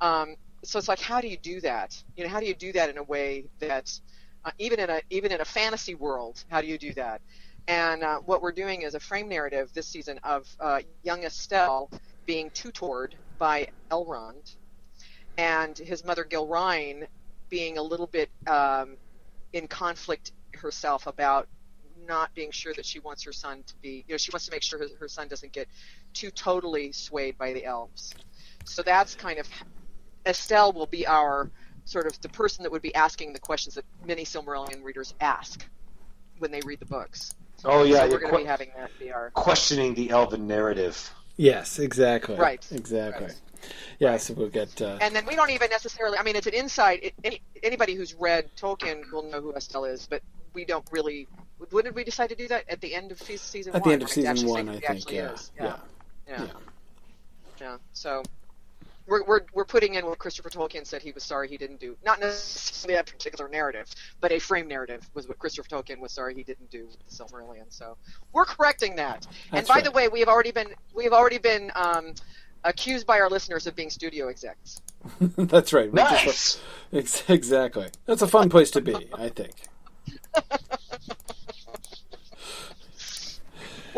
Um, so it's like, how do you do that? You know, how do you do that in a way that uh, even in a even in a fantasy world, how do you do that? And uh, what we're doing is a frame narrative this season of uh, young Estel being tutored by Elrond, and his mother Gilraen being a little bit um, in conflict herself about not being sure that she wants her son to be, you know, she wants to make sure her, her son doesn't get too totally swayed by the elves. So that's kind of Estel will be our sort of the person that would be asking the questions that many Silmarillion readers ask when they read the books. Oh yeah, so we're going to be having that be our questioning the elven narrative. Yes, exactly. Right. Exactly. Right. Yeah, so we'll get. Uh... And then we don't even necessarily. I mean, it's an insight. It, any, anybody who's read Tolkien will know who Estel is, but we don't really. When did we decide to do that? At the end of season At one. the end of season one, I think. Yeah. yeah. yeah. Yeah. Yeah. So we're, we're, we're putting in what Christopher Tolkien said he was sorry he didn't do. Not necessarily that particular narrative, but a frame narrative was what Christopher Tolkien was sorry he didn't do with the Silmarillion. So we're correcting that. That's and by right. the way, we have already been we have already been um, accused by our listeners of being studio execs. That's right. Nice. Just, exactly. That's a fun place to be, I think.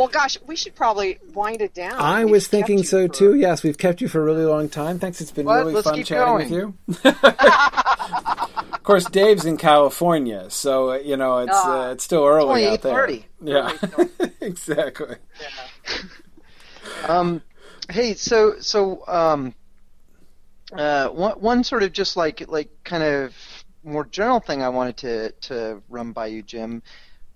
well, gosh, we should probably wind it down. I we've was thinking so for... too. Yes, we've kept you for a really long time. Thanks. It's been what? really Let's fun chatting going. with you. of course, Dave's in California, so uh, you know it's uh, uh, it's still early it's out there. Yeah, exactly. Yeah. Um, Hey, so so um, uh, one one sort of just like like kind of more general thing I wanted to to run by you, Jim.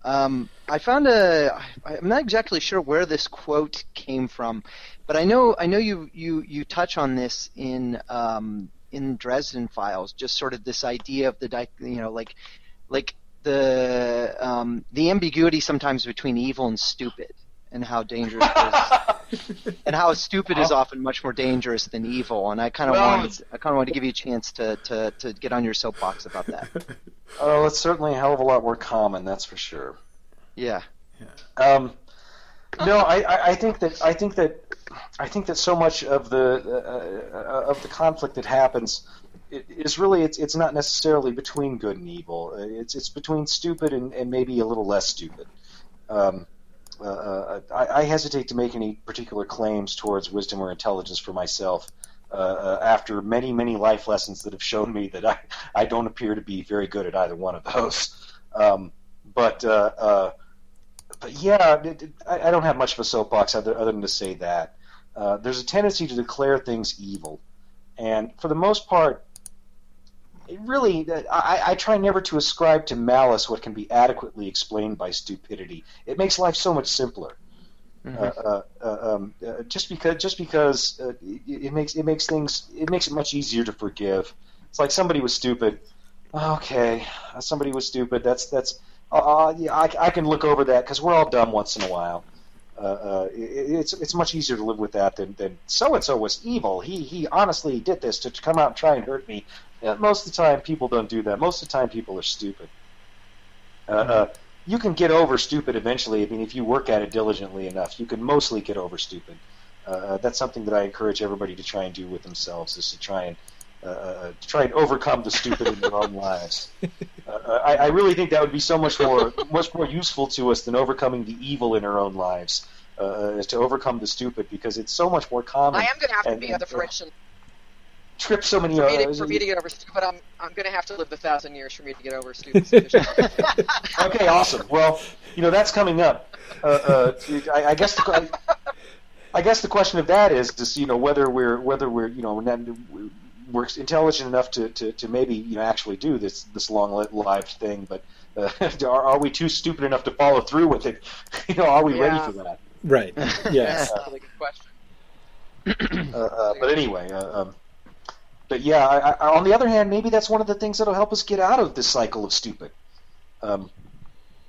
Um, I found a. I'm not exactly sure where this quote came from, but I know I know you you you touch on this in um, in Dresden Files. Just sort of this idea of the you know like like the um, the ambiguity sometimes between evil and stupid and how dangerous is, and how stupid is often much more dangerous than evil. And I kind of well, wanted, I kind of wanted to give you a chance to, to, to get on your soapbox about that. Oh, it's certainly a hell of a lot more common, that's for sure. Yeah. yeah. Um, no, I, I think that I think that I think that so much of the uh, uh, of the conflict that happens is really it's it's not necessarily between good and evil. It's it's between stupid and, and maybe a little less stupid. Um, uh, uh, I, I hesitate to make any particular claims towards wisdom or intelligence for myself. Uh, uh, after many, many life lessons that have shown me that I, I don't appear to be very good at either one of those. Um, but, uh, but yeah, it, it, I, I don't have much of a soapbox other, other than to say that. There's a tendency to declare things evil. And for the most part, really, I, I try never to ascribe to malice what can be adequately explained by stupidity. It makes life so much simpler. Mm-hmm. Uh, uh, uh um, uh, just because, just because uh, it, it, makes it makes things it makes it much easier to forgive. It's like somebody was stupid. Okay, somebody was stupid. That's that's. yeah, I, I can look over that because we're all dumb once in a while. Uh, it, it's it's much easier to live with that than than so and so was evil. He he honestly did this to, to come out and try and hurt me. Yeah, most of the time, people don't do that. Most of the time, people are stupid. Uh, mm-hmm. uh, you can get over stupid eventually. I mean, if you work at it diligently enough, you can mostly get over stupid. Uh, uh that's something that I encourage everybody to try and do with themselves is to try and uh, uh to try and overcome the stupid in their own lives. Uh, I, I, really think that would be so much more much more useful to us than overcoming the evil in our own lives. is to overcome the stupid because it's so much more common. I am going to have to and, be the friction trip so many. For me, to, for me to get over stupid, I'm I'm going to have to live the thousand years for me to get over stupid. okay, awesome. Well, you know that's coming up. Uh, uh, I, I, guess the, I, I, guess the question of that is just you know whether we're whether we're you know we're intelligent enough to, to, to maybe you know actually do this this long lived thing, but uh, are, are we too stupid enough to follow through with it? You know, are we yeah. ready for that? Right. Yes. That's a really good question. Uh, uh, but anyway, uh, um, but yeah, I, I, on the other hand, maybe that's one of the things that'll help us get out of this cycle of stupid. Um,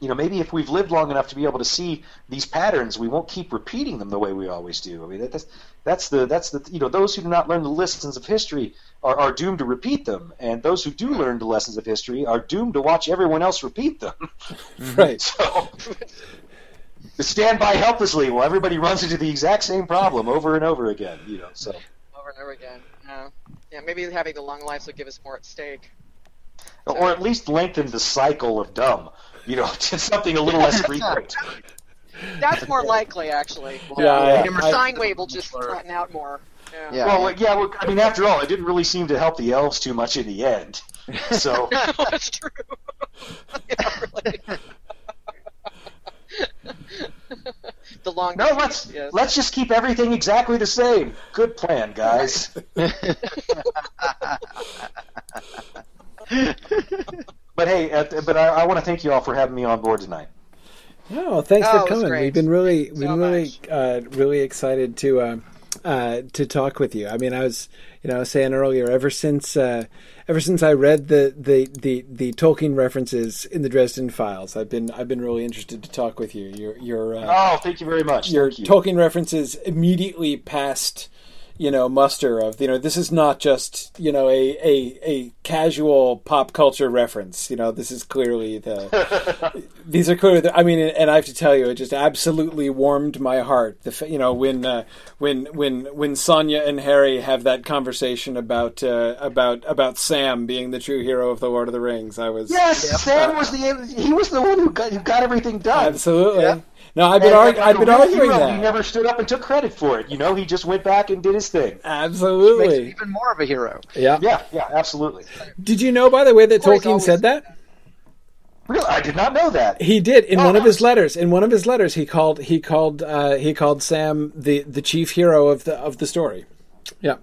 you know, maybe if we've lived long enough to be able to see these patterns, we won't keep repeating them the way we always do. I mean, that, that's that's the that's the you know those who do not learn the lessons of history are, are doomed to repeat them, and those who do learn the lessons of history are doomed to watch everyone else repeat them. right. So. stand by helplessly while everybody runs into the exact same problem over and over again. You know, so over and over again. Yeah. Yeah, maybe having the long lives would give us more at stake. Or at least lengthen the cycle of dumb. You know, to something a little less frequent. That's more likely, actually. Yeah, yeah, I, sine wave will just flatten out more. Yeah. yeah. Well, yeah. Well, I mean, after all, it didn't really seem to help the elves too much in the end. So that's true. yeah, really the long. No, let's yes. let's just keep everything exactly the same. Good plan, guys. but hey, uh, but I, I want to thank you all for having me on board tonight. No, thanks oh, for coming. We've been really, we've been really, uh, really excited to uh, uh, to talk with you. I mean, I was, you know, saying earlier, ever since uh, ever since I read the, the, the, the Tolkien references in the Dresden Files, I've been I've been really interested to talk with you. Your your uh, oh, thank you very much. Your you. Tolkien references immediately past you know muster of you know this is not just you know a a, a casual pop culture reference. You know this is clearly the these are clearly the, I mean and I have to tell you it just absolutely warmed my heart. The you know when uh, when when when Sanya and Harry have that conversation about uh, about about Sam being the true hero of the Lord of the Rings I was yes Sam was the he was the one who got, who got everything done. Absolutely. Yeah. No, I've been, argu- I've been arguing hero, that. He never stood up and took credit for it. You know, he just went back and did his thing. Absolutely. even more of a hero. Yeah. Yeah, yeah, absolutely. Did you know, by the way, that Tolkien always... said that? Really, I did not know that. He did in oh, one of his letters. In one of his letters, he called he called uh, he called Sam the the chief hero of the of the story. Yeah.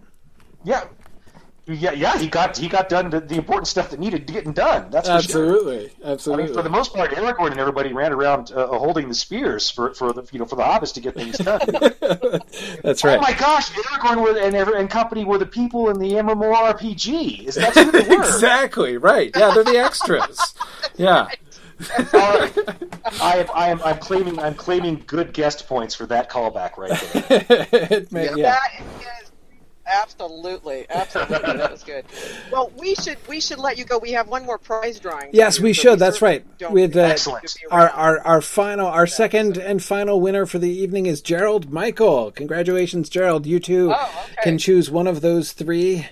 Yeah, yeah, yeah, he got he got done the, the important stuff that needed getting done. That's absolutely, sure. absolutely. I mean, for the most part, Aragorn and everybody ran around uh, holding the spears for, for the you know for the hobbits to get things done. that's right. Oh my gosh, Aragorn were, and and company were the people in the MMORPG. Is that who they were? exactly right. Yeah, they're the extras. yeah. I am, I am, I'm claiming, I'm claiming good guest points for that callback right there. may, yeah. yeah. Absolutely, absolutely, that was good. Well, we should we should let you go. We have one more prize drawing. Yes, we should. We That's right. With uh, excellent. Our, our our final, our second and final winner for the evening is Gerald Michael. Congratulations, Gerald! You too oh, okay. can choose one of those three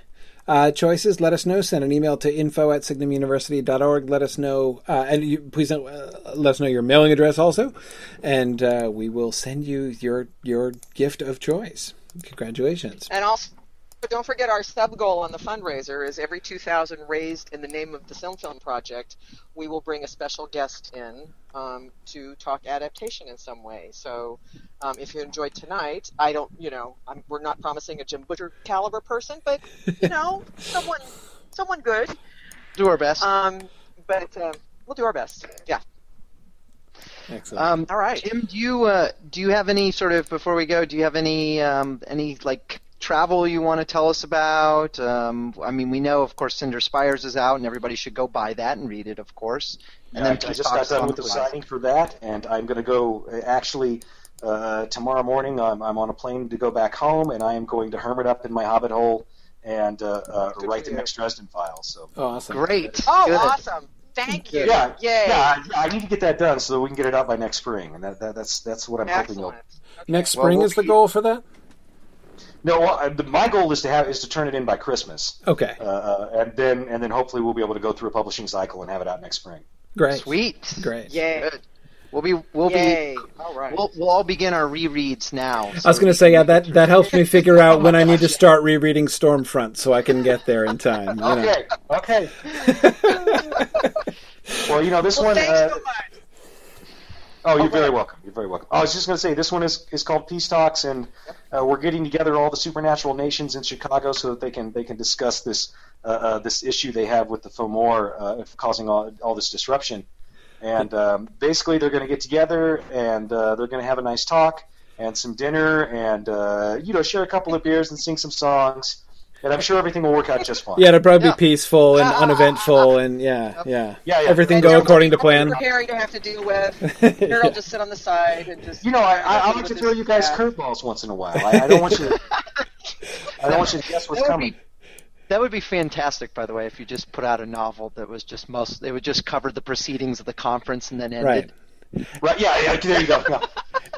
uh, choices, let us know. Send an email to info at signumuniversity.org. Let us know, uh, and you, please uh, let us know your mailing address also, and uh, we will send you your your gift of choice. Congratulations. And also, don't forget our sub goal on the fundraiser is every 2000 raised in the name of the Film Film Project, we will bring a special guest in um, to talk adaptation in some way. So um, if you enjoyed tonight, I don't, you know, I'm, we're not promising a Jim Butcher caliber person, but, you know, someone, someone good. Do our best. Um, but uh, we'll do our best. Yeah. Excellent. Um, All right. Jim, do you uh, do you have any sort of before we go? Do you have any um, any like travel you want to tell us about? Um, I mean, we know, of course, Cinder Spires is out, and everybody should go buy that and read it, of course. And Yeah, then I Peace just got Talks done on with the horizon. signing for that, and I'm going to go. uh, Actually, uh, tomorrow morning, I'm, I'm on a plane to go back home, and I am going to hermit up in my hobbit hole and uh, uh, write the you. next Dresden files. So. Oh, awesome. Great. Oh, Good. awesome. Thank you. Yeah, Yay. yeah. I, I need to get that done so that we can get it out by next spring, and that, that that's that's what I'm hoping. Excellent. You'll... Next Well, spring we'll is the goal for that. No, well, uh, the, my goal is to have is to turn it in by Christmas, Okay, uh, uh, and then and then hopefully we'll be able to go through a publishing cycle and have it out next spring. great, Sweet. great. Yay. Good. We'll be we'll Yay. be All right. we'll, we'll all begin our rereads now. I was going to say, yeah, that that helps me figure out when I need to start rereading Storm Front, so I can get there in time. You know. Okay, okay. well, you know this well, one. thanks uh, so much. Oh, you're very welcome. You're very welcome. I was just going to say this one is, is called Peace Talks, and uh, we're getting together all the supernatural nations in Chicago so that they can they can discuss this uh, uh, this issue they have with the Fomor uh, causing all, all this disruption. And um, basically, they're going to get together and uh, they're going to have a nice talk and some dinner and uh, you know share a couple of beers and sing some songs. And I'm sure everything will work out just fine. Yeah, it'll probably Yeah. be peaceful and ah. uneventful, and yeah, yeah, Yeah, yeah. everything And go according to be plan. Preparing to have to deal with. Harold Yeah. just sit on the side and just. You know, I, I, I like to throw you guys yeah. curveballs once in a while. I, I don't want you. To, I don't want you to guess what's That coming. be that would be fantastic, by the way, if you just put out a novel that was just most they would just cover the proceedings of the conference and then ended. Right. Right? Yeah, yeah. There you go. Yeah.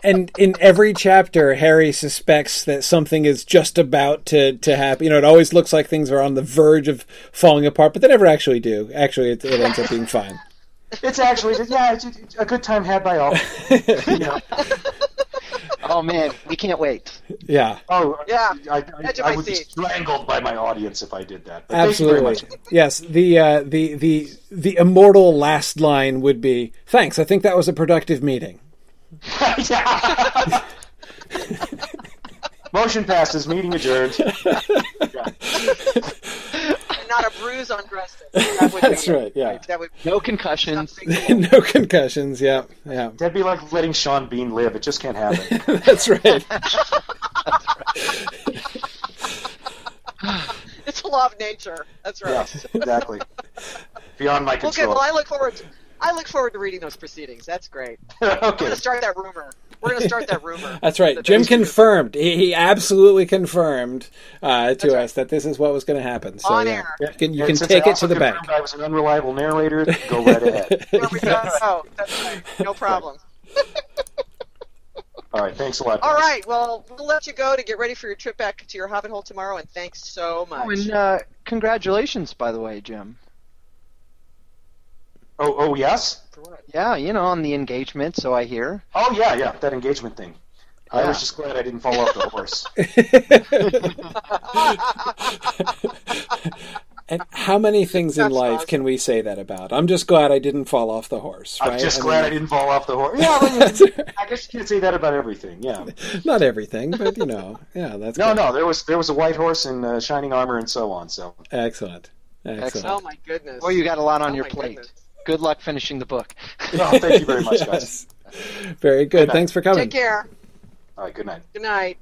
And in every chapter, Harry suspects that something is just about to, to happen. You know, it always looks like things are on the verge of falling apart, but they never actually do. Actually, it, it ends up being fine. It's actually yeah, it's a good time had by all. You know. Oh man, we can't wait. Yeah, Oh Yeah, I, I, edge of I my would be strangled by my audience if I did that. But thank you very absolutely. much. Yes, the uh, the the the immortal last line would be, "Thanks. I think that was a productive meeting." Yeah. Motion passes. Meeting adjourned. Yeah. And not a bruise on Dresden. That That's be, right, yeah. That would No concussions. no concussions. Yeah, yeah. That'd be like letting Sean Bean live. It just can't happen. That's right. It's a law of nature. That's right. yeah, exactly. Beyond my control. Okay, well, I look forward to. I look forward to reading those proceedings. That's great. We're okay. going to start that rumor. We're going to start that rumor. That's right. That Jim confirmed. He, he absolutely confirmed uh, to right. us that this is what was going to happen. So On yeah, air. you can, you can take it to the bank. I was an unreliable narrator. Go right ahead. There we. Oh, right. No problem. All right. Thanks a lot. All guys. right. Well, we'll let you go to get ready for your trip back to your Hobbit hole tomorrow. And thanks so much. Oh, and uh, congratulations, by the way, Jim. Oh, oh yes. For what? Yeah, you know, on the engagement, so I hear. Oh yeah, yeah. That engagement thing. I was just glad I didn't fall off the horse. and how many things in life awesome. can we say that about? I'm just glad I didn't fall off the horse. Right? I'm just I glad I didn't fall off the horse. Yeah, well, That's I guess you can't say that about everything. Yeah. Not everything, but you know, yeah, that's No, good. no. There was there was a white horse in uh, shining armor and so on. So Excellent. Excellent. Excellent. Oh my goodness. Well, you got a lot on Oh, your plate. goodness. Good luck finishing the book. no, oh, thank you very much, guys. Very good. night. Thanks for coming. Take care. All right. Good night. Good night.